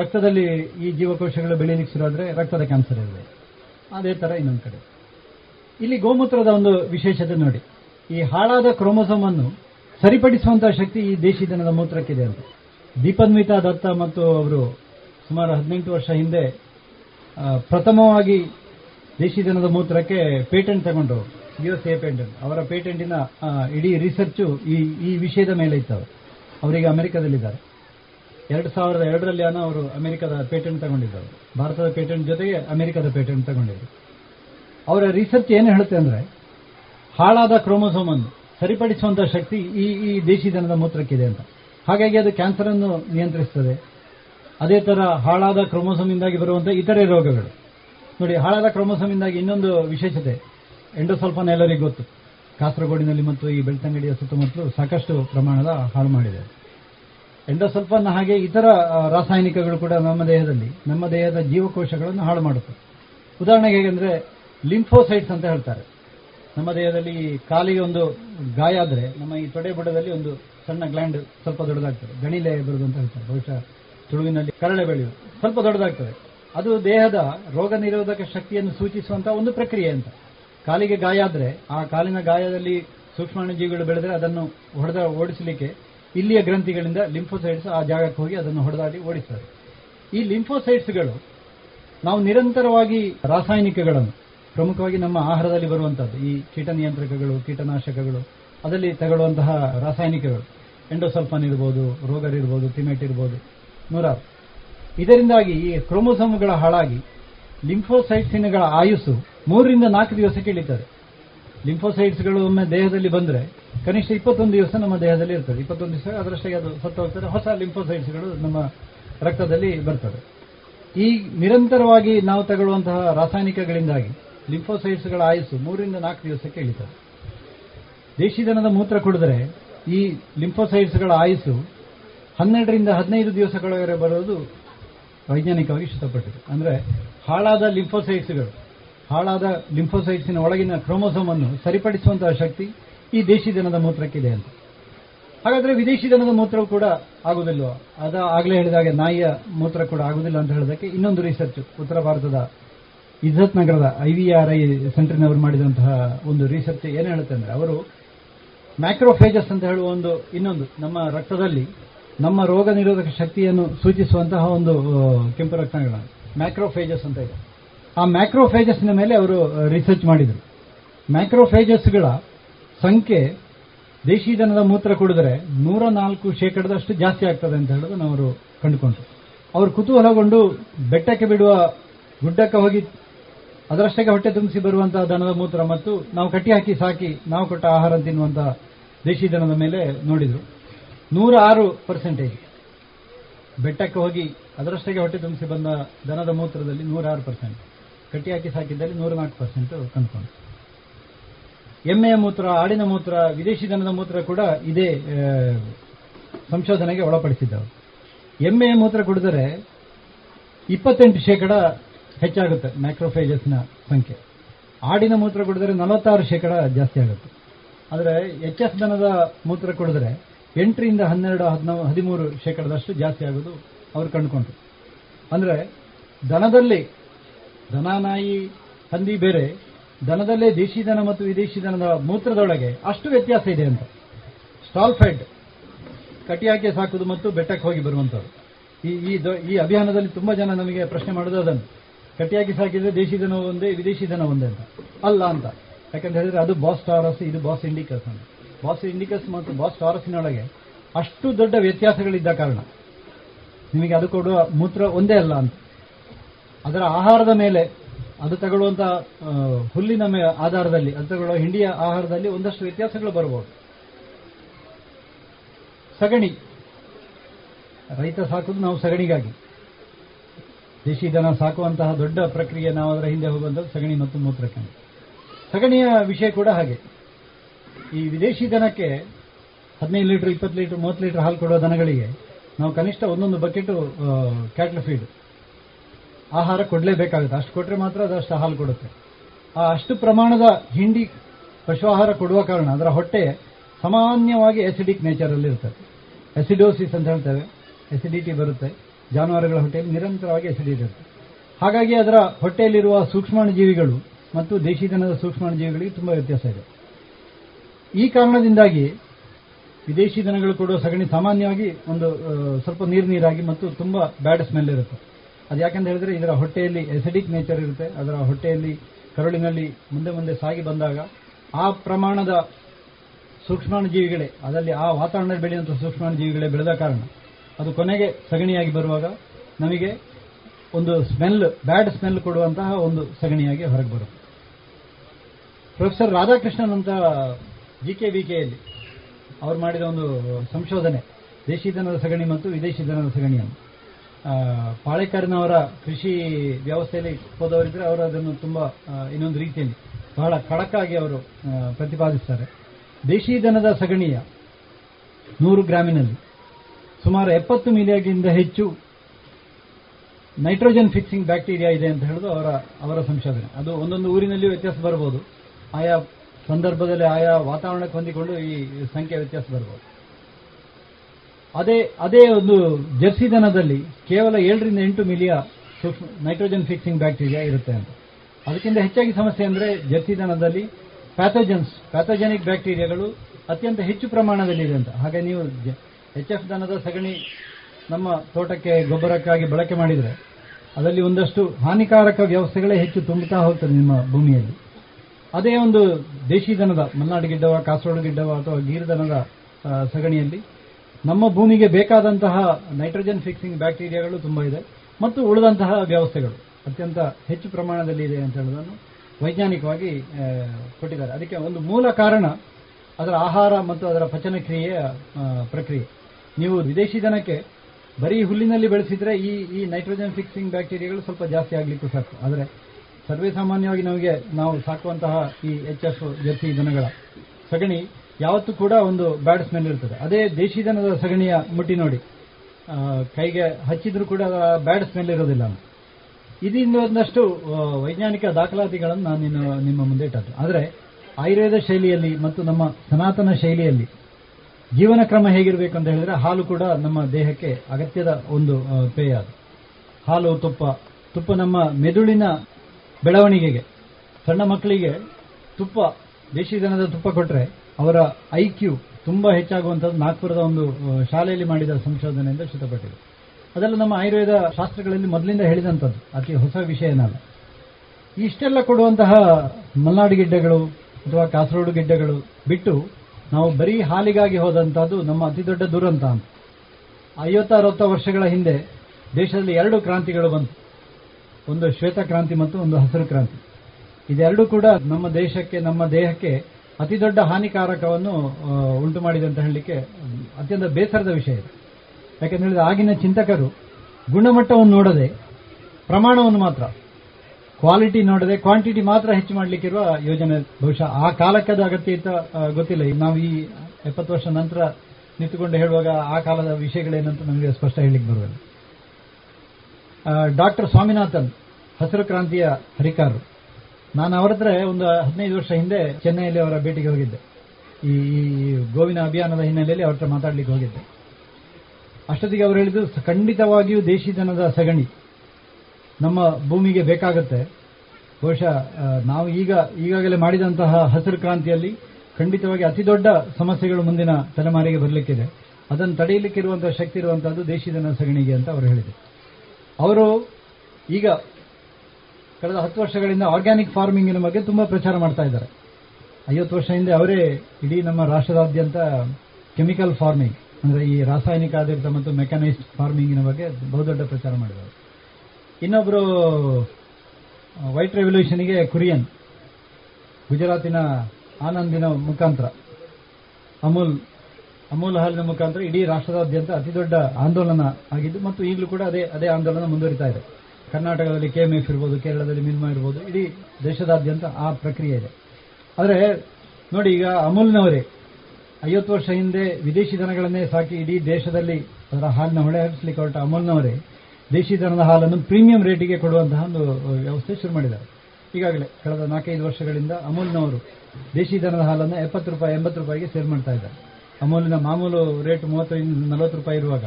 ರಕ್ತದಲ್ಲಿ ಈ ಜೀವಕೋಶಗಳು ಬೆಳೀಲಿಕ್ಕೆ ಶುರು ಆದರೆ ರಕ್ತದ ಕ್ಯಾನ್ಸರ್ ಇರ್ಬೋದು ಅದೇ ತರ ಇನ್ನೊಂದು ಕಡೆ. ಇಲ್ಲಿ ಗೋಮೂತ್ರದ ಒಂದು ವಿಶೇಷತೆ ನೋಡಿ. ಈ ಹಾಳಾದ ಕ್ರೋಮೋಸೋಮ್ ಅನ್ನು ಸರಿಪಡಿಸುವಂತಹ ಶಕ್ತಿ ಈ ದೇಶಿ ದನದ ಮೂತ್ರಕ್ಕಿದೆ ಅಂತ. ದೀಪನ್ವಿತಾ ದತ್ತ ಮತ್ತು ಅವರು ಸುಮಾರು ಹದಿನೆಂಟು ವರ್ಷ ಹಿಂದೆ ಪ್ರಥಮವಾಗಿ ದೇಶಿ ದನದ ಮೂತ್ರಕ್ಕೆ ಪೇಟೆಂಟ್ ತಗೊಂಡು ಯು ಎಸ್ ಎ ಪೇಟೆಂಟ್ ಅವರ ಪೇಟೆಂಟಿನ ಇಡೀ ರಿಸರ್ಚ್ ಈ ಈ ವಿಷಯದ ಮೇಲೆ ಇತ್ತು ಅವರು. ಅವರೀಗ ಅಮೆರಿಕದಲ್ಲಿದ್ದಾರೆ. ಎರಡು ಸಾವಿರದ ಎರಡರಲ್ಲಿ ಏನೋ ಅವರು ಅಮೆರಿಕದ ಪೇಟೆಂಟ್ ತಗೊಂಡಿದ್ದಾರೆ. ಭಾರತದ ಪೇಟೆಂಟ್ ಜೊತೆಗೆ ಅಮೆರಿಕದ ಪೇಟೆಂಟ್ ತಗೊಂಡಿದ್ರು. ಅವರ ರಿಸರ್ಚ್ ಏನು ಹೇಳುತ್ತೆ ಅಂದ್ರೆ, ಹಾಳಾದ ಕ್ರೋಮೋಸೋಮ್ ಅನ್ನು ಸರಿಪಡಿಸುವಂತಹ ಶಕ್ತಿ ಈ ಈ ದೇಶಿ ದನದ ಮೂತ್ರಕ್ಕಿದೆ ಅಂತ. ಹಾಗಾಗಿ ಅದು ಕ್ಯಾನ್ಸರ್ ಅನ್ನು ನಿಯಂತ್ರಿಸುತ್ತದೆ ಅದೇ ತರ ಹಾಳಾದ ಕ್ರೋಮೋಸೋಮ್ ಇಂದಾಗಿ ಬರುವಂತಹ ಇತರೆ ರೋಗಗಳು. ನೋಡಿ, ಹಾಳಾದ ಕ್ರೋಮೋಸೋಮ್ ಇಂದಾಗಿ ಇನ್ನೊಂದು ವಿಶೇಷತೆ ಎಂಡೋಸಲ್ಫಾನ್ ಎಲ್ಲರಿಗೂ ಗೊತ್ತು. ಕಾಸರಗೋಡಿನಲ್ಲಿ ಮತ್ತು ಈ ಬೆಳ್ತಂಗಡಿಯ ಸುತ್ತಮುತ್ತಲು ಸಾಕಷ್ಟು ಪ್ರಮಾಣದ ಹಾಳು ಮಾಡಿದೆ. ಎಂಡೋಸಲ್ಫಾನ್ ಹಾಗೆ ಇತರ ರಾಸಾಯನಿಕಗಳು ಕೂಡ ನಮ್ಮ ದೇಹದಲ್ಲಿ, ನಮ್ಮ ದೇಹದ ಜೀವಕೋಶಗಳನ್ನು ಹಾಳು ಮಾಡುತ್ತೆ. ಉದಾಹರಣೆಗೆ ಹೇಗೆಂದ್ರೆ, ಲಿಂಫೋಸೈಟ್ಸ್ ಅಂತ ಹೇಳ್ತಾರೆ. ನಮ್ಮ ದೇಹದಲ್ಲಿ ಕಾಲಿಗೆ ಒಂದು ಗಾಯ ಆದರೆ, ನಮ್ಮ ಈ ತೊಡೆ ಬುಡದಲ್ಲಿ ಒಂದು ಸಣ್ಣ ಗ್ಲ್ಯಾಂಡ್ ಸ್ವಲ್ಪ ದೊಡ್ಡದಾಗ್ತದೆ. ಗಣಿಲೆ ಬರುದು ಅಂತ ಹೇಳ್ತಾರೆ. ಬಹುಶಃ ತುಳುವಿನಲ್ಲಿ ಕರಳೆ ಬೆಳೆಯುವುದು. ಸ್ವಲ್ಪ ದೊಡ್ಡದಾಗ್ತದೆ. ಅದು ದೇಹದ ರೋಗ ನಿರೋಧಕ ಶಕ್ತಿಯನ್ನು ಸೂಚಿಸುವಂತಹ ಒಂದು ಪ್ರಕ್ರಿಯೆ ಅಂತ. ಕಾಲಿಗೆ ಗಾಯ ಆದ್ರೆ ಆ ಕಾಲಿನ ಗಾಯದಲ್ಲಿ ಸೂಕ್ಷ್ಮಾಣುಜೀವಿಗಳು ಬೆಳೆದರೆ ಅದನ್ನು ಹೊಡೆದ ಓಡಿಸಲಿಕ್ಕೆ ಇಲ್ಲಿಯ ಗ್ರಂಥಿಗಳಿಂದ ಲಿಂಫೋಸೈಡ್ಸ್ ಆ ಜಾಗಕ್ಕೆ ಹೋಗಿ ಅದನ್ನು ಹೊಡೆದಾಡಿ ಓಡಿಸ್ತಾರೆ. ಈ ಲಿಂಫೋಸೈಡ್ಸ್ಗಳು ನಾವು ನಿರಂತರವಾಗಿ ರಾಸಾಯನಿಕಗಳನ್ನು, ಪ್ರಮುಖವಾಗಿ ನಮ್ಮ ಆಹಾರದಲ್ಲಿ ಬರುವಂತಹದ್ದು ಈ ಕೀಟ ನಿಯಂತ್ರಕಗಳು, ಕೀಟನಾಶಕಗಳು, ಅದರಲ್ಲಿ ತಗೊಳ್ಳುವಂತಹ ರಾಸಾಯನಿಕಗಳು, ಎಂಡೋಸಲ್ಫಾನ್ ಇರ್ಬೋದು, ರೋಗರ್ ಇರಬಹುದು ತಿಮೆಟ್ ಇರ್ಬೋದು, ನೂರಾರು. ಇದರಿಂದಾಗಿ ಈ ಕ್ರೋಮೋಸೋಮ್ಗಳ ಹಾಳಾಗಿ ಲಿಂಫೋಸೈಟ್ಸಿನ್ಗಳ ಆಯುಸ್ಸು ಮೂರರಿಂದ ನಾಲ್ಕು ದಿವಸ ಕೇಳಿದ್ದಾರೆ. ಲಿಂಫೋಸೈಟ್ಸ್ಗಳು ಒಮ್ಮೆ ದೇಹದಲ್ಲಿ ಬಂದರೆ, ಕನಿಷ್ಠ ಇಪ್ಪತ್ತೊಂದು ದಿವಸ ನಮ್ಮ ದೇಹದಲ್ಲಿ ಇರ್ತದೆ. ಇಪ್ಪತ್ತೊಂದು ದಿವಸ ಅದರಷ್ಟೇ ಅದು ಸತ್ತು ಹೋಗ್ತಾರೆ ಹೊಸ ಲಿಂಫೋಸೈಟ್ಸ್ಗಳು ನಮ್ಮ ರಕ್ತದಲ್ಲಿ ಬರ್ತದೆ. ಈ ನಿರಂತರವಾಗಿ ನಾವು ತಗೊಳ್ಳುವಂತಹ ರಾಸಾಯನಿಕಗಳಿಂದಾಗಿ ಲಿಂಫೋಸೈಟ್ಸ್ಗಳ ಆಯಸ್ಸು ಮೂರರಿಂದ ನಾಲ್ಕು ದಿವಸಕ್ಕೆ ದೇಶಿ ದನದ ಮೂತ್ರ ಕುಡಿದ್ರೆ ಈ ಲಿಂಫೋಸೈಟ್ಸ್ಗಳ ಆಯಸ್ಸು ಹನ್ನೆರಡರಿಂದ ಹದಿನೈದು ದಿವಸಗಳವರೆಗೆ ಬರೋದು ವೈಜ್ಞಾನಿಕವಾಗಿ ಇಷ್ಟಪಟ್ಟಿದೆ. ಅಂದರೆ ಹಾಳಾದ ಲಿಂಫೋಸೈಟ್ಸ್ಗಳು ಹಾಳಾದ ಲಿಂಫೋಸೈಟ್ಸಿನ ಒಳಗಿನ ಕ್ರೋಮೋಸೋಮ್ ಅನ್ನು ಸರಿಪಡಿಸುವಂತಹ ಶಕ್ತಿ ಈ ದೇಶಿ ದನದ ಮೂತ್ರಕ್ಕಿದೆ ಅಂತ. ಹಾಗಾದ್ರೆ ವಿದೇಶಿ ದನದ ಮೂತ್ರವು ಕೂಡ ಆಗುವುದಿಲ್ಲ ಅದ ಆಗಲೇ ಹೇಳಿದಾಗೆ ನಾಯಿಯ ಮೂತ್ರ ಕೂಡ ಆಗುವುದಿಲ್ಲ ಅಂತ ಹೇಳೋದಕ್ಕೆ ಇನ್ನೊಂದು ರಿಸರ್ಚ್ ಉತ್ತರ ಭಾರತದ ಇಜ್ಜತ್ ನಗರದ ಐವಿಆರ್ಐ ಸೆಂಟರ್ನವರು ಮಾಡಿದಂತಹ ಒಂದು ರಿಸರ್ಚ್ ಏನು ಹೇಳುತ್ತೆ ಅಂದ್ರೆ ಅವರು ಮ್ಯಾಕ್ರೋಫೇಜಸ್ ಅಂತ ಹೇಳುವ ಒಂದು ಇನ್ನೊಂದು, ನಮ್ಮ ರಕ್ತದಲ್ಲಿ ನಮ್ಮ ರೋಗ ನಿರೋಧಕ ಶಕ್ತಿಯನ್ನು ಸೂಚಿಸುವಂತಹ ಒಂದು ಕೆಂಪು ರಕ್ತಗಳ ಮ್ಯಾಕ್ರೋಫೇಜಸ್ ಅಂತ ಇದೆ. ಆ ಮ್ಯಾಕ್ರೋಫೇಜಸ್ನ ಮೇಲೆ ಅವರು ರಿಸರ್ಚ್ ಮಾಡಿದರು. ಮ್ಯಾಕ್ರೋಫೇಜಸ್ಗಳ ಸಂಖ್ಯೆ ದೇಶಿ ಜನದ ಮೂತ್ರ ಕುಡಿದ್ರೆ ನೂರ ನಾಲ್ಕು ಶೇಕಡದಷ್ಟು ಜಾಸ್ತಿ ಆಗ್ತದೆ ಅಂತ ಹೇಳೋದು ಅವರು ಕಂಡುಕೊಂಡ್ರು. ಅವರು ಕುತೂಹಲಗೊಂಡು ಬೆಟ್ಟಕ್ಕೆ ಬಿಡುವ ಗುಡ್ಡಕ್ಕೆ ಹೋಗಿ ಅದರಷ್ಟಕ್ಕೆ ಹೊಟ್ಟೆ ತುಂಬಿಸಿ ಬರುವಂತಹ ದನದ ಮೂತ್ರ ಮತ್ತು ನಾವು ಕಟ್ಟಿ ಹಾಕಿ ಸಾಕಿ, ನಾವು ಕೊಟ್ಟ ಆಹಾರ ತಿನ್ನುವಂತಹ ದೇಶಿ ದನದ ಮೇಲೆ ನೋಡಿದ್ರು. ನೂರ ಆರು ಪರ್ಸೆಂಟೇಜ್ ಬೆಟ್ಟಕ್ಕೆ ಹೋಗಿ ಅದರಷ್ಟಕ್ಕೆ ಹೊಟ್ಟೆ ತುಂಬಿಸಿ ಬಂದ ದನದ ಮೂತ್ರದಲ್ಲಿ ನೂರ ಆರು ಪರ್ಸೆಂಟ್ ಕಟ್ಟಿ ಹಾಕಿ ಸಾಕಿದ್ದಲ್ಲಿ ನೂರ ನಾಲ್ಕು ಪರ್ಸೆಂಟ್ ಕನ್ಫರ್ಮ್ ಎಮ್ಮೆಯ ಮೂತ್ರ, ಆಡಿನ ಮೂತ್ರ, ವಿದೇಶಿ ದನದ ಮೂತ್ರ ಕೂಡ ಇದೇ ಸಂಶೋಧನೆಗೆ ಒಳಪಡಿಸಿದ್ದವು. ಎಮ್ಮೆಯ ಮೂತ್ರ ಕುಡಿದರೆ ಇಪ್ಪತ್ತೆಂಟು ಶೇಕಡ ಹೆಚ್ಚಾಗುತ್ತೆ ಮ್ಯಾಕ್ರೋಫೇಜಸ್ನ ಸಂಖ್ಯೆ. ಆಡಿನ ಮೂತ್ರ ಕುಡಿದರೆ ನಲವತ್ತಾರು ಶೇಕಡ ಜಾಸ್ತಿ ಆಗುತ್ತೆ. ಆದರೆ ಎಚ್ ಎಸ್ ದನದ ಮೂತ್ರ ಕುಡಿದರೆ ಎಂಟರಿಂದ ಹನ್ನೆರಡು, ಹದಿನಾ ಹದಿಮೂರು ಶೇಕಡದಷ್ಟು ಜಾಸ್ತಿ ಆಗೋದು ಅವರು ಕಂಡುಕೊಂಡ್ರು. ಅಂದ್ರೆ ದನದಲ್ಲಿ ದನ ನಾಯಿ ಹಂದಿ ಬೇರೆ, ದನದಲ್ಲೇ ದೇಶಿ ದನ ಮತ್ತು ವಿದೇಶಿ ದನದ ಮೂತ್ರದೊಳಗೆ ಅಷ್ಟು ವ್ಯತ್ಯಾಸ ಇದೆ ಅಂತ. ಸ್ಟಾಲ್ ಫೆಡ್ ಕಟಿಯಾಕೆ ಸಾಕುದು ಮತ್ತು ಬೆಟ್ಟಕ್ಕೆ ಹೋಗಿ ಬರುವಂಥದ್ದು. ಈ ಈ ಅಭಿಯಾನದಲ್ಲಿ ತುಂಬಾ ಜನ ನಮಗೆ ಪ್ರಶ್ನೆ ಮಾಡೋದು ಅದನ್ನು ಕಟ್ಟಿಯಾಗಿ ಸಾಕಿದ್ರೆ ದೇಶಿ ದನ ಒಂದೇ, ವಿದೇಶಿ ದನ ಒಂದೇ ಅಂತ. ಅಲ್ಲ ಅಂತ. ಯಾಕಂತ ಹೇಳಿದ್ರೆ ಅದು ಬಾಸ್ ಟಾರಸ್ ಇದು ಬಾಸ್ ಇಂಡಿಕಸ್ ಅಂತ. ಬಾಸ್ ಇಂಡಿಕಸ್ ಮತ್ತು ಬಾಸ್ ಟಾರಸ್ನೊಳಗೆ ಅಷ್ಟು ದೊಡ್ಡ ವ್ಯತ್ಯಾಸಗಳಿದ್ದ ಕಾರಣ. ನಿಮಗೆ ಅದು ಕೊಡುವ ಮೂತ್ರ ಒಂದೇ ಅಲ್ಲ ಅಂತ. ಅದರ ಆಹಾರದ ಮೇಲೆ ಅದು ತಗೊಳ್ಳುವಂತ ಹುಲ್ಲಿನ ಮೇ ಆಧಾರದಲ್ಲಿ, ಅದು ತಗೊಳ್ಳುವ ಹಿಂಡಿಯ ಆಹಾರದಲ್ಲಿ ಒಂದಷ್ಟು ವ್ಯತ್ಯಾಸಗಳು ಬರಬಹುದು ಸಗಣಿ. ರೈತ ಸಾಕುದು ನಾವು ಸಗಣಿಗಾಗಿ. ದೇಶಿ ದನ ಸಾಕುವಂತಹ ದೊಡ್ಡ ಪ್ರಕ್ರಿಯೆ ನಾವು ಅದರ ಹಿಂದೆ ಹೋಗುವಂಥದ್ದು ಸಗಣಿ ಮತ್ತು ಮೂತ್ರಕ್ಕೆ. ಸಗಣಿಯ ವಿಷಯ ಕೂಡ ಹಾಗೆ. ಈ ವಿದೇಶಿ ದನಕ್ಕೆ ಹದಿನೈದು ಲೀಟರ್, ಇಪ್ಪತ್ತು ಲೀಟರ್, ಮೂವತ್ತು ಲೀಟರ್ ಹಾಲು ಕೊಡುವ ದನಗಳಿಗೆ ನಾವು ಕನಿಷ್ಠ ಒಂದೊಂದು ಬಕೆಟ್ ಕ್ಯಾಟ್ಲ್ ಫೀಡ್ ಆಹಾರ ಕೊಡಲೇಬೇಕಾಗುತ್ತೆ. ಅಷ್ಟು ಕೊಟ್ಟರೆ ಮಾತ್ರ ಅದು ಅಷ್ಟು ಹಾಲು ಕೊಡುತ್ತೆ. ಆ ಅಷ್ಟು ಪ್ರಮಾಣದ ಹಿಂಡಿ ಪಶು ಆಹಾರ ಕೊಡುವ ಕಾರಣ ಅದರ ಹೊಟ್ಟೆ ಸಾಮಾನ್ಯವಾಗಿ ಎಸಿಡಿಕ್ ನೇಚರಲ್ಲಿ ಇರ್ತದೆ ಎಸಿಡೋಸಿಸ್ ಅಂತ ಹೇಳ್ತೇವೆ. ಎಸಿಡಿಟಿ ಬರುತ್ತೆ. ಜಾನುವಾರುಗಳ ಹೊಟ್ಟೆಯಲ್ಲಿ ನಿರಂತರವಾಗಿ ಎಸಿಡಿಟಿ ಇರುತ್ತೆ. ಹಾಗಾಗಿ ಅದರ ಹೊಟ್ಟೆಯಲ್ಲಿರುವ ಸೂಕ್ಷ್ಮಾಣುಜೀವಿಗಳು ಮತ್ತು ದೇಶಿ ದನದ ಸೂಕ್ಷ್ಮಾಣುಜೀವಿಗಳಿಗೆ ತುಂಬಾ ವ್ಯತ್ಯಾಸ ಇದೆ. ಈ ಕಾರಣದಿಂದಾಗಿ ವಿದೇಶಿ ದನಗಳು ಕೊಡುವ ಸಗಣಿ ಸಾಮಾನ್ಯವಾಗಿ ಒಂದು ಸ್ವಲ್ಪ ನೀರು ನೀರಾಗಿ ಮತ್ತು ತುಂಬಾ ಬ್ಯಾಡ್ ಸ್ಮೆಲ್ ಇರುತ್ತೆ. ಅದು ಯಾಕಂತ ಹೇಳಿದ್ರೆ ಇದರ ಹೊಟ್ಟೆಯಲ್ಲಿ ಎಸಿಡಿಕ್ ನೇಚರ್ ಇರುತ್ತೆ. ಅದರ ಹೊಟ್ಟೆಯಲ್ಲಿ ಕರುಳಿನಲ್ಲಿ ಮುಂದೆ ಮುಂದೆ ಸಾಗಿ ಬಂದಾಗ ಆ ಪ್ರಮಾಣದ ಸೂಕ್ಷ್ಮಾಣುಜೀವಿಗಳೇ, ಅದರಲ್ಲಿ ಆ ವಾತಾವರಣದಲ್ಲಿ ಬೆಳೆಯುವಂತಹ ಸೂಕ್ಷ್ಮಾಣುಜೀವಿಗಳೇ ಬೆಳೆದ ಕಾರಣ ಅದು ಕೊನೆಗೆ ಸಗಣಿಯಾಗಿ ಬರುವಾಗ ನಮಗೆ ಒಂದು ಸ್ಮೆಲ್ ಬ್ಯಾಡ್ ಸ್ಮೆಲ್ ಕೊಡುವಂತಹ ಒಂದು ಸಗಣಿಯಾಗಿ ಹೊರಗೆ ಬರುತ್ತೆ. ಪ್ರೊಫೆಸರ್ ರಾಧಾಕೃಷ್ಣನ್ ಅಂತ ಜಿ ಕೆ ವಿ ಕೆಯಲ್ಲಿ ಅವರು ಮಾಡಿದ ಒಂದು ಸಂಶೋಧನೆ, ದೇಶಿ ದನದ ಸಗಣಿ ಮತ್ತು ವಿದೇಶಿ ದನದ ಸಗಣಿಯನ್ನು. ಆ, ಪಾಳೇಕರ್ನವರ ಕೃಷಿ ವ್ಯವಸ್ಥೆಯಲ್ಲಿ ಹೋದವರಿದ್ರೆ ಅವರು ಅದನ್ನು ತುಂಬಾ ಇನ್ನೊಂದು ರೀತಿಯಲ್ಲಿ ಬಹಳ ಖಡಕ್ಕಾಗಿ ಅವರು ಪ್ರತಿಪಾದಿಸ್ತಾರೆ. ದೇಶಿ ದನದ ಸಗಣಿಯ ನೂರು ಗ್ರಾಮಿನಲ್ಲಿ ಸುಮಾರು ಎಪ್ಪತ್ತು ಮಿಲಿಯನ್ಗಿಂತ ಹೆಚ್ಚು ನೈಟ್ರೋಜನ್ ಫಿಕ್ಸಿಂಗ್ ಬ್ಯಾಕ್ಟೀರಿಯಾ ಇದೆ ಅಂತ ಹೇಳೋದು ಅವರ ಅವರ ಸಂಶೋಧನೆ. ಅದು ಒಂದೊಂದು ಊರಿನಲ್ಲಿಯೂ ವ್ಯತ್ಯಾಸ ಬರಬಹುದು ಆಯಾ ಸಂದರ್ಭದಲ್ಲಿ ಆಯಾ ವಾತಾವರಣಕ್ಕೆ ಹೊಂದಿಕೊಂಡು ಈ ಸಂಖ್ಯೆ ವ್ಯತ್ಯಾಸ ಬರಬಹುದು ಅದೇ ಅದೇ ಒಂದು ಜರ್ಸಿ ದನದಲ್ಲಿ ಕೇವಲ ಏಳರಿಂದ ಎಂಟು ಮಿಲಿಯ ನೈಟ್ರೋಜನ್ ಫಿಕ್ಸಿಂಗ್ ಬ್ಯಾಕ್ಟೀರಿಯಾ ಇರುತ್ತೆ ಅಂತ. ಅದಕ್ಕಿಂತ ಹೆಚ್ಚಾಗಿ ಸಮಸ್ಯೆ ಅಂದರೆ ಜರ್ಸಿ ದನದಲ್ಲಿ ಪ್ಯಾಥೋಜನ್ಸ್, ಪ್ಯಾಥೋಜೆನಿಕ್ ಬ್ಯಾಕ್ಟೀರಿಯಾಗಳು ಅತ್ಯಂತ ಹೆಚ್ಚು ಪ್ರಮಾಣದಲ್ಲಿದೆ ಅಂತ. ಹಾಗೆ ನೀವು ಎಚ್ ಎಫ್ ದನದ ಸಗಣಿ ನಮ್ಮ ತೋಟಕ್ಕೆ ಗೊಬ್ಬರಕ್ಕಾಗಿ ಬಳಕೆ ಮಾಡಿದರೆ ಅದರಲ್ಲಿ ಒಂದಷ್ಟು ಹಾನಿಕಾರಕ ವ್ಯವಸ್ಥೆಗಳೇ ಹೆಚ್ಚು ತುಂಬುತ್ತಾ ಹೋಗ್ತದೆ ನಿಮ್ಮ ಭೂಮಿಯಲ್ಲಿ. ಅದೇ ಒಂದು ದೇಶಿ ದನದ, ಮಲ್ನಾಡು ಗಿಡ್ಡವ, ಕಾಸರಗೋಡು ಗಿಡ್ಡವ ಅಥವಾ ಗೀರ್ ದನದ ಸಗಣಿಯಲ್ಲಿ ನಮ್ಮ ಭೂಮಿಗೆ ಬೇಕಾದಂತಹ ನೈಟ್ರೋಜನ್ ಫಿಕ್ಸಿಂಗ್ ಬ್ಯಾಕ್ಟೀರಿಯಾಗಳು ತುಂಬಾ ಇದೆ ಮತ್ತು ಉಳಿದಂತಹ ವ್ಯವಸ್ಥೆಗಳು ಅತ್ಯಂತ ಹೆಚ್ಚು ಪ್ರಮಾಣದಲ್ಲಿ ಇದೆ ಅಂತ ಹೇಳೋದನ್ನು ವೈಜ್ಞಾನಿಕವಾಗಿ ಕೊಟ್ಟಿದ್ದಾರೆ. ಅದಕ್ಕೆ ಒಂದು ಮೂಲ ಕಾರಣ ಅದರ ಆಹಾರ ಮತ್ತು ಅದರ ಪಚನ ಕ್ರಿಯೆಯ ಪ್ರಕ್ರಿಯೆ. ನೀವು ವಿದೇಶಿ ಜನಕ್ಕೆ ಬರೀ ಹುಲ್ಲಿನಲ್ಲಿ ಬೆಳೆಸಿದ್ರೆ ಈ ಈ ನೈಟ್ರೋಜನ್ ಫಿಕ್ಸಿಂಗ್ ಬ್ಯಾಕ್ಟೀರಿಯಾಗಳು ಸ್ವಲ್ಪ ಜಾಸ್ತಿ ಆಗ್ಲಿಕ್ಕೂ ಸಾಕು. ಆದರೆ ಸರ್ವೇ ಸಾಮಾನ್ಯವಾಗಿ ನಮಗೆ ನಾವು ಸಾಕುವಂತಹ ಈ ಎಚ್ ಎಫ್ ಜರ್ಸಿ ದನಗಳ ಸಗಣಿ ಯಾವತ್ತೂ ಕೂಡ ಒಂದು ಬ್ಯಾಡ್ ಸ್ಮೆಲ್ ಇರ್ತದೆ. ಅದೇ ದೇಶಿ ದನದ ಸಗಣಿಯ ಮುಟ್ಟಿ ನೋಡಿ. ಕೈಗೆ ಹಚ್ಚಿದ್ರೂ ಕೂಡ ಬ್ಯಾಡ್ ಸ್ಮೆಲ್ ಇರೋದಿಲ್ಲ ಇದರಿಂದ ಒಂದಷ್ಟು ವೈಜ್ಞಾನಿಕ ದಾಖಲಾತಿಗಳನ್ನು ನಾನು ನಿಮ್ಮ ಮುಂದೆ ಇಟ್ಟದ್ದು. ಆದರೆ, ಆಯುರ್ವೇದ ಶೈಲಿಯಲ್ಲಿ ಮತ್ತು ನಮ್ಮ ಸನಾತನ ಶೈಲಿಯಲ್ಲಿ ಜೀವನ ಕ್ರಮ ಹೇಗಿರಬೇಕು ಅಂತ ಹೇಳಿದ್ರೆ ಹಾಲು ಕೂಡ ನಮ್ಮ ದೇಹಕ್ಕೆ ಅಗತ್ಯದ ಒಂದು ಪೇಯ ಅದು. ಹಾಲು, ತುಪ್ಪ. ತುಪ್ಪ ನಮ್ಮ ಮೆದುಳಿನ ಬೆಳವಣಿಗೆಗೆ, ಸಣ್ಣ ಮಕ್ಕಳಿಗೆ ತುಪ್ಪ, ದೇಶಿ ದನದ ತುಪ್ಪ ಕೊಟ್ಟರೆ ಅವರ ಐ ಕ್ಯೂ ತುಂಬಾ ಹೆಚ್ಚಾಗುವಂಥದ್ದು ನಾಗ್ಪುರದ ಒಂದು ಶಾಲೆಯಲ್ಲಿ ಮಾಡಿದ ಸಂಶೋಧನೆಯಿಂದ ಶ್ರುತಪಟ್ಟಿದೆ ಅದೆಲ್ಲ ನಮ್ಮ ಆಯುರ್ವೇದ ಶಾಸ್ತ್ರಗಳಲ್ಲಿ ಮೊದಲಿಂದ ಹೇಳಿದಂಥದ್ದು. ಅತಿ ಹೊಸ ವಿಷಯ ಏನಲ್ಲ. ಇಷ್ಟೆಲ್ಲ ಕೊಡುವಂತಹ ಮಲ್ನಾಡು ಗಿಡ್ಡೆಗಳು ಅಥವಾ ಕಾಸರೋಡು ಗಿಡ್ಡೆಗಳು ಬಿಟ್ಟು ನಾವು ಬರೀ ಹಾಲಿಗಾಗಿ ಹೋದಂತಹದ್ದು ನಮ್ಮ ಅತಿ ದೊಡ್ಡ ದುರಂತ ಅಂತ. ಐವತ್ತ ಅರವತ್ತು ವರ್ಷಗಳ ಹಿಂದೆ ದೇಶದಲ್ಲಿ ಎರಡು ಕ್ರಾಂತಿಗಳು ಬಂತು. ಒಂದು ಶ್ವೇತ ಕ್ರಾಂತಿ ಮತ್ತು ಒಂದು ಹಸಿರು ಕ್ರಾಂತಿ. ಇದೆರಡೂ ಕೂಡ ನಮ್ಮ ದೇಶಕ್ಕೆ, ನಮ್ಮ ದೇಹಕ್ಕೆ ಅತಿ ದೊಡ್ಡ ಹಾನಿಕಾರಕವನ್ನು ಉಂಟು ಮಾಡಿದೆ ಅಂತ ಹೇಳಲಿಕ್ಕೆ ಅತ್ಯಂತ ಬೇಸರದ ವಿಷಯ ಇದು. ಯಾಕೆಂತ ಹೇಳಿದ್ರೆ ಆಗಿನ ಚಿಂತಕರು ಗುಣಮಟ್ಟವನ್ನು ನೋಡದೆ, ಪ್ರಮಾಣವನ್ನು ಮಾತ್ರ ಕ್ವಾಲಿಟಿ ನೋಡದೆ ಕ್ವಾಂಟಿಟಿ ಮಾತ್ರ ಹೆಚ್ಚು ಮಾಡಲಿಕ್ಕಿರುವ ಯೋಜನೆ ಬಹುಶಃ ಆ ಕಾಲಕ್ಕೆ ಅದು ಅಗತ್ಯ ಇತ್ತ ಗೊತ್ತಿಲ್ಲ. ನಾವು ಈ ಎಪ್ಪತ್ತು ವರ್ಷ ನಂತರ ನಿಂತುಕೊಂಡು ಹೇಳುವಾಗ ಆ ಕಾಲದ ವಿಷಯಗಳೇನಂತ ನಮಗೆ ಸ್ಪಷ್ಟ ಹೇಳಲಿಕ್ಕೆ ಬರುವುದಿಲ್ಲ. ಡಾಕ್ಟರ್ ಸ್ವಾಮಿನಾಥನ್, ಹಸಿರು ಕ್ರಾಂತಿಯ ಹರಿಕಾರರು. ನಾನು ಅವರ ಹತ್ರ ಒಂದು ಹದಿನೈದು ವರ್ಷ ಹಿಂದೆ ಚೆನ್ನೈಯಲ್ಲಿ ಅವರ ಭೇಟಿಗೆ ಹೋಗಿದ್ದೆ. ಈ ಗೋವಿನ ಅಭಿಯಾನದ ಹಿನ್ನೆಲೆಯಲ್ಲಿ ಅವರ ಹತ್ರ ಮಾತಾಡ್ಲಿಕ್ಕೆ ಹೋಗಿದ್ದೆ. ಅಷ್ಟೊತ್ತಿಗೆ ಅವರು ಹೇಳಿದ್ದು ಖಂಡಿತವಾಗಿಯೂ ದೇಶಿ ದನದ ಸಗಣಿ. ನಮ್ಮ ಭೂಮಿಗೆ ಬೇಕಾಗುತ್ತೆ. ಬಹುಶಃ ನಾವು ಈಗ, ಈಗಾಗಲೇ ಮಾಡಿದಂತಹ ಹಸಿರು ಕ್ರಾಂತಿಯಲ್ಲಿ ಖಂಡಿತವಾಗಿ ಅತಿ ದೊಡ್ಡ ಸಮಸ್ಯೆಗಳು ಮುಂದಿನ ತಲೆಮಾರಿಗೆ ಬರಲಿಕ್ಕಿದೆ. ಅದನ್ನು ತಡೆಯಲಿಕ್ಕಿರುವಂತಹ ಶಕ್ತಿ ಇರುವಂತಹದ್ದು ದೇಶಿ ಸಗಣಿಗೆ ಅಂತ ಅವರು ಹೇಳಿದರು. ಅವರು ಈಗ ಕಳೆದ ಹತ್ತು ವರ್ಷಗಳಿಂದ ಆರ್ಗ್ಯಾನಿಕ್ ಫಾರ್ಮಿಂಗಿನ ಬಗ್ಗೆ ತುಂಬಾ ಪ್ರಚಾರ ಮಾಡ್ತಾ ಇದ್ದಾರೆ. ಐವತ್ತು ವರ್ಷ ಹಿಂದೆ ಅವರೇ ಇಡೀ ನಮ್ಮ ರಾಷ್ಟ್ರದಾದ್ಯಂತ ಕೆಮಿಕಲ್ ಫಾರ್ಮಿಂಗ್, ಅಂದ್ರೆ ಈ ರಾಸಾಯನಿಕ ಆಧಾರಿತ ಮತ್ತು ಮೆಕ್ಯಾನೈಸ್ಡ್ ಫಾರ್ಮಿಂಗಿನ ಬಗ್ಗೆ ಬಹುದೊಡ್ಡ ಪ್ರಚಾರ ಮಾಡಿದ್ದಾರೆ. ಇನ್ನೊಬ್ಬರು ವೈಟ್ ರೆವಲ್ಯೂಷನ್ಗೆ ಕುರಿಯನ್, ಗುಜರಾತಿನ ಆನಂದಿನ ಮುಖಾಂತರ, ಅಮೂಲ್ ಅಮೂಲ್ ಹಾಲಿನ ಮುಖಾಂತರ ಇಡೀ ರಾಷ್ಟ್ರದಾದ್ಯಂತ ಅತಿ ದೊಡ್ಡ ಆಂದೋಲನ ಆಗಿದ್ದು, ಮತ್ತು ಈಗಲೂ ಕೂಡ ಅದೇ ಅದೇ ಆಂದೋಲನ ಮುಂದುವರಿತಾ ಇದೆ. ಕರ್ನಾಟಕದಲ್ಲಿ ಕೆ ಎಂ ಎಫ್ ಇರ್ಬೋದು, ಕೇರಳದಲ್ಲಿ ಮಿಲ್ಮಾ ಇರ್ಬೋದು, ಇಡೀ ದೇಶದಾದ್ಯಂತ ಆ ಪ್ರಕ್ರಿಯೆ ಇದೆ. ಆದರೆ ನೋಡಿ ಈಗ ಅಮೂಲ್ನವರೇ, ಐವತ್ತು ವರ್ಷ ಹಿಂದೆ ವಿದೇಶಿ ದನಗಳನ್ನೇ ಸಾಕಿ ಇಡೀ ದೇಶದಲ್ಲಿ ಅದರ ಹಾಲಿನ ಹೊಳೆ ಹರಿಸಲಿಕ್ಕೆ ಹೊರಟ ಅಮೂಲ್ನವರೇ ದೇಶಿ ದನದ ಹಾಲನ್ನು ಪ್ರೀಮಿಯಂ ರೇಟಿಗೆ ಕೊಡುವಂತಹ ಒಂದು ವ್ಯವಸ್ಥೆ ಶುರು ಮಾಡಿದ್ದಾರೆ. ಈಗಾಗಲೇ ಕಳೆದ ನಾಲ್ಕೈದು ವರ್ಷಗಳಿಂದ ಅಮೂಲ್ನವರು ದೇಶಿ ದನದ ಹಾಲನ್ನು ಎಪ್ಪತ್ತು ರೂಪಾಯಿ, ಎಂಬತ್ತು ರೂಪಾಯಿಗೆ ಸೇಲ್ ಮಾಡ್ತಾ ಇದ್ದಾರೆ. ಅಮೂಲಿನ ಮಾಮೂಲು ರೇಟ್ ಮೂವತ್ತೈದು, ನಲವತ್ತು ರೂಪಾಯಿ ಇರುವಾಗ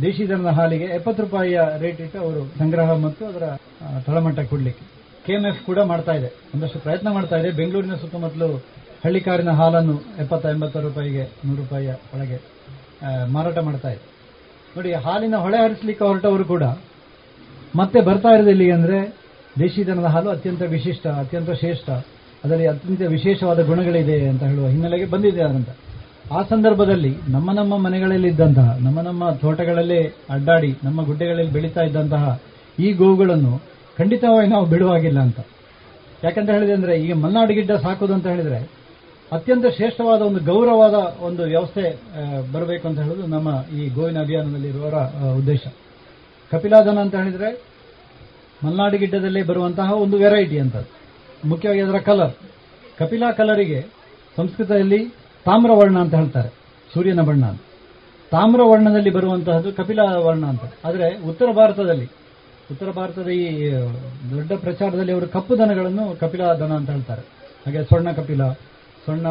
ದೇಶಿ ದನದ ಹಾಲಿಗೆ ಎಪ್ಪತ್ತು ರೂಪಾಯಿಯ ರೇಟ್ ಇಟ್ಟು ಅವರು ಸಂಗ್ರಹ ಮತ್ತು ಅದರ ತಳಮಟ್ಟ ಕೊಡಲಿಕ್ಕೆ. ಕೆಎಂಎಫ್ ಕೂಡ ಮಾಡ್ತಾ ಇದೆ. ಒಂದಷ್ಟು ಪ್ರಯತ್ನ ಮಾಡ್ತಾ ಇದೆ. ಬೆಂಗಳೂರಿನ ಸುತ್ತಮುತ್ತಲು ಹಳ್ಳಿಕಾರಿನ ಹಾಲನ್ನು ಎಪ್ಪತ್ತ ಎಂಬತ್ತು ರೂಪಾಯಿಗೆ ನೂರು ರೂಪಾಯಿಯ ಒಳಗೆ ಮಾರಾಟ ಮಾಡ್ತಾ ಇದೆ. ನೋಡಿ, ಹಾಲಿನ ಹೊಳೆ ಹರಿಸಲಿಕ್ಕೆ ಹೊರಟವರು ಕೂಡ ಮತ್ತೆ ಬರ್ತಾ ಇರೋದು ಇಲ್ಲಿಗೆ ಅಂದ್ರೆ ದೇಶಿ ದನದ ಹಾಲು ಅತ್ಯಂತ ವಿಶಿಷ್ಟ, ಅತ್ಯಂತ ಶ್ರೇಷ್ಠ, ಅದರಲ್ಲಿ ಅತ್ಯಂತ ವಿಶೇಷವಾದ ಗುಣಗಳಿದೆ ಅಂತ ಹೇಳುವ ಹಿನ್ನೆಲೆಗೆ ಬಂದಿದೆ ಅಂತ ಆ ಸಂದರ್ಭದಲ್ಲಿ ನಮ್ಮ ನಮ್ಮ ಮನೆಗಳಲ್ಲಿ ಇದ್ದಂತಹ ನಮ್ಮ ನಮ್ಮ ತೋಟಗಳಲ್ಲೇ ಅಡ್ಡಾಡಿ, ನಮ್ಮ ಗುಡ್ಡೆಗಳಲ್ಲಿ ಬೆಳೀತಾ ಇದ್ದಂತಹ ಈ ಗೋವುಗಳನ್ನು ಖಂಡಿತವಾಗಿ ನಾವು ಬಿಡುವಾಗಿಲ್ಲ ಅಂತ. ಯಾಕಂತ ಹೇಳಿದೆ ಅಂದ್ರೆ, ಈಗ ಮಲ್ನಾಡು ಗಿಡ್ಡ ಸಾಕೋದು ಅಂತ ಹೇಳಿದ್ರೆ, ಅತ್ಯಂತ ಶ್ರೇಷ್ಠವಾದ ಒಂದು ಗೌರವವಾದ ಒಂದು ವ್ಯವಸ್ಥೆ ಬರಬೇಕು ಅಂತ ಹೇಳೋದು ನಮ್ಮ ಈ ಗೋವಿನ ಅಭಿಯಾನದಲ್ಲಿರುವವರ ಉದ್ದೇಶ. ಕಪಿಲಾದನ ಅಂತ ಹೇಳಿದ್ರೆ, ಮಲ್ನಾಡು ಗಿಡ್ಡದಲ್ಲೇ ಬರುವಂತಹ ಒಂದು ವೆರೈಟಿ ಅಂತ ಮುಖ್ಯವಾಗಿ ಅದರ ಕಲರ್ ಕಪಿಲಾ ಕಲರಿಗೆ ಸಂಸ್ಕೃತದಲ್ಲಿ ತಾಮ್ರವರ್ಣ ಅಂತ ಹೇಳ್ತಾರೆ, ಸೂರ್ಯನ ಬಣ್ಣ ಅಂತ. ತಾಮ್ರವರ್ಣದಲ್ಲಿ ಬರುವಂತಹದ್ದು ಕಪಿಲ ವರ್ಣ ಅಂತ. ಆದರೆ ಉತ್ತರ ಭಾರತದಲ್ಲಿ, ಉತ್ತರ ಭಾರತದ ಈ ದೊಡ್ಡ ಪ್ರಚಾರದಲ್ಲಿ ಅವರು ಕಪ್ಪು ದನಗಳನ್ನು ಕಪಿಲ ದನ ಅಂತ ಹೇಳ್ತಾರೆ. ಹಾಗೆ ಸ್ವರ್ಣ ಕಪಿಲ, ಸ್ವರ್ಣ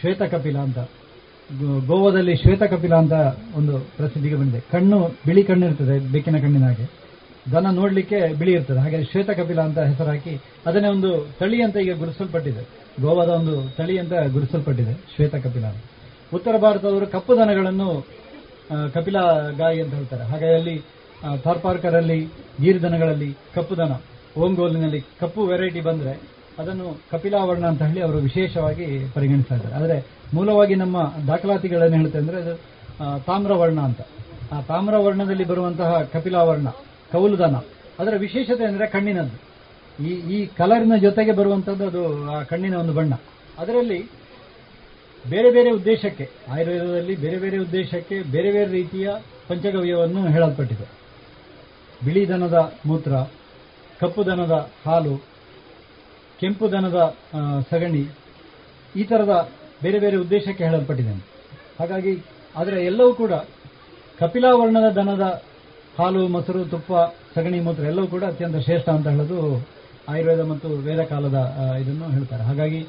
ಶ್ವೇತ ಕಪಿಲ ಅಂತ. ಗೋವಾದಲ್ಲಿ ಶ್ವೇತ ಕಪಿಲ ಅಂತ ಒಂದು ಪ್ರಸಿದ್ಧಿಗೆ ಬಂದಿದೆ. ಕಣ್ಣು, ಬಿಳಿ ಕಣ್ಣಿರ್ತದೆ ಬೆಕ್ಕಿನ ಕಣ್ಣಿನ ಹಾಗೆ. ದನ ನೋಡಲಿಕ್ಕೆ ಬಿಳಿ ಇರ್ತದೆ. ಹಾಗೆ ಶ್ವೇತ ಕಪಿಲ ಅಂತ ಹೆಸರಾಕಿ ಅದನ್ನೇ ಒಂದು ತಳಿ ಅಂತ ಈಗ ಗುರುತಿಸಲ್ಪಟ್ಟಿದೆ. ಗೋವಾದ ಒಂದು ತಳಿ ಅಂತ ಗುರುತಿಸಲ್ಪಟ್ಟಿದೆ, ಶ್ವೇತ ಕಪಿಲ ಉತ್ತರ ಭಾರತದವರು ಕಪ್ಪು ದನಗಳನ್ನು ಕಪಿಲ ಗಾಯಿ ಅಂತ ಹೇಳ್ತಾರೆ. ಹಾಗೆ ಅಲ್ಲಿ ಥಾರ್ಪಾರ್ಕರ್ ಅಲ್ಲಿ ಗೀರ್ ದನಗಳಲ್ಲಿ ಕಪ್ಪು ದನ, ಓಂಗೋಲಿನಲ್ಲಿ ಕಪ್ಪು ವೆರೈಟಿ ಬಂದ್ರೆ ಅದನ್ನು ಕಪಿಲಾವರ್ಣ ಅಂತ ಹೇಳಿ ಅವರು ವಿಶೇಷವಾಗಿ ಪರಿಗಣಿಸ್ತಾ ಇದ್ದಾರೆ. ಆದರೆ ಮೂಲವಾಗಿ ನಮ್ಮ ದಾಖಲಾತಿಗಳನ್ನು ಹೇಳುತ್ತೆ ಅಂದ್ರೆ ಅದು ತಾಮ್ರವರ್ಣ ಅಂತ. ಆ ತಾಮ್ರವರ್ಣದಲ್ಲಿ ಬರುವಂತಹ ಕಪಿಲಾವರ್ಣ ಕೌಲುದನ ಅದರ ವಿಶೇಷತೆ ಅಂದ್ರೆ ಕಣ್ಣಿನದ್ದು. ಈ ಈ ಕಲರ್ನ ಜೊತೆಗೆ ಬರುವಂಥದ್ದು ಅದು ಆ ಕಣ್ಣಿನ ಒಂದು ಬಣ್ಣ. ಅದರಲ್ಲಿ ಬೇರೆ ಬೇರೆ ಉದ್ದೇಶಕ್ಕೆ, ಆಯುರ್ವೇದದಲ್ಲಿ ಬೇರೆ ಬೇರೆ ಉದ್ದೇಶಕ್ಕೆ ಬೇರೆ ಬೇರೆ ರೀತಿಯ ಪಂಚಗವ್ಯವನ್ನು ಹೇಳಲ್ಪಟ್ಟಿದೆ. ಬಿಳಿ ದನದ ಮೂತ್ರ, ಕಪ್ಪು ದನದ ಹಾಲು, ಕೆಂಪು ದನದ ಸಗಣಿ, ಈ ತರದ ಬೇರೆ ಬೇರೆ ಉದ್ದೇಶಕ್ಕೆ ಹೇಳಲ್ಪಟ್ಟಿದೆ ಹಾಗಾಗಿ ಆದರೆ ಎಲ್ಲವೂ ಕೂಡ ಕಪಿಲಾವರ್ಣದ ದನದ ಹಾಲು, ಮೊಸರು, ತುಪ್ಪ, ಸಗಣಿ, ಮೂತ್ರ ಎಲ್ಲವೂ ಕೂಡ ಅತ್ಯಂತ ಶ್ರೇಷ್ಠ ಅಂತ ಹೇಳೋದು ಆಯುರ್ವೇದ ಮತ್ತು ವೇದ ಕಾಲದ ಇದನ್ನು ಹೇಳ್ತಾರೆ. ಹಾಗಾಗಿ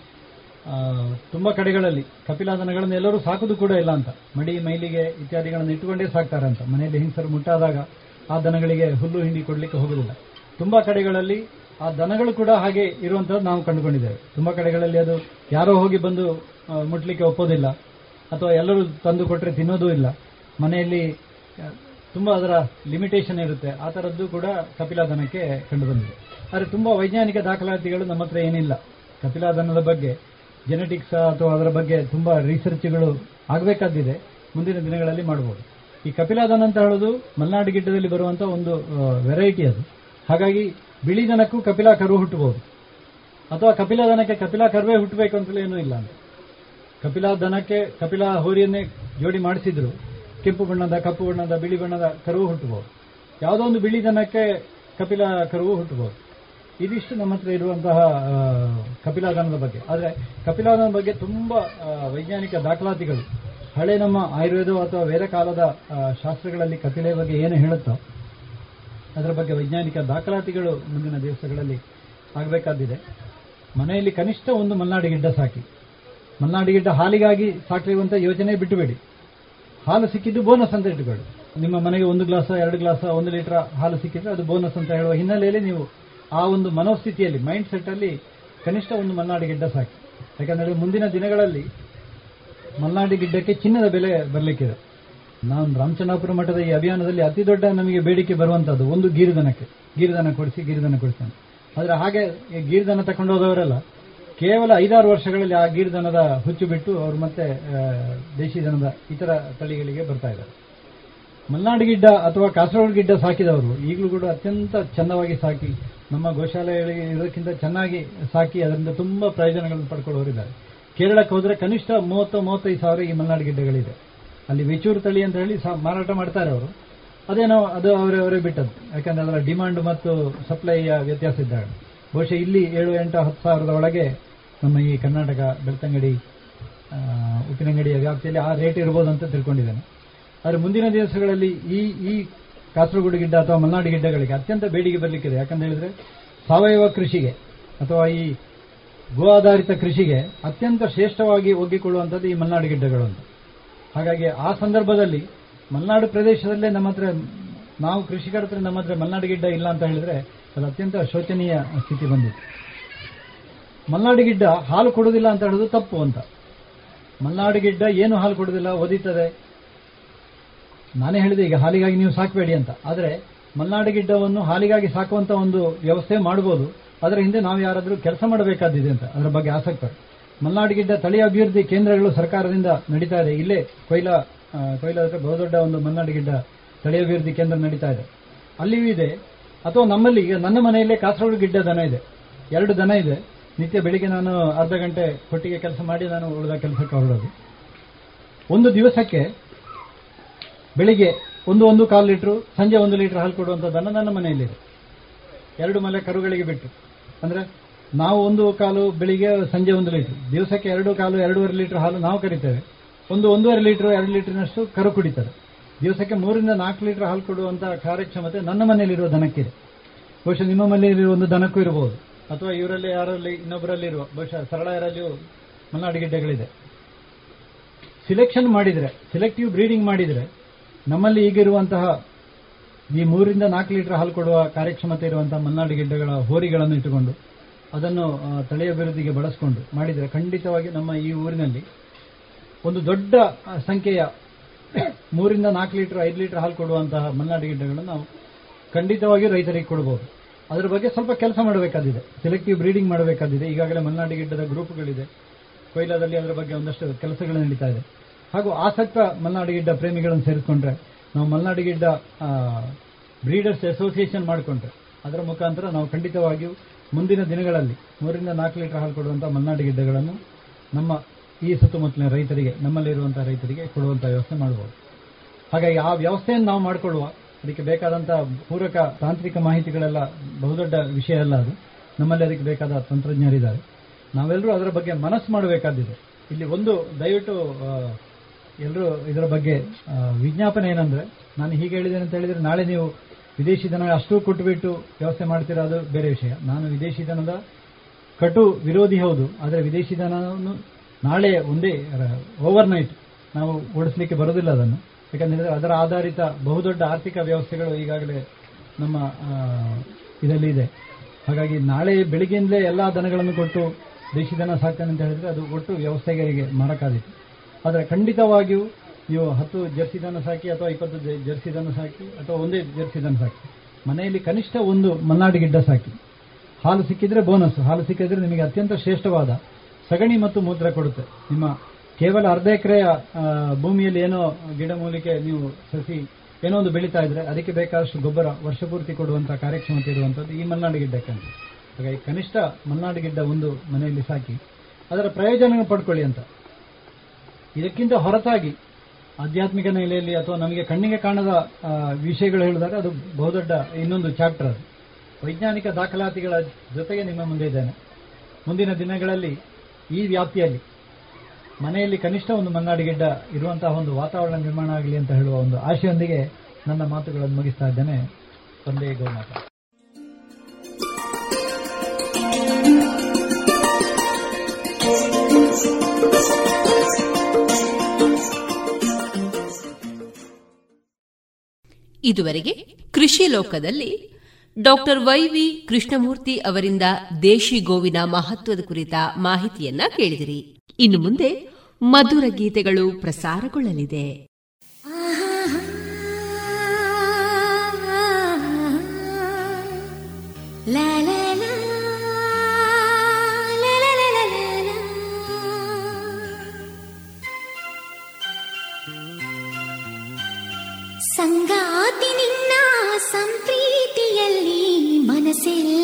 ತುಂಬ ಕಡೆಗಳಲ್ಲಿ ಕಪಿಲಾಸನಗಳನ್ನು ಎಲ್ಲರೂ ಸಾಕುದು ಕೂಡ ಇಲ್ಲ ಅಂತ. ಮಡಿ, ಮೈಲಿಗೆ ಇತ್ಯಾದಿಗಳನ್ನು ಇಟ್ಟುಕೊಂಡೇ ಸಾಕ್ತಾರೆ ಅಂತ. ಮನೆಯಲ್ಲಿ ಹಿಂಸರು ಮುಟ್ಟಾದಾಗ ಆ ದನಗಳಿಗೆ ಹುಲ್ಲು ಹಿಂಡಿ ಕೊಡಲಿಕ್ಕೆ ಹೋಗುದಿಲ್ಲ. ತುಂಬಾ ಕಡೆಗಳಲ್ಲಿ ಆ ದನಗಳು ಕೂಡ ಹಾಗೆ ಇರುವಂತದ್ದು ನಾವು ಕಂಡುಕೊಂಡಿದ್ದೇವೆ. ತುಂಬಾ ಕಡೆಗಳಲ್ಲಿ ಅದು ಯಾರೋ ಹೋಗಿ ಬಂದು ಮುಟ್ಲಿಕ್ಕೆ ಒಪ್ಪೋದಿಲ್ಲ. ಅಥವಾ ಎಲ್ಲರೂ ತಂದು ಕೊಟ್ಟರೆ ತಿನ್ನೋದೂ ಇಲ್ಲ. ಮನೆಯಲ್ಲಿ ತುಂಬಾ ಅದರ ಲಿಮಿಟೇಷನ್ ಇರುತ್ತೆ. ಆ ಥರದ್ದು ಕೂಡ ಕಪಿಲಾದನಕ್ಕೆ ಕಂಡುಬಂದಿದೆ. ಕಂಡು ಬಂದಿದೆ ಆದರೆ ತುಂಬಾ ವೈಜ್ಞಾನಿಕ ದಾಖಲಾತಿಗಳು ನಮ್ಮ ಹತ್ರ ಏನಿಲ್ಲ. ಕಪಿಲಾದನದ ಬಗ್ಗೆ ಜೆನೆಟಿಕ್ಸ್ ಅಥವಾ ಅದರ ಬಗ್ಗೆ ತುಂಬಾ ರಿಸರ್ಚ್ಗಳು ಆಗಬೇಕಾದಿದೆ ಮುಂದಿನ ದಿನಗಳಲ್ಲಿ ಮಾಡಬಹುದು ಈ ಕಪಿಲಾದನ ಅಂತ ಹೇಳೋದು ಮಲೆನಾಡು ಗಿಡ್ಡದಲ್ಲಿ ಬರುವಂತಹ ಒಂದು ವೆರೈಟಿ ಅದು. ಹಾಗಾಗಿ ಬಿಳಿ ದನಕ್ಕೂ ಕಪಿಲಾ ಕರು ಹುಟ್ಟಬಹುದು ಅಥವಾ ಕಪಿಲಾ ದನಕ್ಕೆ ಕಪಿಲಾ ಕರುವೇ ಹುಟ್ಟಬೇಕು ಅಂತಲೇ ಏನೂ ಇಲ್ಲ ಕಪಿಲಾ ದನಕ್ಕೆ ಕಪಿಲಾ ಹೋರಿಯನ್ನೇ ಜೋಡಿ ಮಾಡಿಸಿದ್ರು. ಕೆಂಪು ಬಣ್ಣದ, ಕಪ್ಪು ಬಣ್ಣದ, ಬಿಳಿ ಬಣ್ಣದ ಕರುವು ಹುಟ್ಟಬಹುದು ಯಾವುದೋ ಒಂದು ಬಿಳಿ ದನಕ್ಕೆ ಕಪಿಲ ಕರುವು ಹುಟ್ಟಬಹುದು ಇದಿಷ್ಟು ನಮ್ಮ ಹತ್ರ ಇರುವಂತಹ ಕಪಿಲಾದನದ ಬಗ್ಗೆ. ಆದರೆ ಕಪಿಲಾದಾನದ ಬಗ್ಗೆ ತುಂಬಾ ವೈಜ್ಞಾನಿಕ ದಾಖಲಾತಿಗಳು. ಹಳೆ ನಮ್ಮ ಆಯುರ್ವೇದ ಅಥವಾ ವೇದ ಕಾಲದ ಶಾಸ್ತ್ರಗಳಲ್ಲಿ ಕಪಿಲೆ ಬಗ್ಗೆ ಏನು ಹೇಳುತ್ತೋ, ಅದರ ಬಗ್ಗೆ ವೈಜ್ಞಾನಿಕ ದಾಖಲಾತಿಗಳು ಮುಂದಿನ ದಿವಸಗಳಲ್ಲಿ ಆಗಬೇಕಾದಿದೆ ಮನೆಯಲ್ಲಿ ಕನಿಷ್ಠ ಒಂದು ಮಲ್ನಾಡಿ ಗಿಡ್ಡ ಸಾಕಿ. ಮಲ್ನಾಡಿ ಗಿಡ್ಡ ಹಾಲಿಗಾಗಿ ಸಾಕಿರುವಂತ ಯೋಜನೆ ಬಿಟ್ಟುಬೇಡಿ. ಹಾಲು ಸಿಕ್ಕಿದ್ದು ಬೋನಸ್ ಅಂತ ಇಟ್ಟುಕೊಳ್ಳಿ. ನಿಮ್ಮ ಮನೆಗೆ ಒಂದು ಗ್ಲಾಸ್, ಎರಡು ಗ್ಲಾಸ್, ಒಂದು ಲೀಟರ್ ಹಾಲು ಸಿಕ್ಕಿದ್ರೆ ಅದು ಬೋನಸ್ ಅಂತ ಹೇಳುವ ಹಿನ್ನೆಲೆಯಲ್ಲಿ ನೀವು ಆ ಒಂದು ಮನೋಸ್ಥಿತಿಯಲ್ಲಿ ಮೈಂಡ್ ಸೆಟ್ ಅಲ್ಲಿ ಕನಿಷ್ಠ ಒಂದು ಮಲ್ನಾಡಿ ಗಿಡ್ಡ ಸಾಕಿ. ಯಾಕಂದ್ರೆ ಮುಂದಿನ ದಿನಗಳಲ್ಲಿ ಮಲ್ನಾಡಿ ಗಿಡ್ಡಕ್ಕೆ ಚಿನ್ನದ ಬೆಲೆ ಬರಲಿಕ್ಕಿದೆ. ನಾನು ರಾಮಚಂದ್ರಾಪುರ ಮಠದ ಈ ಅಭಿಯಾನದಲ್ಲಿ ಅತಿ ದೊಡ್ಡ ನಮಗೆ ಬೇಡಿಕೆ ಬರುವಂತದ್ದು ಒಂದು ಗೀರ್ದನಕ್ಕೆ. ಗೀರ್ದನ ಕೊಡಿಸಿ ಗೀರ್ದನ ಕೊಡಿಸಿ ಆದರೆ ಹಾಗೆ ಗೀರುದನ ತಕೊಂಡು ಹೋದವರೆಲ್ಲ ಕೇವಲ ಐದಾರು ವರ್ಷಗಳಲ್ಲಿ ಆ ಗೀರುದನದ ಹುಚ್ಚು ಬಿಟ್ಟು ಅವರು ಮತ್ತೆ ದೇಶಿ ದನದ ಇತರ ತಳಿಗಳಿಗೆ ಬರ್ತಾ ಇದ್ದಾರೆ. ಮಲ್ನಾಡು ಗಿಡ್ಡ ಅಥವಾ ಕಾಸರಗೋಡು ಗಿಡ್ಡ ಸಾಕಿದವರು, ಈಗಲೂ ಕೂಡ ಅತ್ಯಂತ ಚಂದವಾಗಿ ಸಾಕಿ, ನಮ್ಮ ಗೋಶಾಲೆಗಳಿಗೆ ಇದಕ್ಕಿಂತ ಚೆನ್ನಾಗಿ ಸಾಕಿ, ಅದರಿಂದ ತುಂಬಾ ಪ್ರಯೋಜನಗಳನ್ನು ಪಡ್ಕೊಳ್ಳೋರಿದ್ದಾರೆ. ಕೇರಳಕ್ಕೆ ಹೋದರೆ ಕನಿಷ್ಠ ಮೂವತ್ತು, ಮೂವತ್ತೈದು ಸಾವಿರ ಈ ಮಲ್ನಾಡು ಗಿಡ್ಡಗಳಿದೆ. ಅಲ್ಲಿ ವೆಚೂರು ತಳಿ ಅಂತ ಹೇಳಿ ಮಾರಾಟ ಮಾಡ್ತಾರೆ ಅವರು. ಅದೇನೋ, ಅದು ಅವರೇ ಅವರೇ ಬಿಟ್ಟದ್ದು. ಯಾಕಂದ್ರೆ ಅದರ ಡಿಮಾಂಡ್ ಮತ್ತು ಸಪ್ಲೈಯ ವ್ಯತ್ಯಾಸ ಇದ್ದಾಗ. ಬಹುಶಃ ಇಲ್ಲಿ ಏಳು, ಎಂಟು, ಹತ್ತು ಸಾವಿರದ ಒಳಗೆ ನಮ್ಮ ಈ ಕರ್ನಾಟಕ ಬೆಳ್ತಂಗಡಿ ಉಪ್ಪಿನಂಗಡಿಯ ವ್ಯಾಪ್ತಿಯಲ್ಲಿ ಆ ರೇಟ್ ಇರ್ಬೋದು ಅಂತ ತಿಳ್ಕೊಂಡಿದ್ದೇನೆ. ಆದರೆ ಮುಂದಿನ ದಿವಸಗಳಲ್ಲಿ ಈ ಈ ಕಾಸರಗೋಡು ಗಿಡ್ಡ ಅಥವಾ ಮಲ್ನಾಡು ಗಿಡ್ಡಗಳಿಗೆ ಅತ್ಯಂತ ಬೇಡಿಕೆ ಬರಲಿಕ್ಕಿದೆ. ಯಾಕಂತ ಹೇಳಿದ್ರೆ ಸಾವಯವ ಕೃಷಿಗೆ ಅಥವಾ ಈ ಗೋ ಆಧಾರಿತ ಕೃಷಿಗೆ ಅತ್ಯಂತ ಶ್ರೇಷ್ಠವಾಗಿ ಒಗ್ಗಿಕೊಳ್ಳುವಂಥದ್ದು ಈ ಮಲ್ನಾಡು ಗಿಡ್ಡಗಳು ಅಂತ. ಹಾಗಾಗಿ ಆ ಸಂದರ್ಭದಲ್ಲಿ ಮಲೆನಾಡು ಪ್ರದೇಶದಲ್ಲೇ ನಮ್ಮ ಹತ್ರ, ನಾವು ಕೃಷಿಕರ ಹತ್ರ ನಮ್ಮ ಹತ್ರ ಮಲೆನಾಡು ಗಿಡ್ಡ ಇಲ್ಲ ಅಂತ ಹೇಳಿದ್ರೆ ಅದು ಅತ್ಯಂತ ಶೋಚನೀಯ ಸ್ಥಿತಿ ಬಂದಿತ್ತು. ಮಲೆನಾಡು ಗಿಡ್ಡ ಹಾಲು ಕೊಡುವುದಿಲ್ಲ ಅಂತ ಹೇಳೋದು ತಪ್ಪು ಅಂತ. ಮಲ್ನಾಡು ಗಿಡ್ಡ ಏನು ಹಾಲು ಕೊಡುವುದಿಲ್ಲ, ಒದಿತದೆ. ನಾನೇ ಹೇಳಿದೆ, ಈಗ ಹಾಲಿಗಾಗಿ ನೀವು ಸಾಕಬೇಡಿ ಅಂತ. ಆದರೆ ಮಲ್ನಾಡು ಗಿಡ್ಡವನ್ನು ಹಾಲಿಗಾಗಿ ಸಾಕುವಂತ ಒಂದು ವ್ಯವಸ್ಥೆ ಮಾಡಬಹುದು ಅದರ ಹಿಂದೆ ನಾವು ಯಾರಾದರೂ ಕೆಲಸ ಮಾಡಬೇಕಾದಿದೆ ಅಂತ. ಅದರ ಬಗ್ಗೆ ಆಸಕ್ತರು ಮಲ್ನಾಡು ಗಿಡ್ಡ ತಳಿ ಅಭಿವೃದ್ಧಿ ಕೇಂದ್ರಗಳು ಸರ್ಕಾರದಿಂದ ನಡೀತಾ ಇದೆ. ಇಲ್ಲೇ ಕೊಯ್ಲಾ ಕೊಯ್ಲಾ ಬಹುದೊಡ್ಡ ಒಂದು ಮಲ್ನಾಡು ಗಿಡ್ಡ ತಳಿ ಅಭಿವೃದ್ಧಿ ಕೇಂದ್ರ ನಡೀತಾ ಇದೆ. ಅಲ್ಲಿಯೂ ಇದೆ. ಅಥವಾ ನಮ್ಮಲ್ಲಿ, ಈಗ ನನ್ನ ಮನೆಯಲ್ಲೇ ಕಾಸರಗೋಡು ಗಿಡ್ಡ ದನ ಇದೆ. ಎರಡು ದನ ಇದೆ. ನಿತ್ಯ ಬೆಳಿಗ್ಗೆ ನಾನು ಅರ್ಧ ಗಂಟೆ ಕೊಟ್ಟಿಗೆ ಕೆಲಸ ಮಾಡಿ ನಾನು ಉಳಿದ ಕೆಲಸಕ್ಕೆ ಹೊರಡೋದು. ಒಂದು ದಿವಸಕ್ಕೆ ಬೆಳಿಗ್ಗೆ ಒಂದು ಒಂದು ಕಾಲು ಲೀಟ್ರು, ಸಂಜೆ ಒಂದು ಲೀಟರ್ ಹಾಲು ಕೊಡುವಂಥದ್ದನ್ನು ದನ ನನ್ನ ಮನೆಯಲ್ಲಿದೆ ಎರಡು ಮಲೆ ಕರುಗಳಿಗೆ ಬಿಟ್ಟು. ಅಂದರೆ ನಾವು ಒಂದು ಕಾಲು ಬೆಳಿಗ್ಗೆ, ಸಂಜೆ ಒಂದು ಲೀಟರ್. ದಿವಸಕ್ಕೆ ಎರಡು ಕಾಲು, ಎರಡೂವರೆ ಲೀಟರ್ ಹಾಲು ನಾವು ಕರಿತೇವೆ. ಒಂದು, ಒಂದೂವರೆ ಲೀಟರ್, ಎರಡು ಲೀಟರ್ನಷ್ಟು ಕರು ಕುಡಿತಾರೆ. ದಿವಸಕ್ಕೆ ಮೂರಿಂದ ನಾಲ್ಕು ಲೀಟರ್ ಹಾಲು ಕೊಡುವಂಥ ಕಾರ್ಯಕ್ಷಮತೆ ನನ್ನ ಮನೆಯಲ್ಲಿರುವ ದನಕ್ಕಿದೆ. ಬಹುಶಃ ನಿಮ್ಮ ಮನೆಯಲ್ಲಿರುವ ಒಂದು ದನಕ್ಕೂ ಇರಬಹುದು ಅಥವಾ ಇವರಲ್ಲಿ ಯಾರಲ್ಲಿ ಇನ್ನೊಬ್ಬರಲ್ಲಿ ಇರುವ, ಬಹುಶಃ ಸರಳ ಯಾರಲ್ಲಿಯೂ ಮಲ್ನಾಡು ಗಿಡ್ಡೆಗಳಿದೆ ಸಿಲೆಕ್ಷನ್ ಮಾಡಿದ್ರೆ ಸಿಲೆಕ್ಟಿವ್ ಬ್ರೀಡಿಂಗ್ ಮಾಡಿದ್ರೆ, ನಮ್ಮಲ್ಲಿ ಈಗಿರುವಂತಹ ಈ ಮೂರಿಂದ ನಾಲ್ಕು ಲೀಟರ್ ಹಾಲು ಕೊಡುವ ಕಾರ್ಯಕ್ಷಮತೆ ಇರುವಂತಹ ಮಲ್ನಾಡು ಗಿಡ್ಡಗಳ ಹೋರಿಗಳನ್ನು ಇಟ್ಟುಕೊಂಡು, ಅದನ್ನು ತಳಿ ಅಭಿವೃದ್ಧಿಗೆ ಬಳಸಿಕೊಂಡು ಮಾಡಿದರೆ ಖಂಡಿತವಾಗಿ ನಮ್ಮ ಈ ಊರಿನಲ್ಲಿ ಒಂದು ದೊಡ್ಡ ಸಂಖ್ಯೆಯ ಮೂರಿಂದ ನಾಲ್ಕು ಲೀಟರ್, ಐದು ಲೀಟರ್ ಹಾಲು ಕೊಡುವಂತಹ ಮಲ್ನಾಡು ಗಿಡ್ಡಗಳನ್ನು ನಾವು ಖಂಡಿತವಾಗಿ ರೈತರಿಗೆ ಕೊಡಬಹುದು ಅದರ ಬಗ್ಗೆ ಸ್ವಲ್ಪ ಕೆಲಸ ಮಾಡಬೇಕಾದಿದೆ ಸೆಲೆಕ್ಟಿವ್ ಬ್ರೀಡಿಂಗ್ ಮಾಡಬೇಕಾದಿದೆ ಈಗಾಗಲೇ ಮಲೆನಾಡಿ ಗಿಡ್ಡದ ಗ್ರೂಪ್ಗಳಿದೆ. ಕೊಯ್ಲಾದಲ್ಲಿ ಅದರ ಬಗ್ಗೆ ಒಂದಷ್ಟು ಕೆಲಸಗಳು ನಡೀತಾ ಇದೆ. ಹಾಗೂ ಆಸಕ್ತ ಮಲೆನಾಡಿ ಗಿಡ್ಡ ಪ್ರೇಮಿಗಳನ್ನು ಸೇರಿಸ್ಕೊಂಡ್ರೆ, ನಾವು ಮಲ್ನಾಡಿ ಗಿಡ್ಡ ಬ್ರೀಡರ್ಸ್ ಅಸೋಸಿಯೇಷನ್ ಮಾಡಿಕೊಂಡ್ರೆ, ಅದರ ಮುಖಾಂತರ ನಾವು ಖಂಡಿತವಾಗಿಯೂ ಮುಂದಿನ ದಿನಗಳಲ್ಲಿ ಮೂರಿಂದ ನಾಲ್ಕು ಲೀಟರ್ ಹಾಲು ಕೊಡುವಂತಹ ಮಲೆನಾಡಿ ಗಿಡ್ಡಗಳನ್ನು ನಮ್ಮ ಈ ಸುತ್ತಮುತ್ತಲಿನ ರೈತರಿಗೆ ನಮ್ಮಲ್ಲಿರುವಂತಹ ರೈತರಿಗೆ ಕೊಡುವಂತಹ ವ್ಯವಸ್ಥೆ ಮಾಡಬಹುದು ಹಾಗಾಗಿ ಆ ವ್ಯವಸ್ಥೆಯನ್ನು ನಾವು ಮಾಡಿಕೊಳ್ಳುವ ಅದಕ್ಕೆ ಬೇಕಾದಂತಹ ಪೂರಕ ತಾಂತ್ರಿಕ ಮಾಹಿತಿಗಳೆಲ್ಲ ಬಹುದೊಡ್ಡ ವಿಷಯ ಅಲ್ಲ ಅದು. ನಮ್ಮಲ್ಲಿ ಅದಕ್ಕೆ ಬೇಕಾದ ತಂತ್ರಜ್ಞರಿದ್ದಾರೆ. ನಾವೆಲ್ಲರೂ ಅದರ ಬಗ್ಗೆ ಮನಸ್ಸು ಮಾಡಬೇಕಾದಿದೆ ಇಲ್ಲಿ ಒಂದು ದಯವಿಟ್ಟು ಎಲ್ಲರೂ ಇದರ ಬಗ್ಗೆ ವಿಜ್ಞಾಪನೆ ಏನಂದ್ರೆ, ನಾನು ಹೀಗೆ ಹೇಳಿದ್ದೇನೆ ಅಂತ ಹೇಳಿದ್ರೆ ನಾಳೆ ನೀವು ವಿದೇಶಿ ದನ ಅಷ್ಟು ಕೊಟ್ಟುಬಿಟ್ಟು ವ್ಯವಸ್ಥೆ ಮಾಡ್ತೀರಾ ಅದು ಬೇರೆ ವಿಷಯ. ನಾನು ವಿದೇಶಿ ದನದ ಕಟು ವಿರೋಧಿ ಹೌದು. ಆದರೆ ವಿದೇಶಿ ದನವನ್ನು ನಾಳೆ ಒಂದೇ ಓವರ್ ನೈಟ್ ನಾವು ಓಡಿಸಲಿಕ್ಕೆ ಬರೋದಿಲ್ಲ ಅದನ್ನು. ಯಾಕಂದ್ರೆ ಅದರ ಆಧಾರಿತ ಬಹುದೊಡ್ಡ ಆರ್ಥಿಕ ವ್ಯವಸ್ಥೆಗಳು ಈಗಾಗಲೇ ನಮ್ಮ ಇದರಲ್ಲಿ ಇದೆ. ಹಾಗಾಗಿ ನಾಳೆ ಬೆಳಿಗ್ಗೆಯಿಂದಲೇ ಎಲ್ಲಾ ದನಗಳನ್ನು ಕೊಟ್ಟು ದೇಶಿ ದನ ಸಾಕ್ತಾನೆ ಅಂತ ಹೇಳಿದ್ರೆ ಅದು ಒಟ್ಟು ವ್ಯವಸ್ಥೆಗಳಿಗೆ ಮಾಡಕ್ಕಾದಿತ್ತು ಆದರೆ ಖಂಡಿತವಾಗಿಯೂ ನೀವು ಹತ್ತು ಜರ್ಸಿ ದನ ಸಾಕಿ ಅಥವಾ ಇಪ್ಪತ್ತು ಜರ್ಸಿ ದನ ಸಾಕಿ ಅಥವಾ ಒಂದೇ ಜರ್ಸಿ ದನ ಸಾಕಿ. ಮನೆಯಲ್ಲಿ ಕನಿಷ್ಠ ಒಂದು ಮಲ್ನಾಡು ಗಿಡ್ಡ ಸಾಕಿ. ಹಾಲು ಸಿಕ್ಕಿದ್ರೆ ಬೋನಸ್ ಹಾಲು ಸಿಕ್ಕಿದ್ರೆ ನಿಮಗೆ ಅತ್ಯಂತ ಶ್ರೇಷ್ಠವಾದ ಸಗಣಿ ಮತ್ತು ಮೂತ್ರ ಕೊಡುತ್ತೆ. ನಿಮ್ಮ ಕೇವಲ ಅರ್ಧ ಎಕರೆಯ ಭೂಮಿಯಲ್ಲಿ ಏನೋ ಗಿಡಮೂಲಿಕೆ ನೀವು ಸಸಿ ಏನೋ ಒಂದು ಬೆಳೀತಾ ಇದ್ರೆ ಅದಕ್ಕೆ ಬೇಕಾದಷ್ಟು ಗೊಬ್ಬರ ವರ್ಷ ಪೂರ್ತಿ ಕೊಡುವಂತಹ ಕಾರ್ಯಕ್ಷಮತೆ ಇರುವಂತದ್ದು ಈ ಮಲ್ನಾಡು ಗಿಡ್ಡಕ್ಕೆ ಹಾಗಾಗಿ ಕನಿಷ್ಠ ಮಲ್ನಾಡು ಗಿಡ್ಡ ಒಂದು ಮನೆಯಲ್ಲಿ ಸಾಕಿ, ಅದರ ಪ್ರಯೋಜನ ಪಡ್ಕೊಳ್ಳಿ ಅಂತ. ಇದಕ್ಕಿಂತ ಹೊರತಾಗಿ ಆಧ್ಯಾತ್ಮಿಕ ನೆಲೆಯಲ್ಲಿ ಅಥವಾ ನಮಗೆ ಕಣ್ಣಿಗೆ ಕಾಣದ ವಿಷಯಗಳು ಹೇಳಿದಾಗ ಅದು ಬಹುದೊಡ್ಡ ಇನ್ನೊಂದು ಚಾಪ್ಟರ್ ಅದು. ವೈಜ್ಞಾನಿಕ ದಾಖಲಾತಿಗಳ ಜೊತೆಗೆ ನಿಮ್ಮ ಮುಂದೆ ಇದ್ದೇನೆ. ಮುಂದಿನ ದಿನಗಳಲ್ಲಿ ಈ ವ್ಯಾಪ್ತಿಯಲ್ಲಿ ಮನೆಯಲ್ಲಿ ಕನಿಷ್ಠ ಒಂದು ಮನ್ನಾಡಿ ಗಿಡ್ಡ ಇರುವಂತಹ ಒಂದು ವಾತಾವರಣ ನಿರ್ಮಾಣ ಆಗಲಿ ಅಂತ ಹೇಳುವ ಒಂದು ಆಶೆಯೊಂದಿಗೆ ನನ್ನ ಮಾತುಗಳನ್ನು ಮುಗಿಸ್ತಾ ಇದ್ದೇನೆ. ತಂದೆ ಗೋಮಾತ ಇದುವರೆಗೆ ಕೃಷಿ ಲೋಕದಲ್ಲಿ ಡಾಕ್ಟರ್ ವೈವಿ ಕೃಷ್ಣಮೂರ್ತಿ ಅವರಿಂದ ದೇಶಿ ಗೋವಿನ ಮಹತ್ವದ ಕುರಿತ ಮಾಹಿತಿಯನ್ನ ಕೇಳಿದಿರಿ. ಇನ್ನು ಮುಂದೆ ಮಧುರ ಗೀತೆಗಳು ಪ್ರಸಾರಗೊಳ್ಳಲಿದೆ. La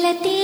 le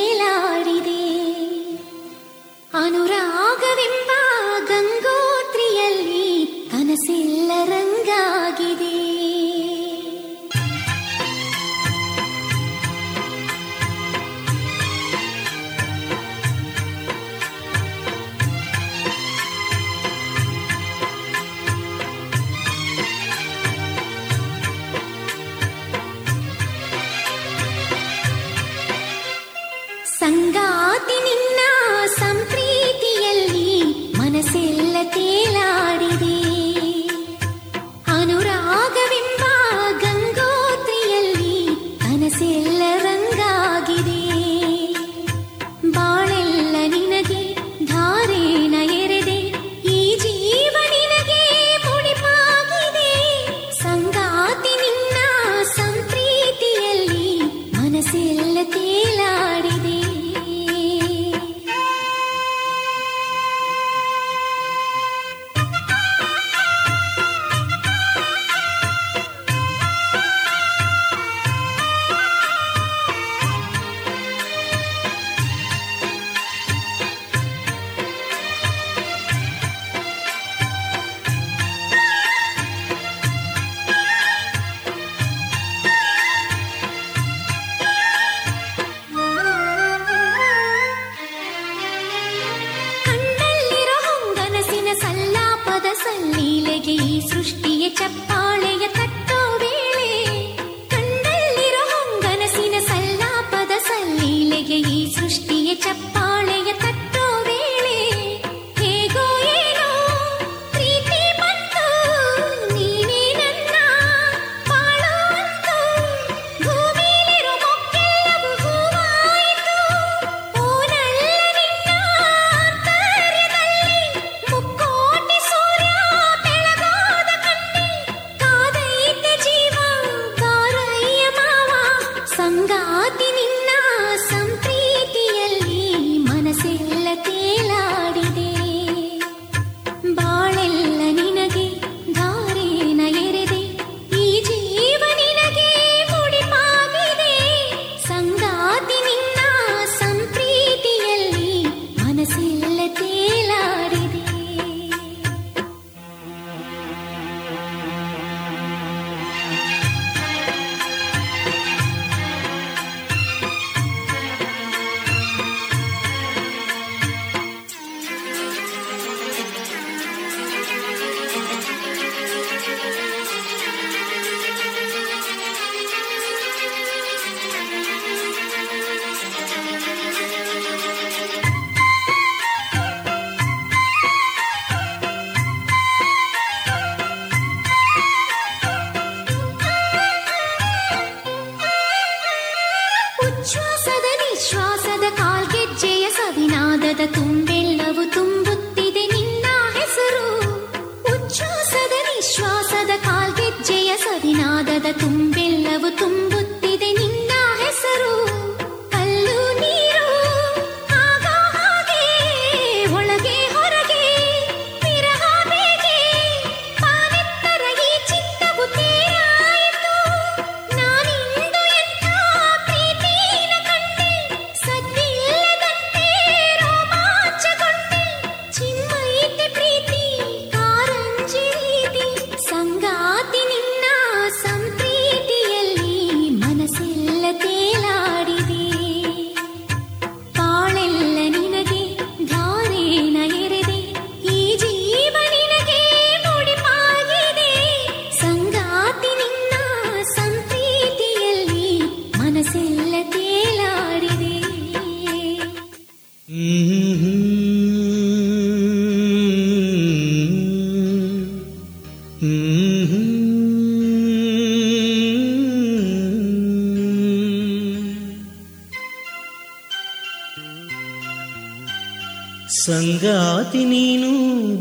ಸಾತಿ ನೀನು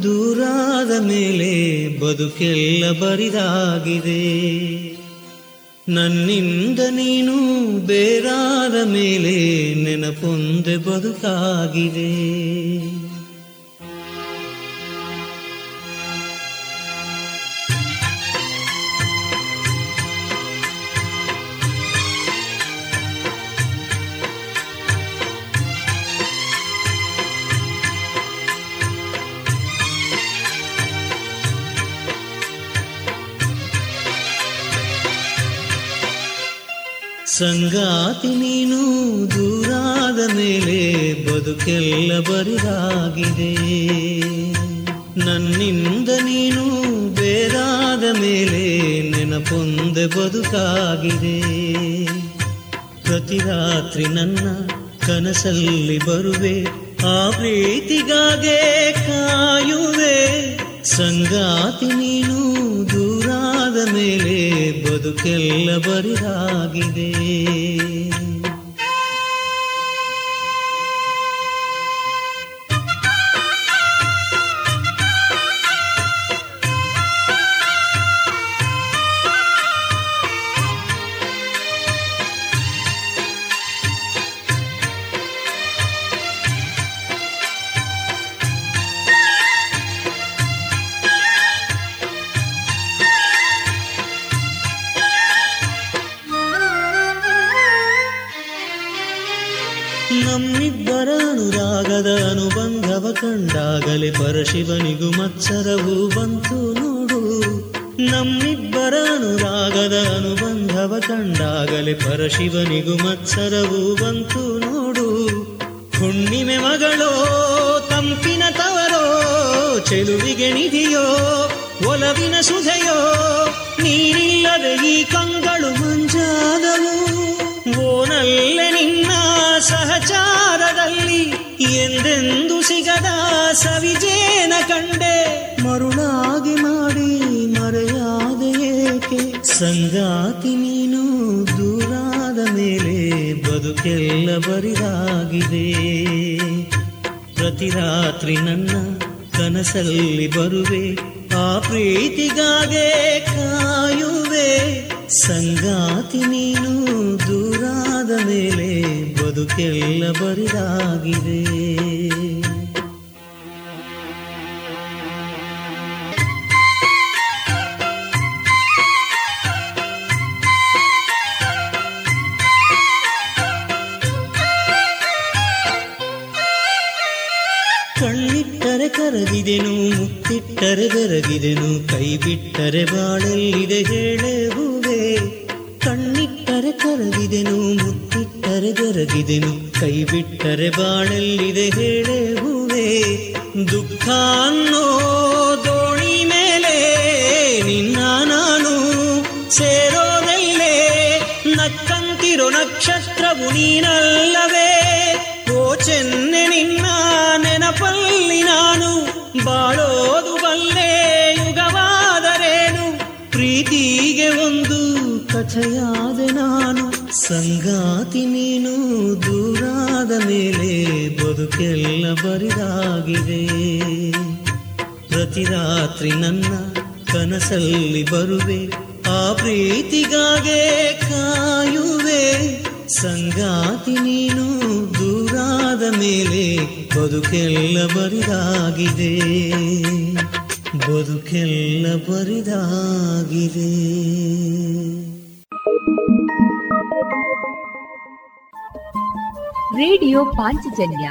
ದೂರಾದ ಮೇಲೆ ಬದುಕೆಲ್ಲ ಬರಿದಾಗಿದೆ. ನನ್ನಿಂದ ನೀನು ಬೇರಾದ ಮೇಲೆ ನೆನಪೊಂದೆ ಬದುಕಾಗಿದೆ. ಬರುವೆ ಬಂದಿದೆನು ಮುತ್ತಿಟ್ಟರೆ ಬೆರಗಿದೆನು ಕೈ ಬಿಟ್ಟರೆ ಬಾಳಲ್ಲಿದೆ ಹೇಳುವೆ ಕಣ್ಣಿಟ್ಟರೆ ಕರಗಿದೆನು ಮುತ್ತಿಟ್ಟರೆ ಬೆರಗಿದೆನು ಕೈ ಬಿಟ್ಟರೆ ಬಾಳಲ್ಲಿದೆ ಹೇಳುವೆ ದುಃಖ ಅನ್ನೋ ದೋಣಿ ಮೇಲೆ ನಿನ್ನ ನಾನು ಸೇರೋದಲ್ಲೇ. ನಕ್ಕಂತಿರೋ ನಕ್ಷತ್ರವು ನೀನಲ್ಲ. ಬದುಕೆಲ್ಲ ಬರಿದಾಗಿದೆ. ಪ್ರತಿ ರಾತ್ರಿ ನನ್ನ ಕನಸಲ್ಲಿ ಬರುವೆ, ಆ ಪ್ರೀತಿಗಾಗೆ ಕಾಯುವೆ. ಸಂಗಾತಿ ನೀನು ದೂರಾದ ಮೇಲೆ ಬದುಕೆಲ್ಲ ಬರಿದಾಗಿದೆ. ಬದುಕೆಲ್ಲ ಬರಿದಾಗಿದೆ. ರೇಡಿಯೋ ಪಾಂಚಜನ್ಯ